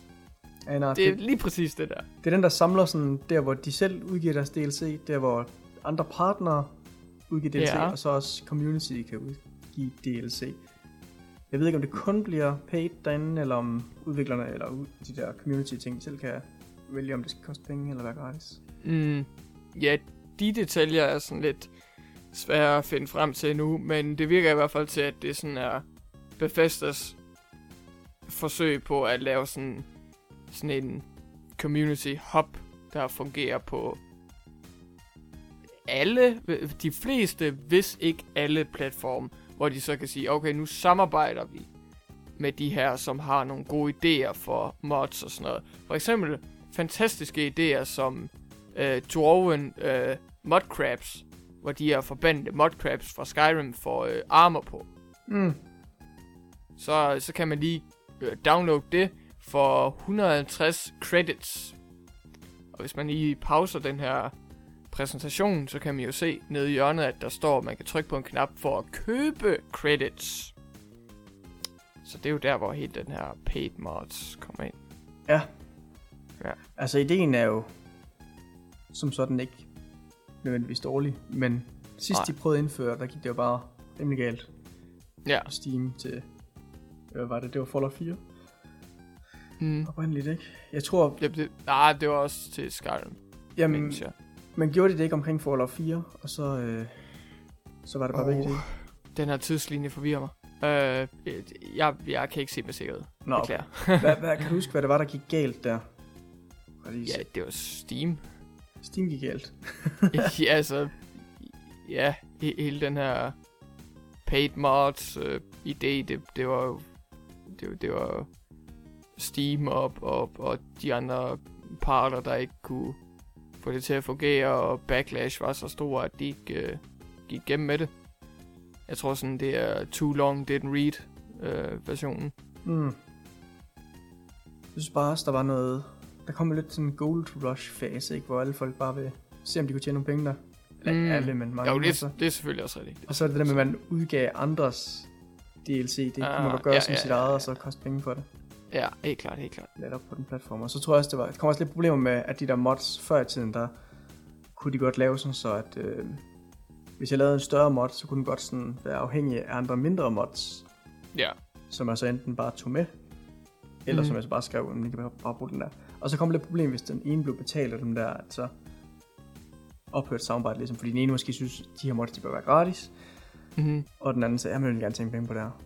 Det er lige præcis det der. Det er den, der samler sådan der, hvor de selv udgiver deres DLC, der hvor andre partnere udgiver DLC, Ja. og så også community kan udgive DLC. Jeg ved ikke, om det kun bliver paid derinde, eller om udviklerne, eller de der community ting selv kan vælge, om det skal koste penge eller være gratis. Mm, ja, de detaljer er sådan lidt svære at finde frem til nu, men det virker i hvert fald til, at det sådan er Bethesdas forsøg på at lave sådan, sådan en community hub, der fungerer på alle, de fleste, hvis ikke alle platforme, hvor de så kan sige, okay, nu samarbejder vi med de her, som har nogle gode idéer for mods og sådan noget. For eksempel fantastiske idéer som øh, Dwarven øh, Mudcrabs, hvor de her forbandede Mudcrabs fra Skyrim får øh, armor på. Mm. Så, så kan man lige øh, downloade det for 150 credits. Og hvis man lige pauser den her præsentation, så kan man jo se nede i hjørnet, at der står, at man kan trykke på en knap for at købe credits. Så det er jo der, hvor hele den her paid mods kommer ind. Ja. Ja. Altså, ideen er jo som sådan ikke nødvendigvis dårlig, men sidst Nej. de prøvede at indføre, der gik det jo bare rimelig galt Ja. Steam til, hvad var det, det var Fallout 4 Mm. oprindeligt, ikke? Jeg tror, Det, det, nej, det var også til Skyrim, jamen, jeg. Men gjorde de det ikke omkring Fallout 4, og så, øh, så var det bare oh. begge? Den her tidslinje forvirrer mig. Øh, jeg, jeg kan ikke se med sikkerhed. Nå, okay. Hvad, hvad, kan du huske, hvad det var, der gik galt der? Fordi Ja, det var Steam. Steam gik galt. ja, altså, ja, he- hele den her paid mods øh, idé, det, det var jo, det, var- det var Steam og, og, og de andre parter, der ikke kunne få det til at fungere, og backlash var så stor, at de ikke øh, gik igennem med det. Jeg tror sådan, det er Too Long Didn't Read øh, versionen. Mm. Jeg synes bare også, der var noget... Der kom lidt sådan en gold rush fase, ikke? Hvor alle folk bare vil se, om de kunne tjene nogle penge der. Eller Mm. alle, men mange. Jo, det, er- det er selvfølgelig også rigtigt. Og så er det det der med, at man udgav andres DLC. Det kunne man Ah, godt gøre ja, som ja, sit ja, eget, ja. og så koste penge for det. Ja, helt klart, helt klart. Let op på den platform. Og så tror jeg også, det var... Der kommer også lidt problemer med, at de der mods før i tiden, der kunne de godt lave sådan så, at... Øh, hvis jeg lavede en større mod, så kunne den godt sådan være afhængig af andre mindre mods, Ja, som man så enten bare tog med, Eller Mhm. som jeg så bare skrev, at man kan bare, bruge den der. Og så kommer det problem, hvis den ene blev betalt af dem der, at så ophørt samarbejde, ligesom, fordi den ene måske synes, de her mods, de bør være gratis, Mm-hmm. og den anden sagde, at jeg vil gerne tjene penge på det her.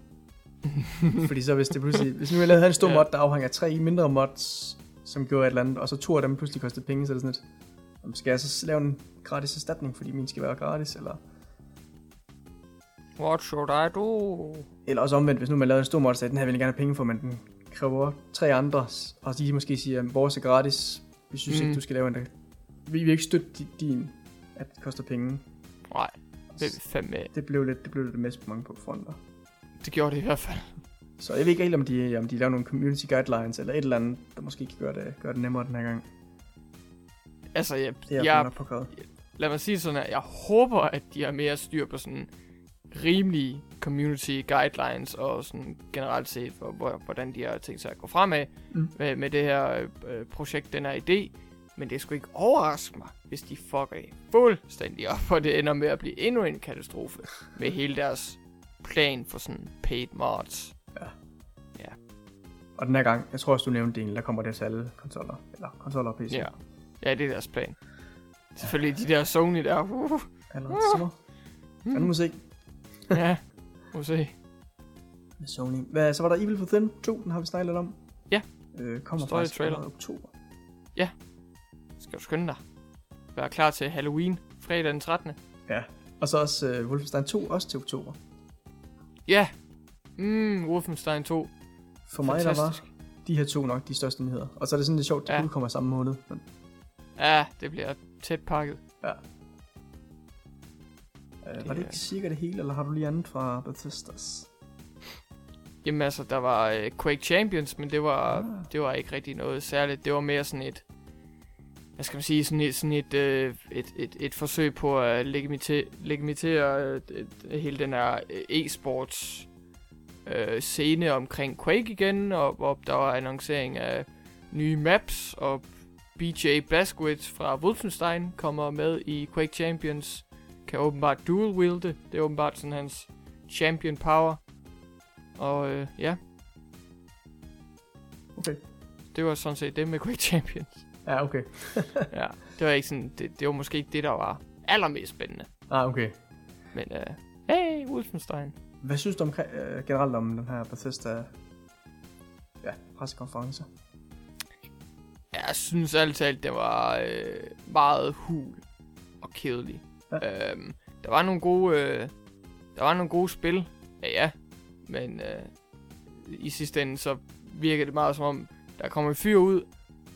fordi så hvis det pludselig, hvis nu jeg havde en stor Ja. mod, der afhænger af tre mindre mods, som gjorde et eller andet, og så to af dem pludselig kostede penge, så er det sådan lidt, "Jamen, skal jeg så lave en gratis erstatning, fordi min skal være gratis, eller, What should I do? eller også omvendt, hvis nu man lavede en stor mod, så den her vil jeg gerne have penge for, men den kræver tre andres, og de måske siger, at vores er gratis, vi synes mm. Ikke, du skal lave en, der- vi vil ikke støtte di- din, at det koster penge. Nej, det er fandme... Det blev lidt, det blev lidt mest på mange på fronter. Det gjorde det i hvert fald. Så jeg ved ikke helt, om de, om de laver nogle community guidelines, eller et eller andet, der måske kan gøre det, gøre det nemmere den her gang. Altså, jeg, Det er jeg, jeg lad mig sige sådan her. Jeg håber, at de har mere styr på sådan rimelige community guidelines og sådan generelt set, for, hvor, hvordan de har tænkt sig at gå fremad Mm. med, med det her øh, projekt, den her idé. Men det skulle ikke overraske mig, hvis de fucker fuldstændig op, og det ender med at blive endnu en katastrofe med hele deres plan for sådan paid mods. Og den her gang, jeg tror også, du nævnte det, der kommer det til alle konsoller, eller konsoller og PC. Ja, ja det er deres plan. Selvfølgelig de der Sony der. Uh, Allerede så. Ja, nu må vi se ja, må se. med Sony. Hvad, så var der Evil Within 2, den har vi snakket lidt om. Ja. Øh, kommer Står i faktisk trailer. i oktober. Skal du skynde dig. Vær klar til Halloween, fredag den 13. Ja. Og så også uh, Wolfenstein 2, også til oktober. Ja. Mm, Wolfenstein 2. For mig, der var Fantastisk. de her to nok de største nyheder. Og så er det sådan lidt sjovt, at Ja. ja. udkommer samme måned. Men, Ja, det bliver tæt pakket. uh, Det var det ikke cirka det hele, eller har du lige andet fra Bethesdas? Jamen altså, der var øh, Quake Champions, men det var, Ah. det var ikke rigtig noget særligt. Det var mere sådan et, hvad skal man sige, sådan et, sådan et, øh, et, et, et forsøg på at legimitere, legimitere øh, hele den her øh, e-sports øh, scene omkring Quake igen, og hvor der var annoncering af nye maps, og BJ Blazkowicz fra Wolfenstein kommer med i Quake Champions, kan åbenbart dual wielde, det er åbenbart sådan hans champion power. Og øh, ja, Okay. det var sådan set det med Quake Champions. Ja, okay. ja, det var ikke sådan, det, det var måske ikke det, der var allermest spændende. Ah, okay. Men øh, hey, Wolfenstein. Hvad synes du omkring, øh, generelt om den her Bethesda ja, pressekonference? Jeg synes altid talt, det var øh, meget hul og kedelig. Ja. Øhm, der var nogle gode, øh, der var nogle gode spil, ja ja, men øh, i sidste ende så virker det meget som om, der kom en fyr ud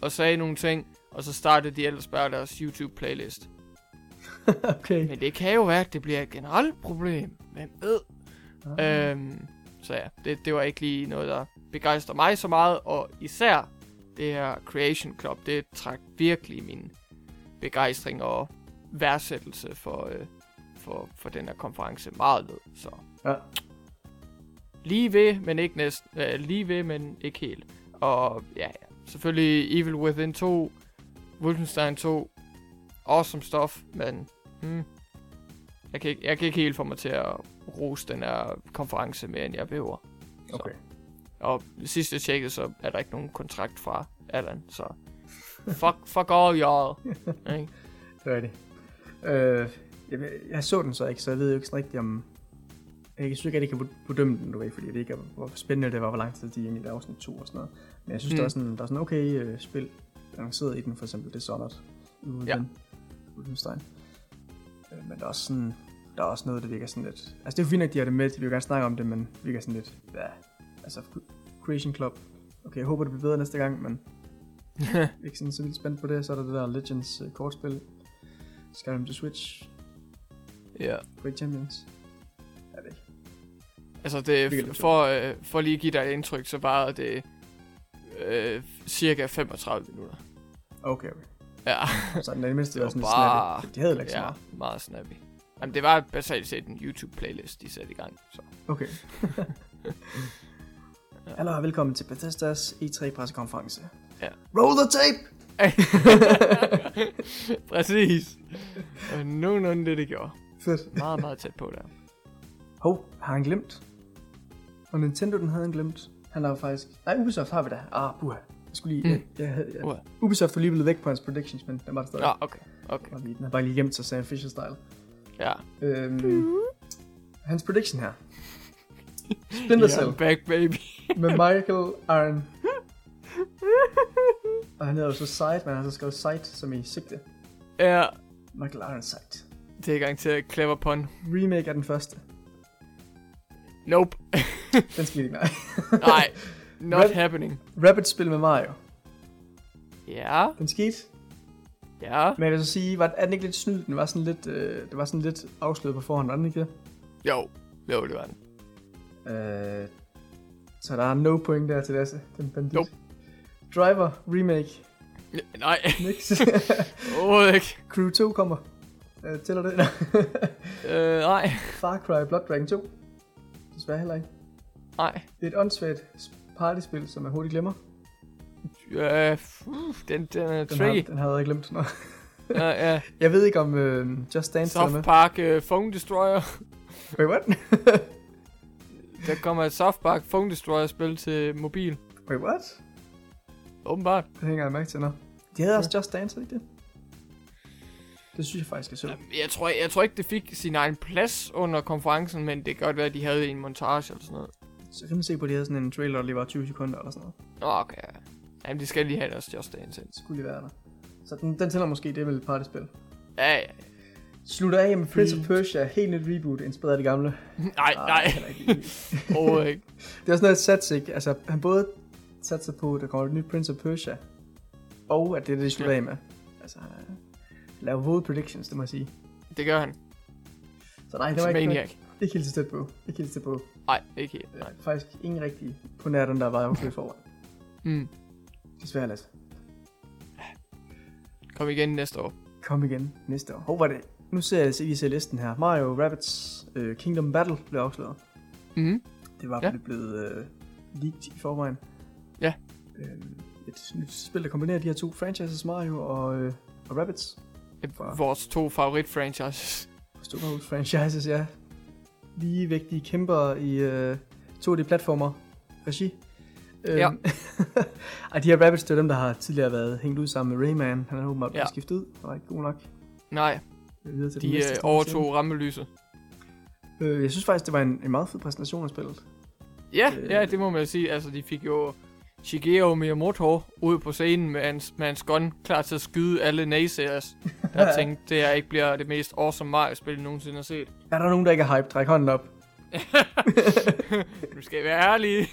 og sagde nogle ting, og så startede de ellers bare deres YouTube-playlist. okay. Men det kan jo være, at det bliver et generelt problem. Hvem ved? Ah. Øhm, så ja, det, det var ikke lige noget, der begejstrer mig så meget, og især det her Creation Club, det trak virkelig min begejstring og værdsættelse for, øh, for, for den her konference meget ned. Så Ja. lige ved, men ikke næsten. Øh, lige ved, men ikke helt. Og ja, selvfølgelig Evil Within 2, Wolfenstein 2, awesome stuff, men hmm, jeg, kan ikke, jeg kan ikke helt få mig til at rose den her konference mere, end jeg behøver. Så. Okay. Og sidst jeg tjekkede, så er der ikke nogen kontrakt fra Allan, så fuck, fuck all y'all. Ikke? Det er det. Øh, jeg, jeg så den så ikke, så jeg ved jo ikke rigtigt om... Jeg synes ikke, at jeg kan bedømme den, du ved, fordi jeg ved ikke, hvor spændende det var, hvor lang tid de egentlig lavede afsnit 2 og sådan noget. Men jeg synes, mm. Mm. der, er sådan, der er sådan okay øh, spil annonceret i den, for eksempel Dishonored. Uden Ja. Wolfenstein. Øh, men der er også sådan... Der er også noget, der virker sådan lidt... Altså, det er fint, at de har det med, de vil gerne snakke om det, men det virker sådan lidt... Ja, altså, Creation Club. Okay, jeg håber, det bliver bedre næste gang, men ikke sådan så vildt spændt på det. Så er der det der Legends uh, kortspil. Skyrim to Switch. ja. Great Champions. Jeg ved ikke. Altså, Det for, øh, for lige at give dig et indtryk, så var det øh, cirka 35 minutter. Okay, okay. Ja, Så den mindste Det også sådan var bare- snappy. De havde ikke så ja meget. meget snappy. Jamen, det var basalt set en YouTube-playlist, de satte i gang. Så. Okay. Hallo og velkommen til Bethesdas E3 pressekonference. Ja. Roll the tape! Præcis. Og nogenlunde det, det gjorde. Fedt. Meget, meget tæt på der. Hov, har han glemt? Og Nintendo, den havde han glemt. Han har jo faktisk... Nej, Ubisoft har vi da. Ah, buha. Jeg skulle lige... Mm. Jeg, jeg, jeg, Uha. Ubisoft var lige blevet væk på hans predictions, men den var der stadig. Ja, okay. Okay. Og lige- Den har bare lige gemt sig Sam Fisher-style. Ja. Øhm, hans prediction her. Splinter Cell Yeah, back, baby. med Michael Iron. Og han hedder jo så Sight, men han har så skrevet Sight som i sigte. ja, Michael Iron Sight. det er gang til clever pun. Remake er den første. Nope. Den ikke, nej. Nej, not Red- happening. Rabbit-spil med Mario. Ja, Den skete. ja. Men jeg vil så sige, var, er den ikke lidt snyd? Den var sådan lidt, øh, det var sådan lidt afsløret på forhånd, var den ikke det? Jo, jo, det var den. Øh, så der er no point der til Lasse. Den bandit. Nope. Driver remake. N- Nej, Nix. overhovedet ikke. Crew 2 kommer. Øh, tæller det? Øh, nej, Far Cry Blood Dragon 2. Desværre heller ikke. nej. Det er et åndssvagt partyspil, som jeg hurtigt glemmer. Øh, uh, den, den er Den har, den havde jeg glemt. Nå. Ja, ja. Jeg ved ikke om øh, Just Dance er med. Park uh, Phone Destroyer. Wait, what? Der kommer et South Park Phone Destroyer spil til mobil. Wait, what? Åbenbart. Det hænger jeg mærke til nu. De havde også Just Dance, ikke det? Det synes jeg faktisk er sjovt. Jeg tror, jeg tror ikke, det fik sin egen plads under konferencen, men det kan godt være, at de havde en montage eller sådan noget. Så kan man se på, at de havde sådan en trailer, der lige var 20 sekunder eller sådan noget. Okay. Jamen, de skal lige have deres Just Dance ind. Skulle lige være der. Så den, den tæller måske, det er vel et partyspil. Ja, ja. Slutter af med Prince of. Persia, helt nyt reboot, inspireret af det gamle. Nej, nej. ikke lige. Overhovedet ikke. Det er også noget, at satse, ikke? Altså, han både satser på, at der kommer et nyt Prince of Persia, og at det er det, de slutter Ja. af med. Altså, lave bold predictions, det må jeg sige. Det gør han. Så nej, det var ikke, Maniac. ikke helt så tæt på. Ikke helt så tæt på. Nej, ikke helt. Nej, faktisk ingen rigtig på nær den, der var afsløret foran. Mm. Desværre, Lasse. Kom igen næste år. Kom igen næste år. Hvor var det? Nu ser jeg lige ser listen her. Mario Rabbids uh, Kingdom Battle blev afsløret. Mm. Det var Ja. blevet uh, leaked i forvejen. Ja. Uh, et nyt spil, der kombinerer de her to franchises, Mario og, uh, og Rabbids. Fra- Vores to favorit franchises. Store franchises, ja. Lige vigtige kæmper i uh, 2D-platformer regi. Ja. Øhm, Ej, de her Rabbids, det er dem, der har tidligere været hængt ud sammen med Rayman. Han er åbenbart Ja. ja. skiftet ud, og er ikke god nok. Nej, Videre til de næste øh, overtog rammelyset. Øh, jeg synes faktisk, det var en, en meget fed præsentation af spillet. Ja, Øh. ja, det må man sige. Altså, de fik jo Shigeru Miyamoto ud på scenen med hans, med hans gun, klar til at skyde alle naysayers. Jeg tænkte, det her ikke bliver det mest awesome Mario-spil, jeg nogensinde har set. Er der nogen, der ikke er hype? Træk hånden op. Nu skal jeg være ærlig.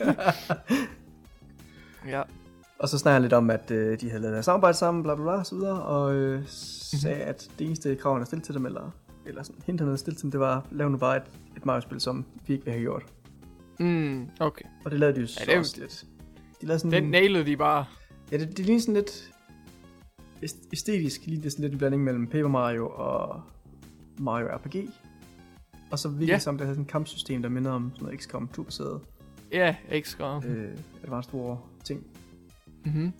ja, Og så snakker han lidt om, at øh, de havde lavet deres samarbejde sammen, bla bla bla, og så videre, og øh, sagde, at det eneste krav, han havde stillet til dem, eller, eller sådan, hint han havde stillet til dem, det var, lav nu bare et, et Mario-spil, som vi ikke ville have gjort. mm, okay. Og det lavede de jo så det også lidt. Lavede sådan, Den nailede de bare. ja, det, det ligner sådan lidt, æst- æstetisk, lige det sådan lidt en blanding mellem Paper Mario og Mario RPG. Og så virkelig Ja. sammen, der havde sådan et kampsystem, der minder om sådan noget XCOM 2-baseret Ja, skrevet. øh, Advanced War ting. Mm-hmm.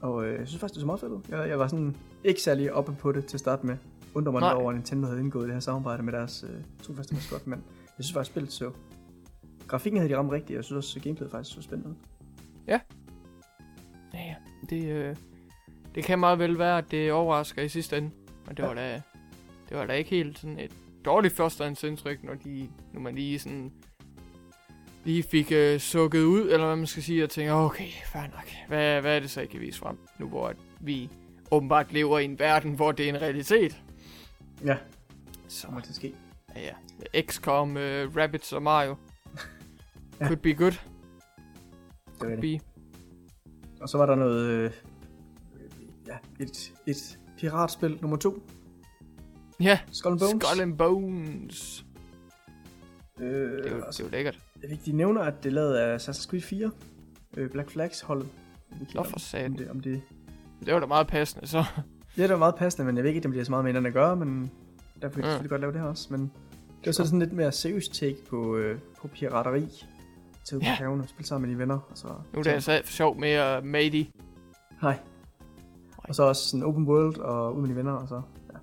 Og øh, jeg synes faktisk, det så meget fedt. Jeg, jeg var sådan ikke særlig oppe på det til at starte med. Undrer mig over, at Nintendo havde indgået det her samarbejde med deres øh, to første maskot, men jeg synes faktisk, spillet så... Grafikken havde de ramt rigtigt, og jeg synes også, gameplayet faktisk så spændende ud. Ja, ja. Det, øh, det kan meget vel være, at det overrasker i sidste ende. Men det Ja. var da, det var da ikke helt sådan et dårligt førstehåndsindtryk, når, de, når man lige sådan lige fik øh, sukket ud, eller hvad man skal sige, og tænker, okay, fair nok. Hvad, hvad er det så, I kan vise frem, nu hvor vi åbenbart lever i en verden, hvor det er en realitet? Ja, Så det må at ske. ja, ja. XCOM, øh, Rabbids og Mario. Ja. Could be good. Det var det. Og så var der noget... Øh, ja, et, et piratspil nummer to. Ja, Skull and Bones. Skull and Bones. Øh, Det er jo, og det jo lækkert. Jeg fik, de nævner, at det er lavet af Assassin's Creed 4. Øh, Black Flags holdet. Nå for satan. om, det, om det... Det var da meget passende, så. Ja, det var meget passende, men jeg ved ikke, om det har så meget med hinanden at gøre, men derfor kan Ja. jeg selvfølgelig godt lave det her også. Men det var så sådan lidt mere seriøst take på, øh, på pirateri. Til Ja. haven og spille sammen med de venner. Og så, Nu er det altså sjov med uh, Matey. Hej. Og så også sådan open world og ud med de venner. Og så, ja.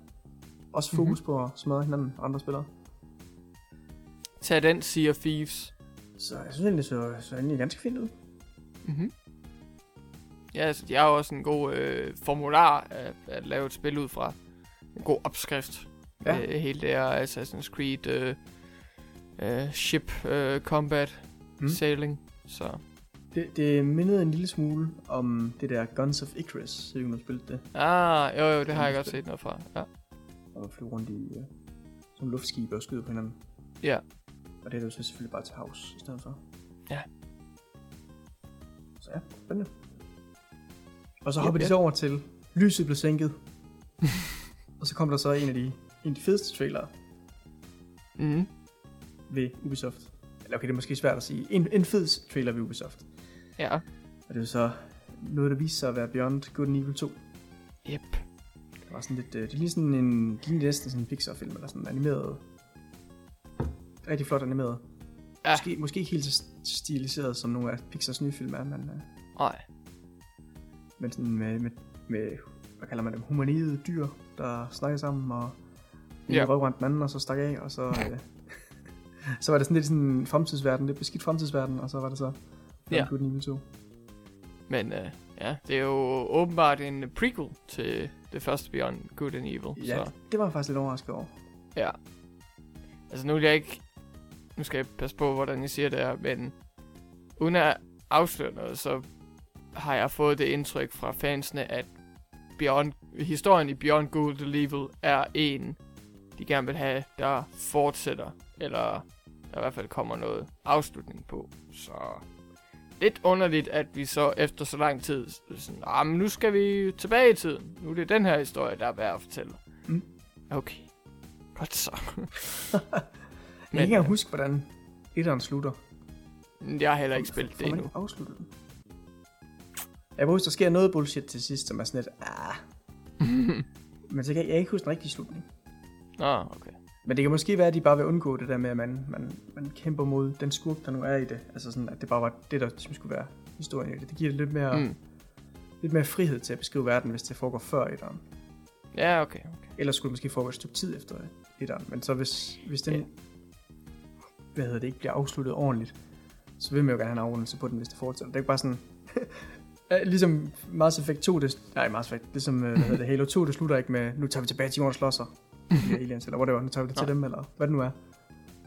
Også fokus Mhm. mm-hmm. på at smadre hinanden og andre spillere. Tag den, of Thieves. Så jeg synes egentlig, det så, så egentlig ganske fint ud. Mm-hmm. Ja, altså, de har jo også en god øh, formular at, at lave et spil ud fra. En god opskrift. Ja. Øh, hele det her Assassin's Creed øh, øh, ship øh, combat Mm. sailing. Så Det, det mindede en lille smule om det der Guns of Icarus, så du har spillet det. ah, jo jo, det har jeg godt set noget fra. Ja. Og man flyver rundt i uh, som luftskib og skyder på hinanden. Ja. Og det er jo så selvfølgelig bare til havs i stedet for. Ja. Så ja, spændende. Og så Yep, hopper de yep. så over til, lyset blev sænket. og så kom der så en af de, en af de fedeste trailere Mm. ved Ubisoft. Okay, det er måske svært at sige. En, en fed trailer ved Ubisoft. Ja. Og det er så noget, der viste sig at være Beyond Good and Evil 2. Yep. Det var sådan lidt, øh, det ligner sådan en, det ligner næsten sådan en Pixar-film, eller sådan en animeret, rigtig flot animeret. Ja. Måske, måske ikke helt så stiliseret, som nogle af Pixars nye film er, men, øh, Nej. men sådan med, med, med, hvad kalder man dem, humanoide dyr, der snakker sammen, og Ja. ja. røvrendte den anden, og så stak af, og så, øh, så var det sådan lidt sådan en fremtidsverden, lidt beskidt fremtidsverden, og så var det så Ja. Good Evil 2. Men øh, ja, det er jo åbenbart en prequel til det første Beyond Good and Evil. Ja, Så det var jeg faktisk lidt overrasket over. ja. Altså nu vil jeg ikke... Nu skal jeg passe på, hvordan jeg siger det her, men uden at afsløre noget, så har jeg fået det indtryk fra fansene, at Beyond, historien i Beyond Good and Evil er en, de gerne vil have, der fortsætter, eller der i hvert fald kommer noget afslutning på. Så lidt underligt, at vi så efter så lang tid, sådan, ah, men nu skal vi tilbage i tiden. Nu er det den her historie, der er værd at fortælle. Mm. Okay. Godt så. Jeg kan ikke øh, huske, hvordan etteren slutter. Jeg har heller ikke spillet Får det man endnu. ikke afsluttet den? Jeg kan huske, der sker noget bullshit til sidst, som er sådan lidt, ah. Men så kan jeg, jeg kan ikke huske den rigtige slutning. Nå, okay. Men det kan måske være, at de bare vil undgå det der med, at man, man, man kæmper mod den skurk, der nu er i det. Altså sådan, at det bare var det, der ligesom skulle være historien i det. Det giver det lidt mere, mm. Lidt mere frihed til at beskrive verden, hvis det foregår før etteren. Ja, okay. okay. Ellers skulle det måske foregå et stykke tid efter etteren. Men så hvis, hvis den, Ja. hvad hedder det, ikke bliver afsluttet ordentligt, så vil man jo gerne have en afrundelse på den, hvis det fortsætter. Det er ikke bare sådan, ligesom Mass Effect 2, det, nej, Mass Effect, ligesom, øh, hvad hedder det, Halo 2, det slutter ikke med, nu tager vi tilbage til jorden og slåsser. De aliens, eller whatever, nu tager vi det til Nå. dem, eller hvad det nu er.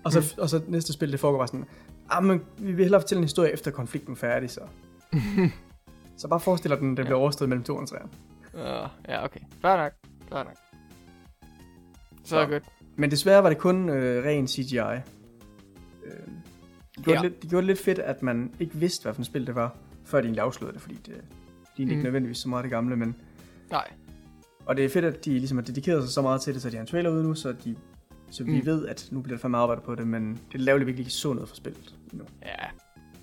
Og så, og så næste spil, det foregår bare sådan, ah, men vi vil hellere fortælle en historie efter konflikten er færdig, så. så bare forestil dig, at den, den Ja. bliver overstået mellem to og tre. Uh, ja, okay. Fair nok. Fair nok. Så Så. det godt. Men desværre var det kun øh, ren CGI. Øh, de, gjorde Ja. det lidt, de gjorde det lidt fedt, at man ikke vidste, hvad for et spil det var, før de egentlig afslørede det, fordi det, det er ikke Mm. nødvendigvis så meget det gamle, men Nej. Og det er fedt, at de ligesom har dedikeret sig så meget til det, så de har en trailer ude nu, så, de, så vi Mm. ved, at nu bliver der fandme arbejdet på det, men det er lavligt, at vi ikke så noget fra spillet endnu. Ja,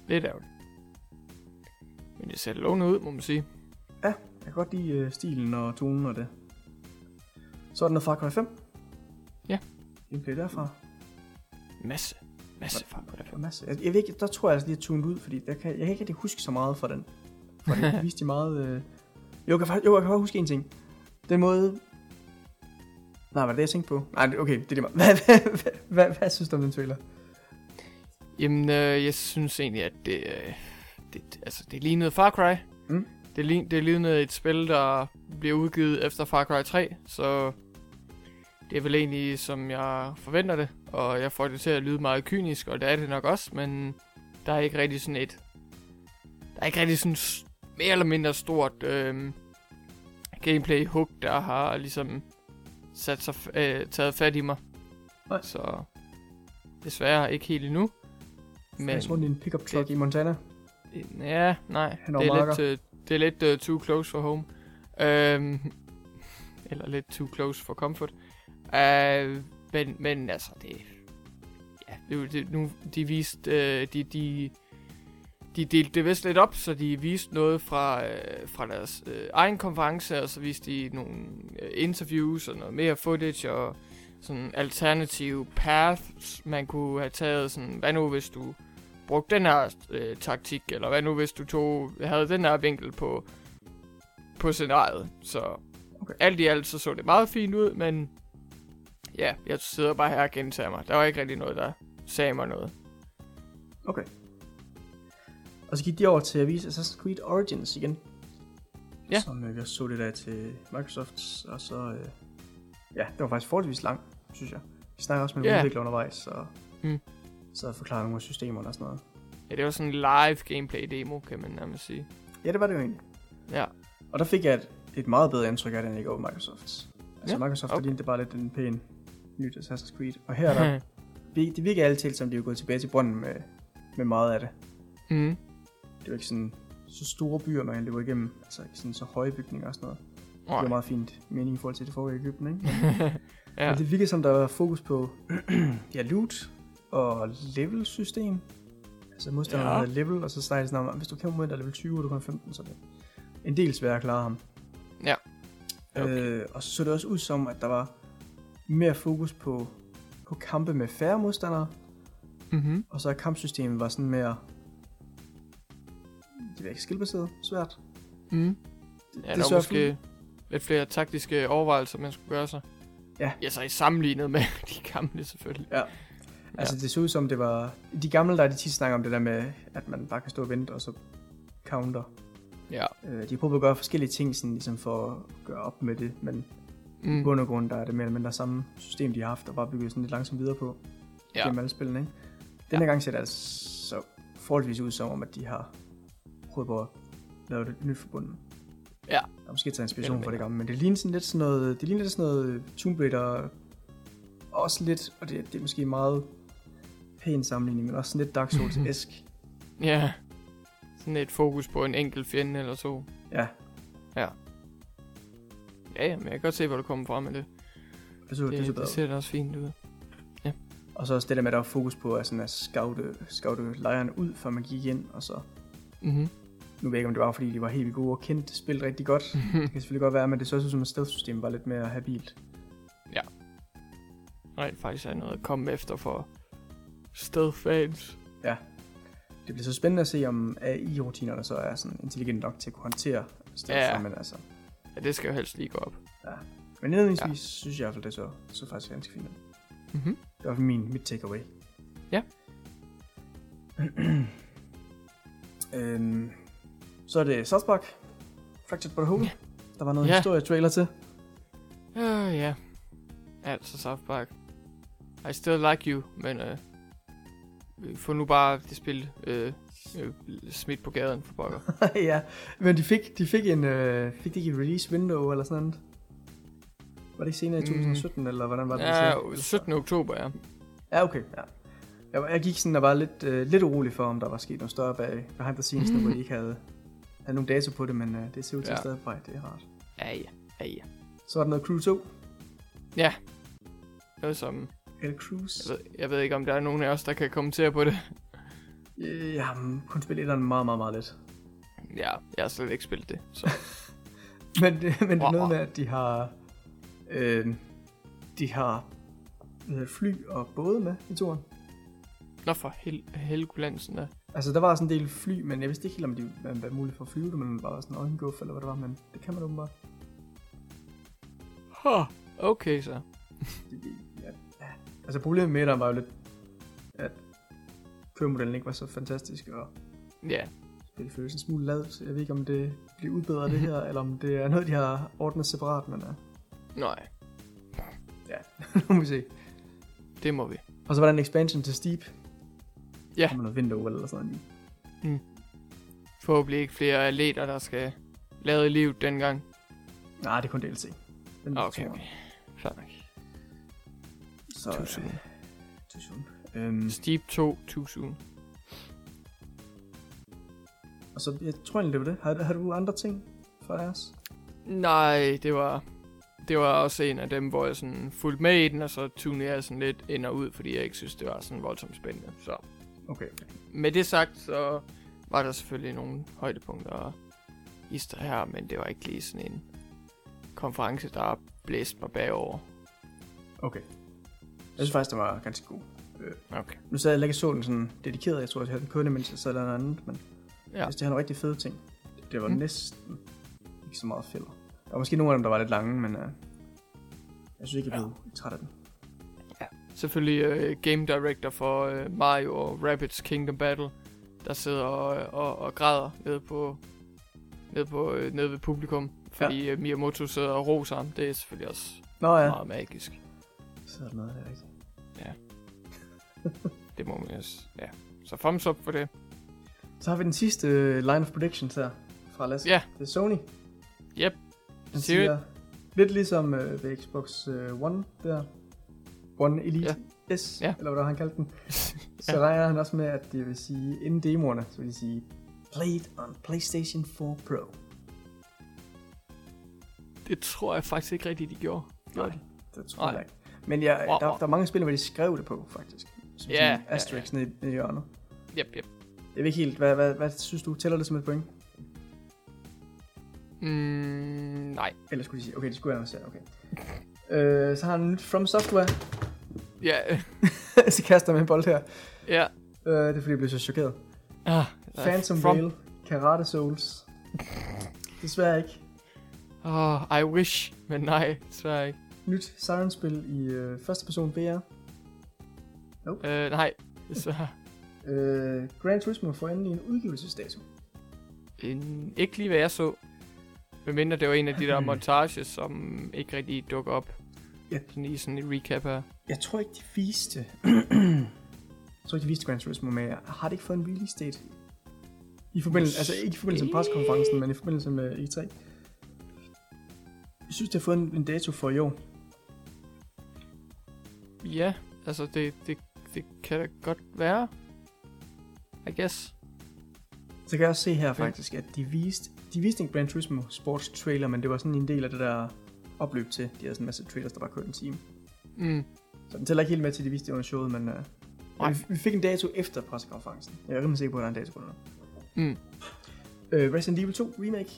lidt ærgerligt. Men det ser lovende ud, må man sige. Jeg kan godt lide uh, stilen og tonen og det. Så er der noget Far Cry 5. Ja. Gameplay derfra. Masse. Masse far på det. En masse. Jeg, jeg ved ikke, der tror jeg altså lige at tunet ud, fordi der kan, jeg kan ikke rigtig huske så meget fra den. For det viste de meget... Øh... Jo, jeg kan, jo, jeg kan huske en ting. Den måde... Nej, var det det, jeg tænkte på? Nej, okay, det er det meget. Hvad, hvad, hvad, hvad, hvad synes du om den trailer? Jamen, øh, jeg synes egentlig, at det, øh, det, altså, det lignede Far Cry. Mm. Det, lign, det lignede et spil, der bliver udgivet efter Far Cry 3, så det er vel egentlig, som jeg forventer det. Og jeg får det til at lyde meget kynisk, og det er det nok også, men der er ikke rigtig sådan et... Der er ikke rigtig sådan mere eller mindre stort øh, gameplay hook, der har ligesom sat sig, øh, taget fat i mig. Nej. Så desværre ikke helt endnu. Men... Jeg rundt i en pickup truck i Montana. Ja, nej. Hen Det er, marker. lidt, det er lidt uh, too close for home. Um, eller lidt too close for comfort. Uh, men, men altså, det... Ja, det, det, nu, de viste... Uh, de, de, de delte det vist lidt op, så de viste noget fra, uh, fra deres uh, egen konference, og så viste de nogle uh, interviews og noget mere footage, og sådan alternative paths, man kunne have taget. Sådan, hvad nu hvis du brugte den her øh, taktik, eller hvad nu hvis du tog, havde den her vinkel på, på scenariet. Så okay. alt i alt så så det meget fint ud, men ja, jeg sidder bare her og gentager mig. Der var ikke rigtig noget, der sagde mig noget. Okay. Og så gik de over til at vise Assassin's Creed Origins igen. Ja. Som øh, også så det der til Microsoft. Og så, øh, ja, det var faktisk forholdsvis lang, synes jeg. Vi snakker også med yeah. udvikler undervejs, og Mm. så forklarer nogle af systemerne og sådan noget. Ja, det var sådan en live gameplay demo, kan man nærmest sige. Ja, det var det jo egentlig. Ja. Og der fik jeg et, et meget bedre indtryk af end jeg gjorde Microsoft. Altså Ja, Microsoft, okay. der lignede bare lidt en pæn nyt Assassin's Creed. Og her er der, det virker altid som, de er gået tilbage til bunden med, med meget af det. mm. Det jo ikke sådan så store byer, man løber igennem. Altså ikke sådan så høje bygninger og sådan noget. Det Nej. er meget fint mening i forhold til det forrige i Egypten, ikke? ja. Men det virker som, der var fokus på ja, loot og level-system. Altså modstanderen Ja. havde level, og så snakker de sådan om, hvis du kæmper mod der er level 20, og du kun 15, så er det en del sværere at klare ham. Ja. Okay. Øh, og så så det også ud som, at der var mere fokus på, på kampe med færre modstandere, Mm-hmm. og så kampsystemet var sådan mere, det var ikke skillbaseret, svært. Mm. Det, Ja, det der hvert måske lidt flere taktiske overvejelser, man skulle gøre sig. Ja. Ja, så i sammenlignet med de gamle selvfølgelig. Ja. Altså det så ud som det var... De gamle, der er de tit snakker om det der med, at man bare kan stå og vente, og så counter. Ja. Øh, de prøver at gøre forskellige ting, sådan, ligesom for at gøre op med det, men mm. i Mm. bund og grund, der er det mere eller mindre samme system, de har haft, og bare bygget sådan lidt langsomt videre på Ja. gennem alle spillene, ikke? Den her gang ser det altså så forholdsvis ud som om, at de har prøvet på at lave det nyt forbundet. Ja. Og måske taget inspiration fra det gamle, men det ligner sådan lidt sådan noget, det ligner lidt sådan noget Tomb Raider, også lidt, og det, det er måske meget pæn sammenligning, men også sådan lidt Dark Souls-esk. Ja. Sådan et fokus på en enkelt fjende eller to. ja, Ja, ja, men jeg kan godt se, hvor du kommer fra med det. det så, det, det så Det, ser da også fint ud. Og så også det der med, at der var fokus på at, sådan at scoute, scoute lejrene ud, før man gik ind, og så, Mhm. Nu ved jeg ikke, om det var, fordi de var helt vildt gode og kendte spillet rigtig godt. Det kan selvfølgelig godt være, men det så ud som, at stealth-systemet var lidt mere habilt. Rent faktisk er noget at komme efter for stealth-fans. Det bliver så spændende at se, om AI-rutinerne så er sådan intelligent nok til at kunne håndtere stealth, Ja. men altså. Ja, det skal jo helst lige gå op. Men indledningsvis ja. synes jeg i hvert fald, det så, så faktisk ganske fint ud. Mhm. Det var min, mit takeaway. Ja. øhm, så er det South Park. Fractured But Whole. Ja. Der var noget Ja. historie-trailer til. Ja, ja. Altså South Park. I still like you, men øh, vi får nu bare det spil øh, øh, smidt på gaden for pokker. ja, men de fik, de fik en, øh, fik de ikke et release window eller sådan noget? Var det ikke senere i Mm. 2017, eller hvordan var det? ja, det så? 17. oktober, ja. Ja, okay, ja. Jeg, jeg gik sådan og var lidt, øh, lidt urolig for, om der var sket noget større bag behind the scenes, nu, hvor de ikke havde, havde nogen data på det, men øh, det ser ud til Ja. stadig på vej. Det er rart. Ja, ja. Ja, ja. Så var der noget Crew 2. Noget som... Eller Cruise. Jeg ved, jeg ved ikke, om der er nogen af os, der kan kommentere på det. Øh, Jeg har kun spillet etteren meget, meget, meget lidt. Ja, jeg har slet ikke spillet det. Så. Men, det- men det er noget med, at de har... Øh, de har det, fly og både med i turen. Nå for hel helgulansen der. Altså, der var sådan en del fly, men jeg vidste ikke helt, om det var muligt for at flyve det, men bare sådan en øjenguff, eller hvad det var, men det kan man åbenbart. Huh. Okay, så. Det, det, ja, ja. Altså, problemet med det var jo lidt, at køremodellen ikke var så fantastisk, og Ja. det føles en smule lavet, så jeg ved ikke, om det bliver udbedret det her, eller om det er noget, de har ordnet separat, men uh, Nej, nu må vi se. det må vi. Og så var der en expansion til Steep. Ja. Med noget window eller sådan noget. Forhåbentlig ikke flere atleter, der skal lade livet dengang. Nej, det er kun DLC. Den Okay, okay. Fair nok. Så, Too soon. too soon. Øhm, Steep 2, too soon. og så, jeg tror egentlig, det var det. Har, har du andre ting for os? Nej, det var... Det var også en af dem, hvor jeg sådan fulgte med i den, og så tunede jeg sådan lidt ind og ud, fordi jeg ikke synes, det var sådan voldsomt spændende. Så Okay. med det sagt, så var der selvfølgelig nogle højdepunkter hister her, men det var ikke lige sådan en konference, der blæste mig bagover. Okay. Jeg synes faktisk, det var ganske god. Okay. Nu sad jeg ikke så den sådan dedikeret. Jeg tror, jeg havde den kunde, mens jeg sad der noget andet. Men Ja. ja. hvis det havde nogle rigtig fede ting. Det var Mm. næsten ikke så meget fælder. Der var måske nogle af dem, der var lidt lange, men uh, jeg synes ikke, jeg Ja. blev træt af den. Selvfølgelig uh, game director for uh, Mario og Rabbids Kingdom Battle. der sidder og, og, og græder nede på, nede på øh, nede ved publikum. Fordi ja. Miyamoto sidder og roser ham. Det er selvfølgelig også Nå ja. ja, meget magisk. så er der noget der rigtigt. Det må man også. Ja. Så thumbs up for det. Så har vi den sidste øh, line of predictions her fra Lasse. Ja. Det er Sony. Yep. Han Siger- lidt ligesom øh, ved Xbox øh, One der. One Elite ja. S, Ja. eller hvad han kaldte den. Så Ja. regner han også med, at det vil sige, inden demoerne, så vil de sige, Played on PlayStation 4 Pro. Det tror jeg faktisk ikke rigtigt, de gjorde. Gjorde de? det tror jeg Nej. ikke. Men jeg, Wow, der, wow. der er mange spil, hvor de skrev det på, faktisk. Som Ja, sådan ja, asterisk nede, nede i hjørnet. Yep, yep. Jeg ved ikke helt, hvad, hvad, hvad synes du? Tæller det som et point? Mm, nej. Eller skulle de sige, okay, det skulle jeg også okay. Øh, så har han nyt From Software. Ja, så kaster med en bold her. ja. Øh, det er fordi, jeg blev så chokeret. Ah, Phantom from, Veil, Karate Souls. Desværre ikke. Oh, I wish, men nej, desværre ikke. Nyt Siren-spil i øh, første person VR. Øh, nej, desværre. Øh, Gran Turismo får endelig en udgivelsesdato. En, ikke lige hvad jeg så. Medmindre det var en af de der montages, som ikke rigtig dukker op. Ja. Sådan i sådan en recap her. Jeg tror ikke, de viste... jeg tror ikke, de viste Gran Turismo, men jeg har det ikke fået en release date? I forbindelse, altså ikke i forbindelse med pressekonferencen, men i forbindelse med E3. Jeg synes, det har fået en, en dato for i år. Ja, altså det, det, det kan da godt være. I guess. Så kan jeg også se her faktisk, at de viste, de viste en Gran Turismo Sports trailer, men det var sådan en del af det der opløb til. De havde sådan en masse trailers, der bare kørte en time. Mm. Så den tæller ikke helt med til, de viste det under showet, men uh, Nej. vi, vi fik en dato efter pressekonferencen. Jeg er rimelig sikker på, at der er en dato på den. Mm. Uh, Resident Evil 2 Remake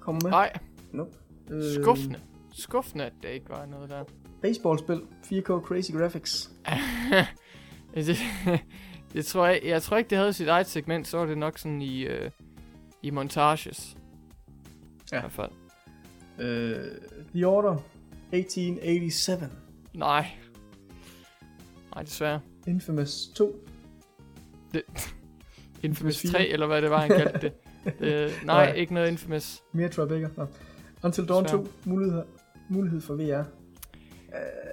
kommer med. Nej, Nope. Uh, skuffende. Skuffende, at der ikke var noget der. Baseballspil, 4K Crazy Graphics. det, det tror jeg, jeg tror ikke, det havde sit eget segment, så var det nok sådan i, øh, i montages. Ja. I hvert fald. Uh, The Order 1887. Nej. Nej, desværre. Infamous 2. Infamous fire. 3, eller hvad det var, han kaldte det. det nej, Nej. ikke noget Infamous. Mere Tribeca. Nå. Until Dawn Desværre. 2. Mulighed, mulighed for VR.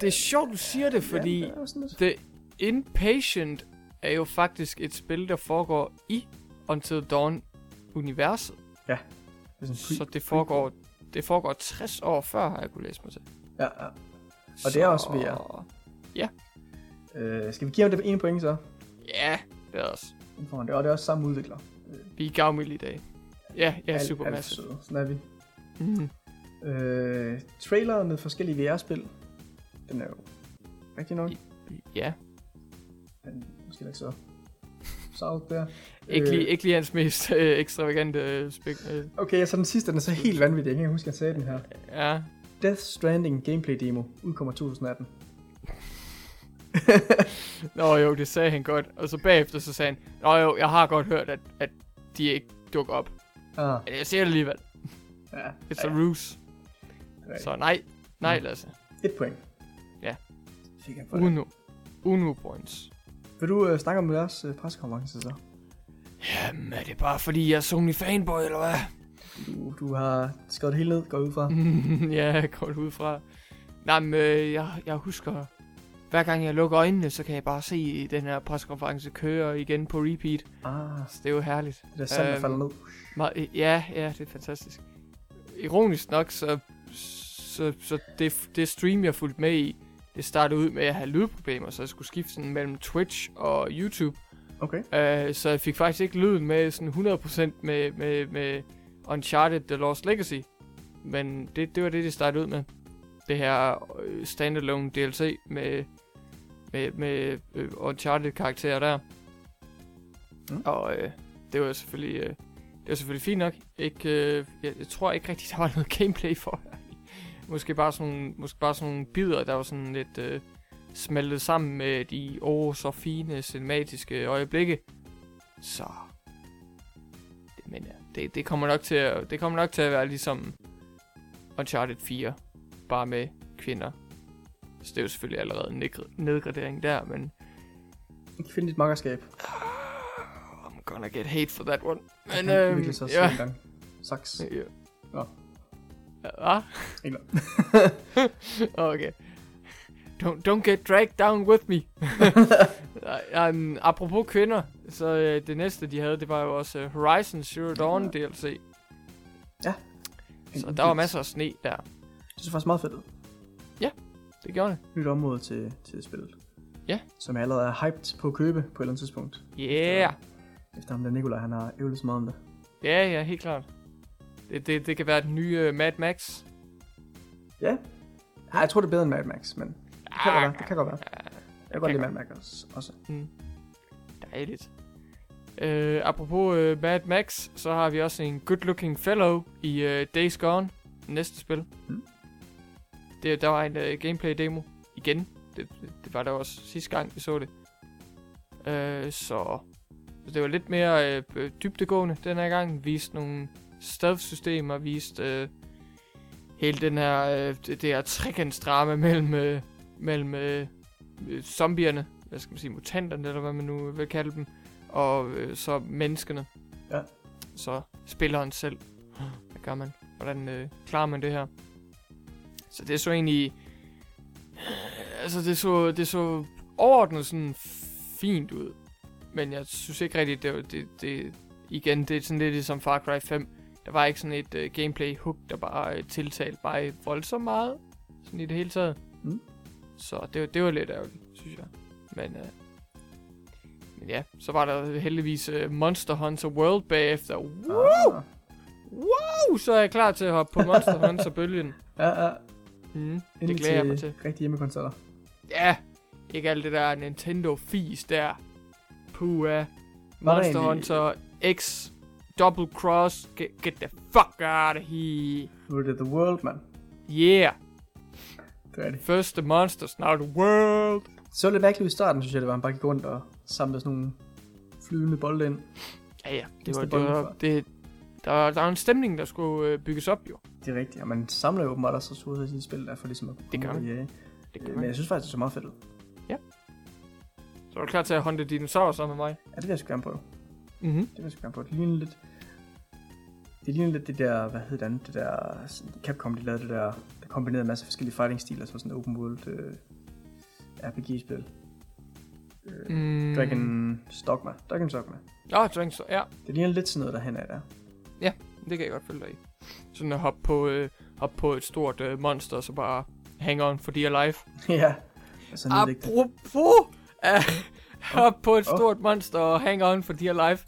Det er sjovt, du siger det, fordi Ja, det. The Inpatient er jo faktisk et spil, der foregår i Until Dawn-universet. Det er sådan pre- Så det foregår, det foregår 60 år før, har jeg kunne læse mig til. Ja, ja. Og det er også VR. Uh, skal vi give ham det ene point så? Ja, det er også. Den får han det. Og det er også samme udvikler. Vi er gavmilde i dag. Ja, ja, Alt- super alt masse. søde. Sådan er vi. Mm. Uh, trailer med forskellige VR-spil. Den er jo rigtig nok. Ja, Den er måske ikke så så der. ikke, Øh, lige, ikke lige hans mest øh, ekstravagante øh, spil. Øh, Okay, så den sidste, den er så helt vanvittig. Jeg kan ikke huske, at jeg sagde den her. ja, Death Stranding gameplay demo udkommer 2018. Nå jo, det sagde han godt. Og så bagefter så sagde han, Nå jo, jeg har godt hørt, at, at de ikke dukker op. Ah, Men jeg siger det alligevel. ja. It's a ruse. ja. Så nej, nej Mm. Lasse. Et point. Ja. Uno. Uno points. Vil du uh, snakke om deres uh, pressekonference så? Jamen, er det bare fordi, jeg er Sony fanboy, eller hvad? Du, du har skrevet det hele ned, går ud fra. ja, går ud fra. Nej, men øh, jeg, jeg husker, hver gang jeg lukker øjnene, så kan jeg bare se den her pressekonference køre igen på repeat. Ah, Så det er jo herligt. det der sand, der Øhm, falder ned. Me- ja, ja, det er fantastisk. Ironisk nok, så, så, så det, det stream, jeg fulgte med i, det startede ud med at have lydproblemer, så jeg skulle skifte sådan mellem Twitch og YouTube. Okay. Uh, så jeg fik faktisk ikke lyden med sådan 100% med, med, med Uncharted The Lost Legacy. Men det, det var det, det startede ud med. Det her øh, standalone DLC med, med, med øh, Uncharted-karakterer der. Mm. Og øh, det var selvfølgelig... Øh, det var selvfølgelig fint nok. Ikke, øh, jeg, jeg tror ikke rigtig, der var noget gameplay for. måske bare sådan nogle, måske bare sådan nogle bidder, der var sådan lidt øh, smeltet sammen med de åh så fine cinematiske øjeblikke. Så det, men ja, det, det kommer nok til at, det kommer nok til at være ligesom Uncharted 4 bare med kvinder. Så det er jo selvfølgelig allerede en nedgr- nedgradering der, men finde dit makkerskab. om gonna get hate for that one. Men, øhm, sig også ja. en gang. Saks. Ja. Nå. Ja, Ikke okay. Don't, don't get dragged down with me. um, apropos kvinder, så øh, det næste, de havde, det var jo også øh, Horizon Zero Dawn DLC. Så der var masser af sne der. Det så faktisk meget fedt ud. Det gjorde det. Nyt område til, til spillet. Ja. Som jeg allerede er hyped på at købe på et eller andet tidspunkt. Yeah. Efter ham der Nikolaj, han har ævlet så meget om det. Ja, ja, helt klart. Det, det, det kan være den nye uh, Mad Max. Ja. Ja, jeg tror, det er bedre end Mad Max, men det kan godt være. Det kan godt være. Jeg kan godt lide Mad Max også- også. Mm. Dejligt. Uh, apropos uh, Mad Max, så har vi også en good looking fellow i uh, Days Gone, næste spil. Mm. Det, der var en uh, gameplay demo igen. Det, det, det var der også sidste gang, vi så det. Uh, så, så det var lidt mere uh, dybdegående den her gang. Viste nogle stealth-systemer, viste uh, hele den her, uh, det, det her trekantsdrama mellem, uh, mellem uh, zombierne, hvad skal man sige, mutanterne, eller hvad man nu vil kalde dem, og øh, så menneskene. Ja. Så spilleren selv. Hvad gør man? Hvordan øh, klarer man det her? Så det så egentlig... Altså, det så, det så overordnet sådan fint ud. Men jeg synes ikke rigtigt, det, var- det, det igen, det er sådan lidt ligesom Far Cry 5. Der var ikke sådan et uh, gameplay hook, der bare uh, tiltalte mig voldsomt meget. Sådan i det hele taget. Mm. Så det, det var lidt ærgerligt, synes jeg. Men, uh, men ja, så var der heldigvis uh, Monster Hunter World bagefter. Woo! Ah. Uh, så er jeg klar til at hoppe på Monster Hunter-bølgen. Ja, ja. Mm, det glæder jeg mig til. rigtige hjemmekonsoller. Ja, ikke alt det der Nintendo-fis der. Der Monster Hunter X Double Cross. Get, get the fuck out of here. Nu er det The World, mand. Yeah. Det er det. First the monsters, now the world. Så lidt mærkeligt i starten, synes jeg, det var, han bare gik rundt og samlede sådan nogle flydende bolde ind. Ja, ja. Det var, det var, det, der, der var en stemning, der skulle øh, bygges op, jo. Det er rigtigt, og man samler jo åbenbart også ressourcer i sine spil, der for ligesom at Det gør man. ja. Det Øh, kan Men jeg synes faktisk, det så meget fedt ud. Så er du klar til at hunte dinosaurer sammen med mig? Ja, det vil jeg sgu gerne prøve. Mhm. Det vil jeg sgu gerne prøve. Det ligner lidt... Det ligner lidt det der, hvad hedder det, det der, Capcom, de lavede det der, der kombinerede en masse forskellige fighting-stiler, så sådan en open world øh, RPG-spil. Øh, Mm. Dragon Dogma. Dragon Dogma. Ja, Dragon ja. Det ligner lidt sådan noget, der hen er der. Det kan jeg godt følge dig i. Sådan at hoppe på, øh, hoppe på et stort øh, monster, og så bare hang on for dear life. ja. Altså. Apropos at hoppe på et stort monster og hang on for dear life.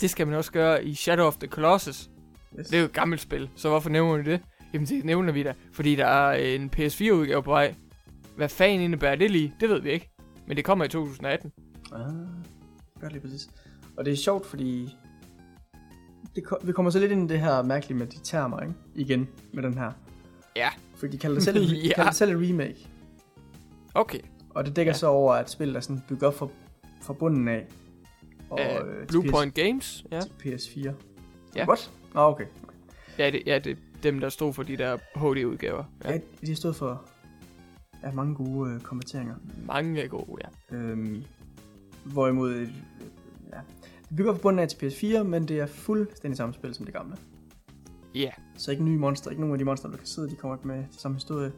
Det skal man også gøre i Shadow of the Colossus. Yes. Det er jo et gammelt spil, så hvorfor nævner vi det? Jamen det nævner vi da, fordi der er en PS4-udgave på vej. Hvad fanden indebærer det lige? Det ved vi ikke. Men det kommer i 2018. Ah, gør lige præcis. Og det er sjovt, fordi det, vi kommer så lidt ind i det her mærkelige med de termer, ikke? Igen, med den her. Ja. Fordi de kalder det selv, ja. Kalder det selv et remake. Okay. Og det dækker Ja. så over, at spillet er sådan bygget op fra, fra bunden af. Og, Uh, øh, til Blue PS, Point Games. Ja. Til PS4. Ja. What? Nå, okay. Ja, det, ja, det er dem, der stod for de der HD-udgaver. Ja. Ja. de har stået for ja, mange gode øh, kommenteringer. Mange gode, ja. Øhm, hvorimod, øh, ja, det bygger fra bunden af til PS4, men det er fuldstændig samme spil som det gamle. Ja. Så ikke nye monster, ikke nogen af de monster, der kan sidde, de kommer ikke med til samme historie.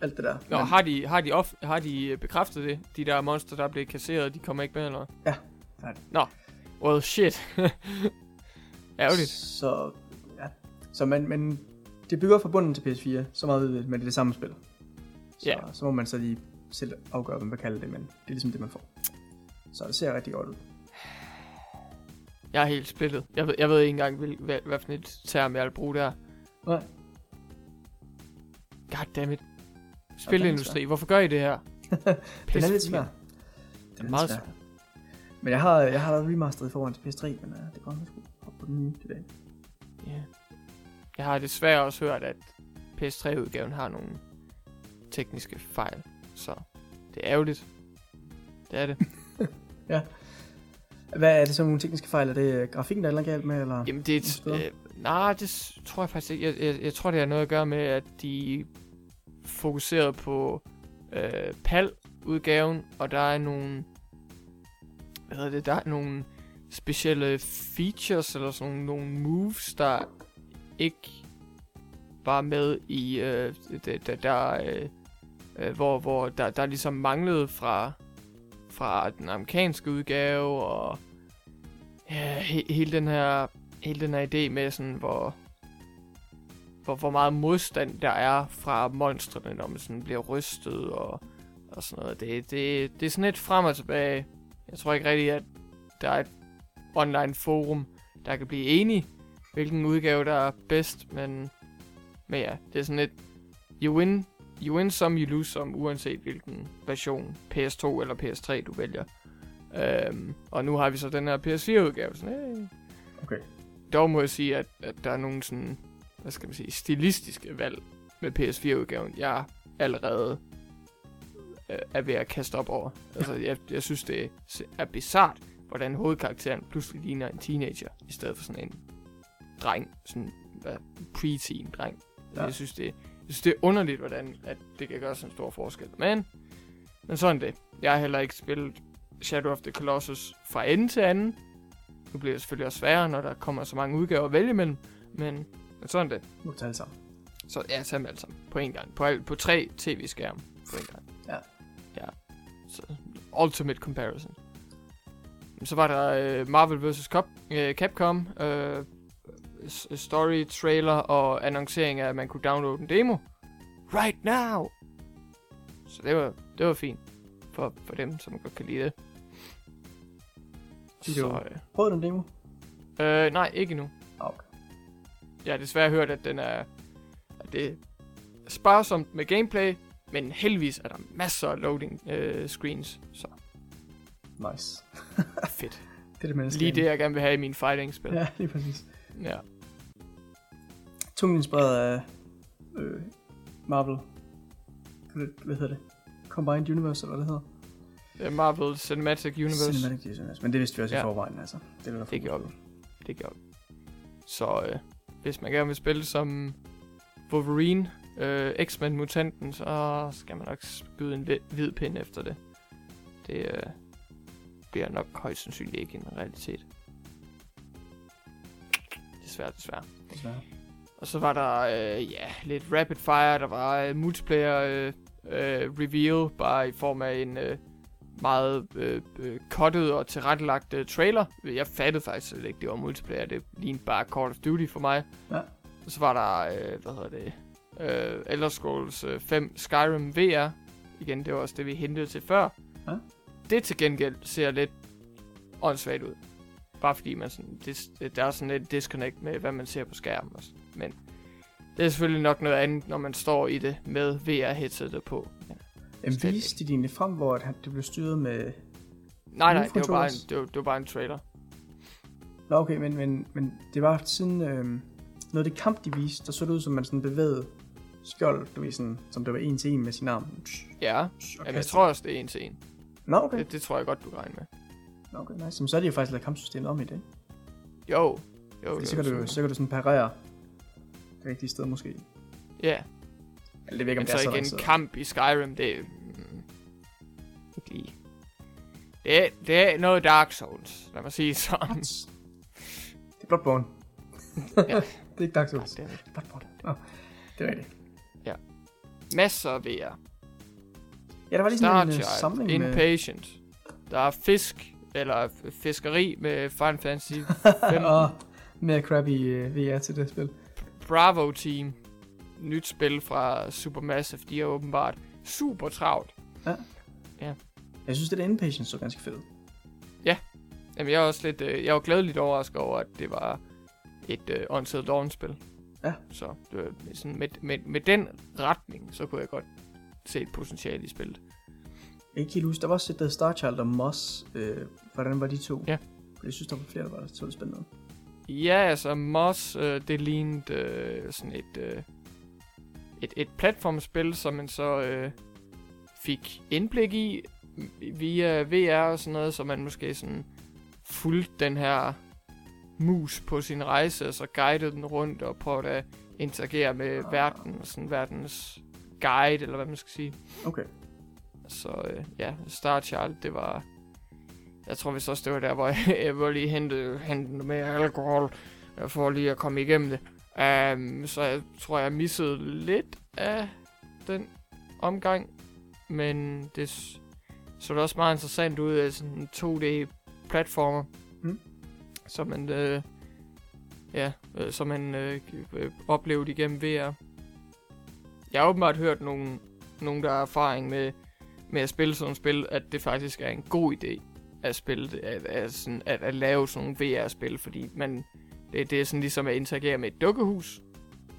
Alt det der. Nå, Men- har de, har, de off, har de øh, bekræftet det? De der monster, der er blevet kasseret, de kommer ikke med, eller? Ja, færdig. Nå, well shit. Ærgerligt. Så, ja. Så man, men det bygger fra bunden til PS4, så meget ved vi, men det er det samme spil. Så, Ja. så må man så lige selv afgøre, hvad man vil kalde det, men det er ligesom det, man får. Så det ser rigtig godt ud. Jeg er helt splittet. Jeg ved, jeg ved ikke engang, hvad, hvad, hvad for et term jeg vil bruge der. Nej. Goddammit. Spilindustri, hvorfor gør I det her? Den er lidt svær. Den er Meget svær. Men jeg har, jeg har lavet remasteret i forvejen til PS3, men uh, det går nok sgu op på den nye dag. Ja. Jeg har desværre også hørt, at PS3-udgaven har nogle tekniske fejl. Så det er ærgerligt. Det er det. Hvad er det så nogle tekniske fejl? Er det øh, grafikken, der er galt med? Eller? Jamen det er et, øh, nej, det tror jeg faktisk ikke. Jeg, jeg, jeg tror, det har noget at gøre med, at de fokuserede på øh, PAL-udgaven, og der er nogle, hvad hedder det, der er nogle specielle features eller sådan nogle, nogle moves, der ikke var med i øh, der, der øh, øh, hvor, hvor der, der ligesom manglede fra, fra den amerikanske udgave, og ja, he, hele den her hele den her idé med sådan, hvor, hvor, hvor meget modstand der er fra monstrene, når man sådan bliver rystet og, og sådan noget. Det, det, det er sådan lidt frem og tilbage. Jeg tror ikke rigtigt, at der er et online forum, der kan blive enige, hvilken udgave der er bedst, men, men ja, det er sådan lidt, you win, you win some, you lose some, uanset hvilken version, PS2 eller PS3 du vælger. Um, og nu har vi så den her PS4-udgave, sådan, hey. Okay. Dog må jeg sige, at, at der er nogle sådan, hvad skal man sige, stilistiske valg med PS4-udgaven, jeg allerede øh, er ved at kaste op over. Altså, jeg, jeg synes, det er bizart, hvordan hovedkarakteren pludselig ligner en teenager, i stedet for sådan en dreng, sådan hvad, preteen dreng. Ja. Jeg synes, det, jeg synes, det er underligt, hvordan at det kan gøre sådan en stor forskel. Men, men sådan det. Jeg har heller ikke spillet Shadow of the Colossus fra ende til anden. Nu bliver det selvfølgelig også sværere, når der kommer så mange udgaver at vælge imellem. Men, men sådan det. Nu tager sammen. Så ja, tage dem alle sammen på en gang. På, på tre tv-skærme på en gang. Ja. Ja. Så ultimate comparison. Så var der uh, Marvel vs. Cap, uh, Capcom, uh, story trailer og annoncering af, at man kunne downloade en demo. Right now! Så det var, det var fint for, for dem, som godt kan lide det. Så, uh, prøvede du en demo? Uh, nej, ikke nu. Okay. Jeg har desværre hørt, at den er, at det er sparsomt med gameplay, men heldigvis er der masser af loading uh, screens, så Nice. fedt. det er det, man Lige det, jeg gerne vil have i min fighting-spil. Ja, lige præcis. Ja. Tungt inspireret af øh, Marvel. Hvad, hedder det? Combined Universe, eller hvad det hedder? Marvel Cinematic Universe. Cinematic Universe. Men det vidste vi også ja. I forvejen, altså. Det, er Det gjorde vi. Det gjorde vi. Så øh, hvis man gerne vil spille som Wolverine, øh, X-Men mutanten, så skal man nok skyde en hvid pind efter det. Det øh, bliver nok højst sandsynligt ikke en realitet. Desværre, desværre. Desværre. Og så var der øh, ja, lidt rapid fire, der var øh, multiplayer øh, øh, reveal, bare i form af en øh, meget øh, øh, cuttet og tilrettelagt øh, trailer. Jeg fattede faktisk slet ikke, det var multiplayer, det lignede bare Call of Duty for mig. Ja. Og så var der, øh, hvad hedder det, øh, Elder Scrolls øh, 5 Skyrim VR. Igen, det var også det, vi hentede til før. Ja. Det til gengæld ser lidt åndssvagt ud. Bare fordi man sådan, det, der er sådan lidt disconnect med, hvad man ser på skærmen. Og sådan. Men det er selvfølgelig nok noget andet, når man står i det med VR-headsetet på. Ja. Jamen, viste de egentlig frem, hvor det blev styret med... Nej, nej, det var, bare en, det, var, det var bare en trailer. Nå, okay, men, men, men det var siden... Øh, noget af det kamp, de viste, der så det ud som, man sådan bevægede skjold, du ved, sådan, som det var en til en med sin arm. Ja, Og Jamen, jeg tror også, det er en til en. Nå, okay. Det, det tror jeg godt, du kan regne med. Okay, nice. Men så er de jo faktisk lavet kampsystemet om i det. Jo. jo Fordi jo, så kan, du, super. så kan du sådan parere det rigtige sted måske. Ja, Eller det om men det er så så igen, avanceret. kamp i Skyrim, det er... Mm, ikke lige. Det er, det er noget Dark Souls, lad mig sige sådan. What? Det er Bloodborne. Ja. det er ikke Dark Souls. Det er Det Bloodborne. Nå, det er rigtigt. Masser af VR. Ja, der var lige sådan en uh, Starchild, samling med... Inpatient. Der er fisk, eller fiskeri med Final Fantasy 15. og mere crappy uh, VR til det spil. Bravo Team. Nyt spil fra Supermassive. De er åbenbart super travlt. Jeg synes, det der Inpatient så ganske fedt ud. Jamen, jeg er også lidt, øh, jeg var glædeligt overrasket over, at det var et øh, Until Dawn-spil. Ja. Så det var sådan, med, med, med den retning, så kunne jeg godt se et potentiale i spillet. Jeg kan ikke helt huske, der var også et der Starchild og Moss. Øh, hvordan var de to? Ja. For jeg synes, der var flere, der var så det spændende. Ja, altså Moss, øh, det lignede øh, sådan et, øh, et, et platformspil, som man så øh, fik indblik i via VR og sådan noget, så man måske sådan fulgte den her mus på sin rejse, og så guidede den rundt og prøvede at interagere med verden, sådan verdens guide, eller hvad man skal sige. Okay. Så øh, ja, Star Child, det var... Jeg tror vist også, det var der, hvor jeg, var lige hente, hente noget mere alkohol, for lige at komme igennem det. Um, så jeg tror, jeg missede lidt af den omgang. Men det så det også meget interessant ud af sådan en 2D-platformer. Mm. Som man, øh, ja, øh, som man øh, øh, oplevede igennem VR. Jeg har åbenbart hørt nogen, nogen der har erfaring med, med at spille sådan et spil, at det faktisk er en god idé at spille det, at, at, sådan, at, at lave sådan nogle VR-spil, fordi man, det, det er sådan ligesom at interagere med et dukkehus.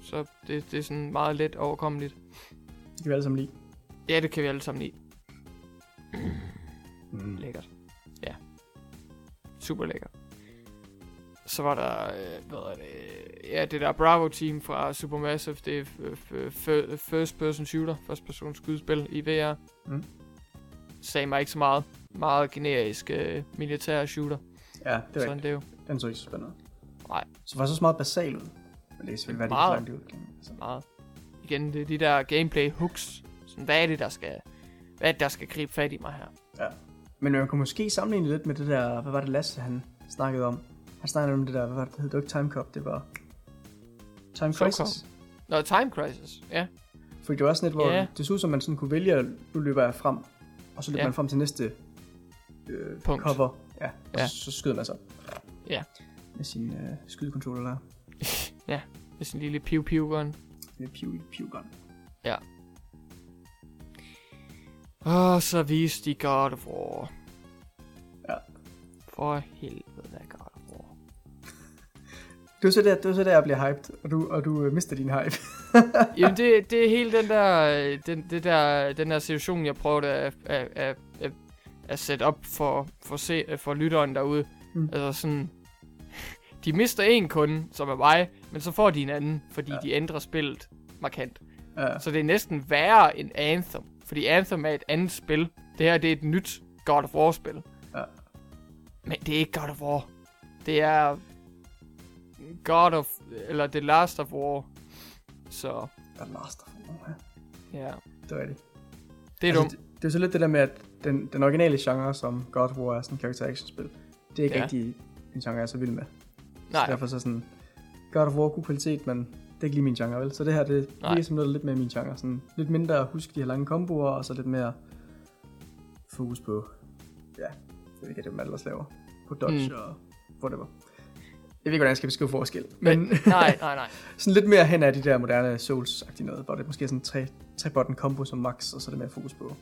Så det, det er sådan meget let overkommeligt. Det kan vi alle sammen lide. Ja, det kan vi alle sammen lide. Mm. Lækkert. Ja. Super lækkert. Så var der, øh, hvad er det, ja, det der Bravo-team fra Supermassive, det er first person shooter, first person skydespil i VR. Mm. Sagde mig ikke så meget. Meget generisk øh, militær shooter. Ja, det var Sådan ikke. det er jo Den så ikke så spændende. Nej. Så var så også meget basal ud. Men det er selvfølgelig, hvad det er ud. Altså. meget. Igen, det er de der gameplay hooks. Sådan, hvad er det, der skal, hvad er det, der skal gribe fat i mig her? Men man kunne måske sammenligne det lidt med det der, hvad var det Lasse, han snakkede om? Han snakkede om det der, hvad var det, det hed det var ikke Time Cop, det var Time. Crisis. Nå, Time Crisis, ja. Fordi det var sådan lidt, hvor Ja. det så ud som, man sådan kunne vælge, at nu løber jeg frem, og så løber Ja. man frem til næste øh, Punkt. cover. Ja, og Ja. Så, så skyder man så. Ja. Med sin øh, skydekontroller der. Med sin lille piv-piv-gun. Med piv, pivgun. Og så viste de God of War. Ja. For helvede af God of War. Det var så der, det var så der, jeg blev hyped, og du, og du øh, mister din hype. Jamen, det, det er hele den der, øh, den, det der, den der situation, jeg prøvede at, at, at, at, at sætte op for, for, se, for lytteren derude. Mm. Altså sådan, de mister en kunde, som er mig, men så får de en anden, fordi ja. de ændrer spillet markant. ja. Så det er næsten værre end Anthem, fordi Anthem er et andet spil. Det her, det er et nyt God of War-spil. Ja. Men det er ikke God of War. Det er God of, eller The Last of War. Så, The Last of Us. Ja, ja. det var det. Det er dumt. Det, det er så lidt det der med, at den, den originale genre, som God of War er sådan en character action spil, det er ikke ja. Rigtig en genre, jeg er så vild med. Nej, Så derfor så sådan, God of War god kvalitet, men det er ikke lige min genre, vel? Så det her, det er som noget er lidt mere min genre. Sådan lidt mindre huske de her lange komboer, og så lidt mere fokus på, ja, ved ikke, hvad man ellers laver. På dodge. Mm. og whatever. Jeg ved ikke, hvordan jeg skal beskrive forskel. Men- nej, nej, nej. sådan lidt mere hen af de der moderne Souls-agtige noget, hvor det måske er sådan tre, tre button combo som max, og så er det mere fokus på,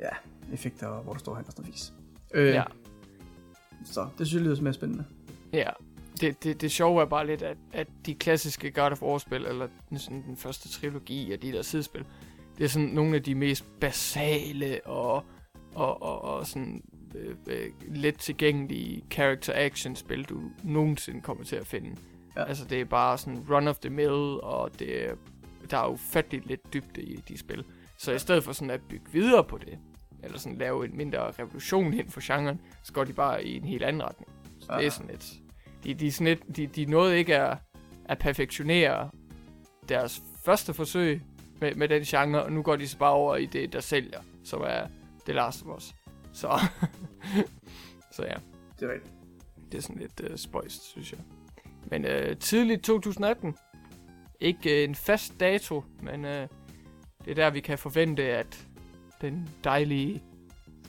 ja, effekter, og hvor du står hen og sådan noget vis. Øh, Ja, Så det synes jeg lyder mere spændende. ja. Det, det, det sjove er bare lidt, at, at de klassiske God of War-spil, eller sådan den første trilogi af de der sidespil, det er sådan nogle af de mest basale og, og, og, og sådan øh, øh, let tilgængelige character action spil, du nogensinde kommer til at finde. Ja. Altså det er bare sådan run of the mill, og det er, der er ufatteligt lidt dybde i de spil. Så Ja. i stedet for sådan at bygge videre på det, eller sådan lave en mindre revolution inden for genren, så går de bare i en helt anden retning. Så det Ja. er sådan lidt... De, de, sådan lidt, de, de nåede ikke at, at perfektionere deres første forsøg med, med den genre, og nu går de så bare over i det, der sælger, som er The Last of Us. Så, så ja, Det er rigtigt. det er sådan lidt uh, spøjst, synes jeg. Men uh, tidligt 2018, ikke uh, en fast dato, men uh, det er der, vi kan forvente, at den dejlige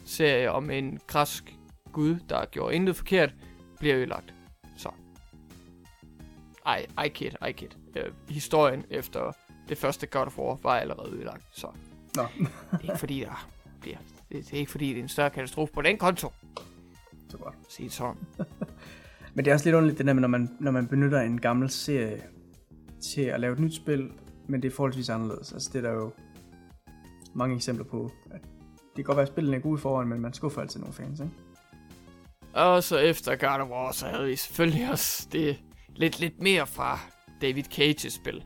serie om en græsk gud, der gjorde intet forkert, bliver ødelagt. Så. Ej, I kid, I kid. Uh, historien efter det første God of War var allerede ødelagt, så Nå, det er ikke fordi, der bliver, det, det er ikke fordi, det er en større katastrofe på den konto. så godt. Det sådan. Men det er også lidt underligt, det der med, når man, når man benytter en gammel serie til at lave et nyt spil, men det er forholdsvis anderledes. Altså det er der jo mange eksempler på, at det kan godt være, at spillene er gode i forvejen, men man skuffer altid nogle fans, ikke? Og så efter God of War, så havde vi selvfølgelig også det lidt, lidt mere fra David Cage's spil.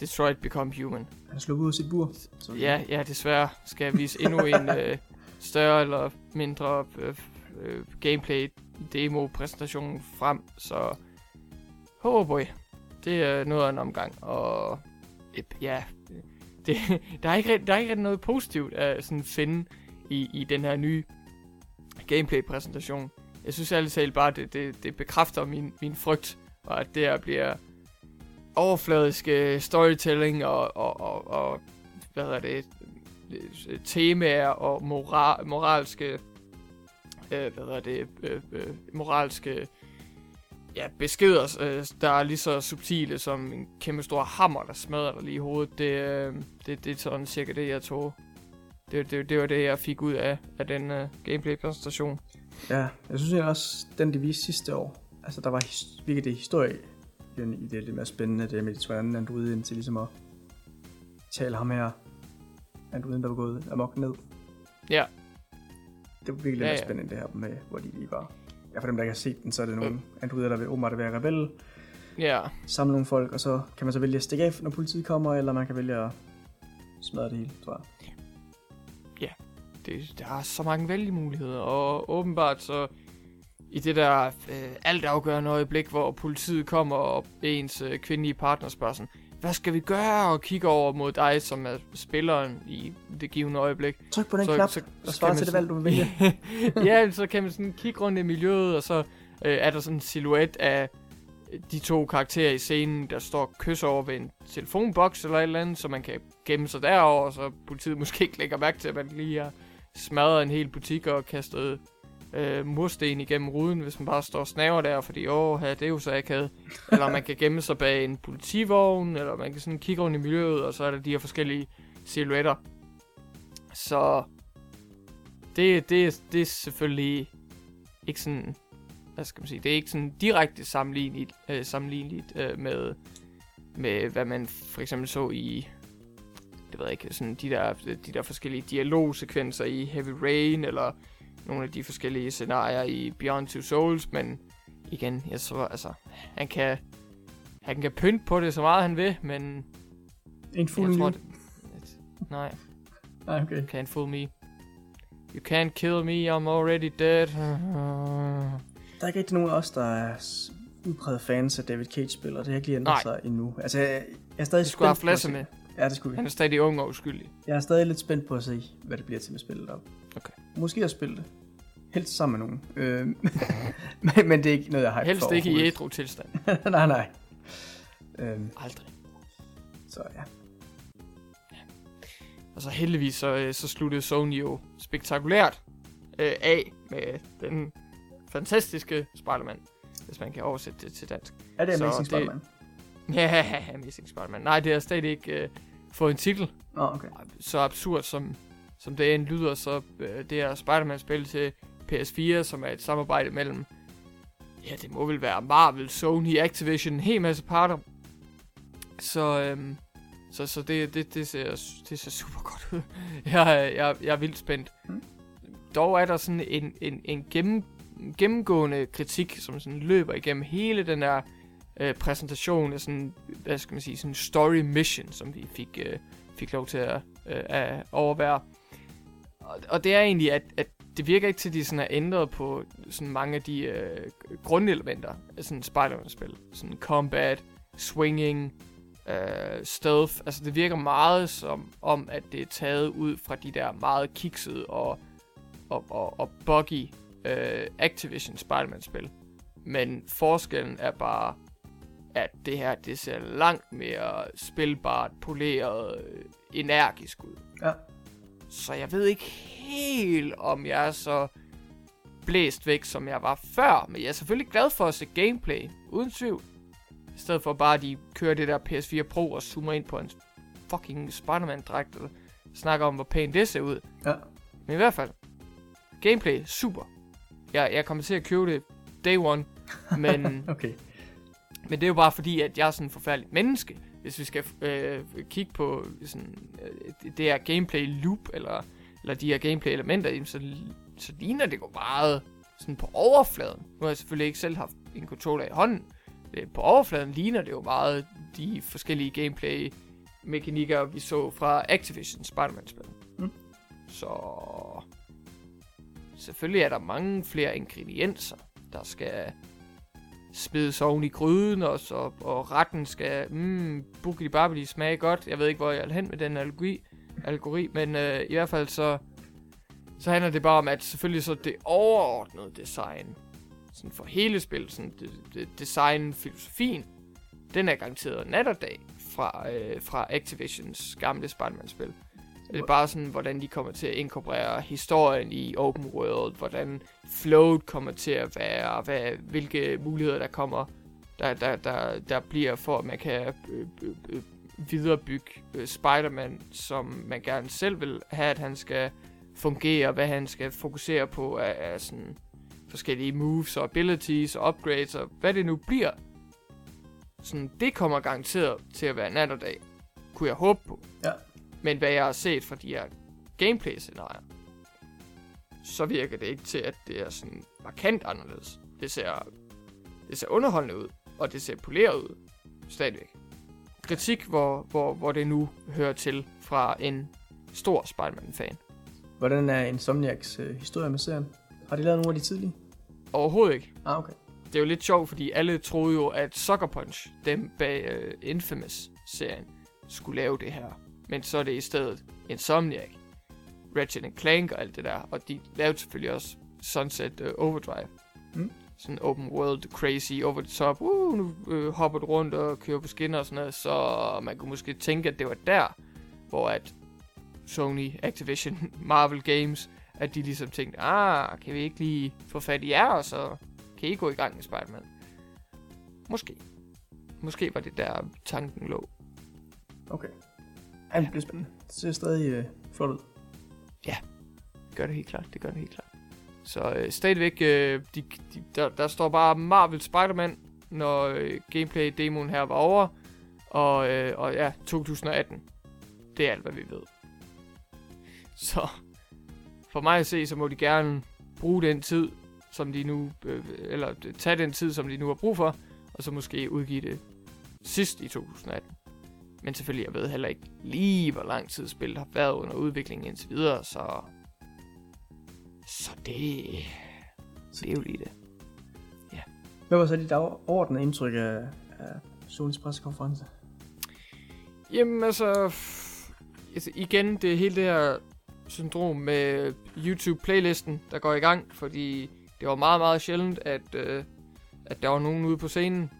Detroit Become Human. Han sluppet ud af sit bur. Så Ja, ja, desværre skal jeg vise endnu en øh, større eller mindre øh, øh, gameplay demo præsentation frem, så oh boy, det er noget af en omgang, og øh, ja, det, der, er ikke, der er ikke rigtig noget positivt at sådan finde i, i den her nye gameplay-præsentation. Jeg synes ærligt talt bare, det, det, det bekræfter min, min frygt, og at det her bliver overfladisk øh, storytelling og, og, og, og hvad hedder det, øh, temaer og moral, moralske, øh, hvad hedder det, øh, øh, moralske ja, beskeder, øh, der er lige så subtile som en kæmpe stor hammer, der smadrer dig lige i hovedet. Det, øh, det, det er sådan cirka det, jeg tog. Det, det, det var det, jeg fik ud af, af den øh, gameplay-præsentation. Ja, jeg synes jeg også, den de viste sidste år, altså der var his- virkelig det historie i det lidt mere spændende, det med de androide ind til ligesom at tale ham her, androiden, der var gået amok ned. Ja. Det var virkelig Ja, ja, ja. ja. spændende det her med, hvor de lige var. Ja, for dem, der ikke har set den, så er det nogle androider, der vil åbenbart være rebelle, Ja, samle nogle folk, og så kan man så vælge at stikke af, når politiet kommer, eller man kan vælge at smadre det hele, tror jeg. det, der er så mange vælgemuligheder, og åbenbart så i det der øh, alt afgørende øjeblik, hvor politiet kommer, og ens øh, kvindelige partner spørger sådan, hvad skal vi gøre, og kigger over mod dig, som er spilleren i det givende øjeblik. Tryk på den Så- knap, så- og så svar kan til det valg, du vil vælge. ja, så kan man sådan kigge rundt i miljøet, og så øh, er der sådan en silhuet af de to karakterer i scenen, der står og kysser over ved en telefonboks eller et eller andet, så man kan gemme sig derover, så politiet måske ikke lægger mærke til, at man lige har smadret en hel butik og kastet øh, mursten igennem ruden, hvis man bare står og snaver der, fordi åh, det er jo så akavet. Eller man kan gemme sig bag en politivogn, eller man kan sådan kigge rundt i miljøet, og så er der de her forskellige silhuetter. Så det, det, det er selvfølgelig ikke sådan, hvad skal man sige, det er ikke sådan direkte sammenligneligt, øh, sammenligneligt øh, med, med, hvad man for eksempel så i, det ved jeg ikke, sådan de der, de der forskellige dialogsekvenser i Heavy Rain, eller nogle af de forskellige scenarier i Beyond Two Souls, men igen, jeg tror, altså, han kan, han kan pynte på det så meget han vil, men En fuld jeg tror, det, nej, Nej, okay. can't fool me. You can't kill me, I'm already dead. Der er ikke rigtig nogen af os, der er udpræget fans af David Cage-spil, og det har ikke lige ændret Nej. sig endnu. Altså, jeg, jeg er stadig Vi skulle have se- med. Ja, det skulle vi. Han er stadig ung og uskyldig. Jeg er stadig lidt spændt på at se, hvad det bliver til med spillet op. Okay. Måske at spille det. Helst sammen med nogen. Øh, men, men det er ikke noget, jeg har Helst for ikke i ædru tilstand. nej, nej. Øhm, Aldrig. så ja. Og så heldigvis så, øh, så sluttede Sony jo spektakulært øh, af med den fantastiske Spider-Man, hvis man kan oversætte det til dansk. Er det Så Amazing det- Spider-Man? Ja, Amazing Spider-Man. Nej, det har stadig ikke øh, fået en titel. Nå, okay. Så absurd som, som det end lyder, så øh, det er Spider-Man-spil til PS4, som er et samarbejde mellem, ja, det må vel være Marvel, Sony, Activision, en hel masse parter. Så, øhm, så, så det, det, det, ser, det ser super godt ud. jeg, jeg, jeg er vildt spændt. Mm. Dog er der sådan en, en, en gennem, gennemgående kritik, som sådan løber igennem hele den der øh, præsentation af sådan, hvad skal man sige, sådan story mission, som vi fik, øh, fik lov til at, øh, at overvære. Og, og det er egentlig, at, at det virker ikke til, at de sådan er ændret på sådan mange af de øh, grundelementer af sådan Spider-Man-spil. Sådan combat, swinging, øh, stealth. Altså det virker meget som om, at det er taget ud fra de der meget kiksede og, og, og, og buggy øh, Activision Spider-Man-spil. Men forskellen er bare, at det her, det ser langt mere spilbart, poleret, øh, energisk ud. Ja. Så jeg ved ikke helt, om jeg er så blæst væk, som jeg var før. Men jeg er selvfølgelig glad for at se gameplay, uden tvivl. I stedet for bare, at de kører det der PS4 Pro og zoomer ind på en fucking Spider-Man-dragt og snakker om, hvor pænt det ser ud. Ja. Men i hvert fald, gameplay, super. Jeg, jeg kommer til at købe det day one, men, Okay. men det er jo bare fordi, at jeg er sådan en forfærdelig menneske. Hvis vi skal øh, kigge på sådan, øh, det- her gameplay loop, eller, eller de her gameplay elementer, så, så ligner det jo meget sådan på overfladen. Nu har jeg selvfølgelig ikke selv haft en controller i hånden. På overfladen ligner det jo meget de forskellige gameplay mekanikker, vi så fra Activision Spider-Man-spil. Mm. Så selvfølgelig er der mange flere ingredienser, der skal smides oven i gryden, og, så, og retten skal, mm, buggy babbeli smage godt. Jeg ved ikke, hvor jeg er hen med den algori, algori men øh, i hvert fald så, så handler det bare om, at selvfølgelig så det overordnede design, sådan for hele spillet, sådan det, det, design, filosofien, den er garanteret nat og dag fra, øh, fra Activisions gamle Spider-Man-spil. Det er bare sådan, hvordan de kommer til at inkorporere historien i open world, hvordan flowet kommer til at være, hvad, hvilke muligheder der kommer, der, der, der, der bliver for, at man kan øh, øh, øh, viderebygge øh, Spider-Man, som man gerne selv vil have, at han skal fungere, hvad han skal fokusere på af, af sådan forskellige moves og abilities og upgrades og hvad det nu bliver. Sådan, det kommer garanteret til at være nat og dag. Kunne jeg håbe på. Men hvad jeg har set fra de her gameplay-scenarier, så virker det ikke til, at det er sådan markant anderledes. Det ser, det ser underholdende ud, og det ser poleret ud. Stadigvæk. Kritik, hvor, hvor, hvor det nu hører til fra en stor Spider-Man-fan. Hvordan er Insomniacs øh, historie med serien? Har de lavet nogle af de tidlige? Overhovedet ikke. Ah, okay. Det er jo lidt sjovt, fordi alle troede jo, at Sucker Punch, dem bag uh, Infamous-serien, skulle lave det her. Men så er det i stedet Insomniac, Ratchet Clank og alt det der. Og de lavede selvfølgelig også Sunset uh, Overdrive. Mm. Sådan open world, crazy, over the top. Uh, nu uh, hopper du rundt og kører på skinner og sådan noget. Så man kunne måske tænke, at det var der, hvor at Sony, Activision, Marvel Games, at de ligesom tænkte, ah, kan vi ikke lige få fat i jer, og så kan I gå i gang med Spider-Man? Måske. Måske var det der tanken lå. Okay. Ja, det bliver spændende. Det ser stadig øh, flot ud. Det gør det helt klart, det gør det helt klart. Så øh, stadigvæk, øh, de, de, der, der står bare Marvel Spider-Man, når øh, gameplay-demoen her var over. Og, øh, og ja, 2018. Det er alt, hvad vi ved. Så for mig at se, så må de gerne bruge den tid, som de nu, øh, eller tage den tid, som de nu har brug for, og så måske udgive det sidst i 2018. Men selvfølgelig, jeg ved heller ikke lige, hvor lang tid spillet har været under udviklingen indtil videre, så... Så det... Det er jo lige det. Hvad var så dit overordnede indtryk af, af Sonys pressekonference? Jamen altså, altså, igen, det er hele det her syndrom med YouTube-playlisten, der går i gang, fordi det var meget, meget sjældent, at, øh, at der var nogen ude på scenen.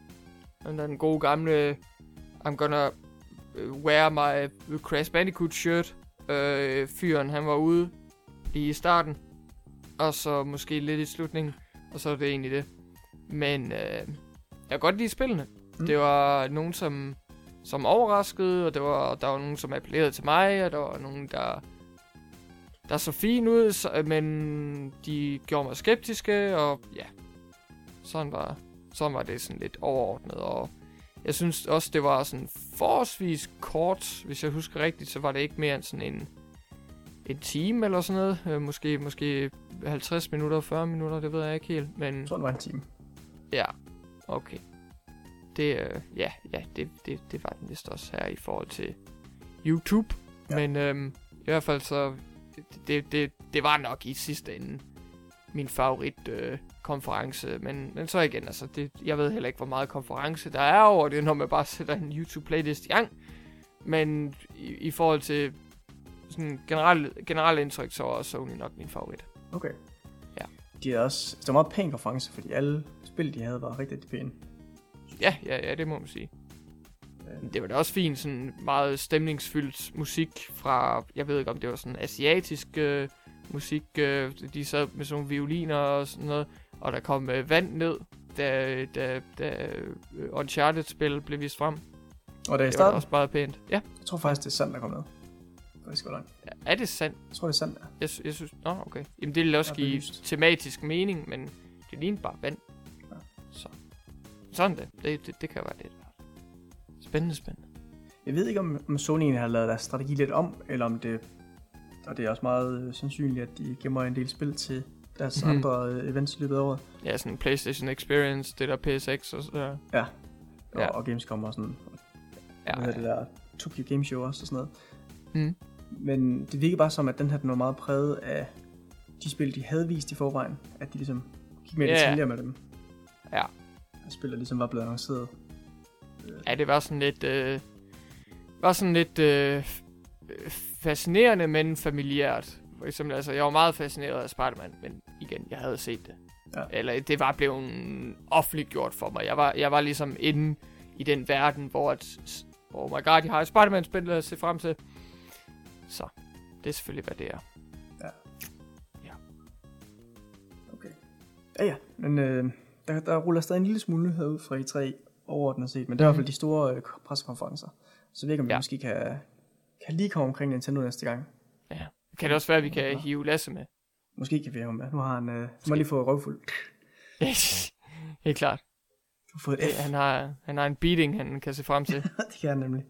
Den den gode gamle, I'm gonna wear my Crash Bandicoot shirt. Øh, fyren, han var ude lige i starten, og så måske lidt i slutningen, og så er det egentlig det. Men øh, jeg kan godt lide spillene. Mm. Mm. Det var nogen, som som overraskede, og det var, der var nogen, som appellerede til mig, og der var nogen, der, der så fint ud, så, men de gjorde mig skeptiske, og ja, sådan var, sådan var det sådan lidt overordnet, og jeg synes også, det var sådan forholdsvis kort, hvis jeg husker rigtigt, så var det ikke mere end sådan en, en time eller sådan noget, øh, måske, måske 50 minutter, 40 minutter, det ved jeg ikke helt, men Jeg tror, det var en time. Ja, okay. Det, øh, ja, ja det, det, det var den vist også her i forhold til YouTube. Ja. Men øhm, i hvert fald så, det, det, det, det var nok i sidste ende min favorit øh, konference. Men, men så igen, altså, det, jeg ved heller ikke, hvor meget konference der er over det, når man bare sætter en YouTube-playlist i gang. Men i, i forhold til sådan generelt generel indtryk, så var Sony nok min favorit. Okay. Ja. De er også, det var meget pæn konference, fordi alle spil, de havde, var rigtig, rigtig pæne. Ja, ja, ja, det må man sige. Øh, Det var da også fint, sådan meget stemningsfyldt musik fra, jeg ved ikke om det var sådan asiatisk øh, musik, øh, de sad med sådan nogle violiner og sådan noget, og der kom øh, vand ned, da, da, da øh, Uncharted-spil blev vist frem. Og da jeg Det var da startede, også meget pænt. Ja, jeg tror faktisk, det er sandt, der kom med. Faktisk godt langt. er det sandt? Jeg tror, det er sandt, ja. Jeg, jeg synes, nå okay. Jamen det ville også give belyst. tematisk mening, men det lignede bare vand. Ja. Så. Sådan det. Det, det, det kan være lidt. Spændende, spændende. Jeg ved ikke, om, om Sony har lavet deres strategi lidt om, eller om det... Og det er også meget øh, sandsynligt, at de gemmer en del spil til deres Mhm. andre øh, events i løbet af året. Ja, sådan PlayStation Experience, det der PSX og så der. Og, Ja. og Gamescom og sådan. Ja, Ja, det der Tokyo Game Show også og sådan noget. Mm. Men det virker bare som, at den her den var meget præget af de spil, de havde vist i forvejen. At de ligesom gik Ja. yeah. detaljer med dem. Ja. At spil, der ligesom var blevet annonceret. Ja, det var sådan lidt... Øh, var sådan lidt øh, fascinerende, men familiært, for eksempel, altså, jeg var meget fascineret af Spider-Man, men igen, jeg havde set det. Ja. Eller det var blevet offentliggjort for mig. Jeg var, jeg var ligesom inde i den verden, hvor at, oh my god, jeg har et Spider-Man-spil at se frem til. Så, det er selvfølgelig, hvad det er. Okay. Ja, ja. Men øh, der, der ruller stadig en lille smule ud fra E3 overordnet set, men det er i hvert fald de store øh, pressekonferencer. Så jeg ved ikke, om vi Ja. måske kan, kan lige komme omkring Nintendo næste gang. Ja. Kan det også være, at vi kan hive Lasse med? Måske kan vi have ham med. Nu har han, øh, jeg lige få røvfuld. Helt klart. Du har fået et F. Han har, han har en beating, han kan se frem til. det kan han nemlig.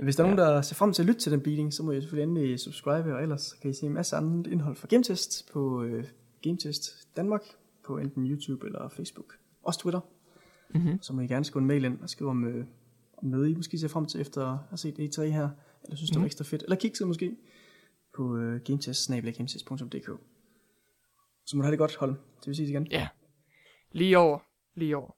Hvis der er Ja. nogen, der ser frem til at lytte til den beating, så må I selvfølgelig endelig subscribe, og ellers kan I se en masse andet indhold fra GameTest på øh, GameTest Danmark, på enten YouTube eller Facebook. Også Twitter. mm-hmm. Så må I gerne skrive en mail ind og skrive om, øh, om noget, I måske ser frem til efter at have set E3 her, eller synes, det var Mhm. ekstra fedt, eller kigge måske på øh, gametest gametest.dk. Så må du have det godt, Holm. Det vil sige igen. Ja. Lige over. Lige over.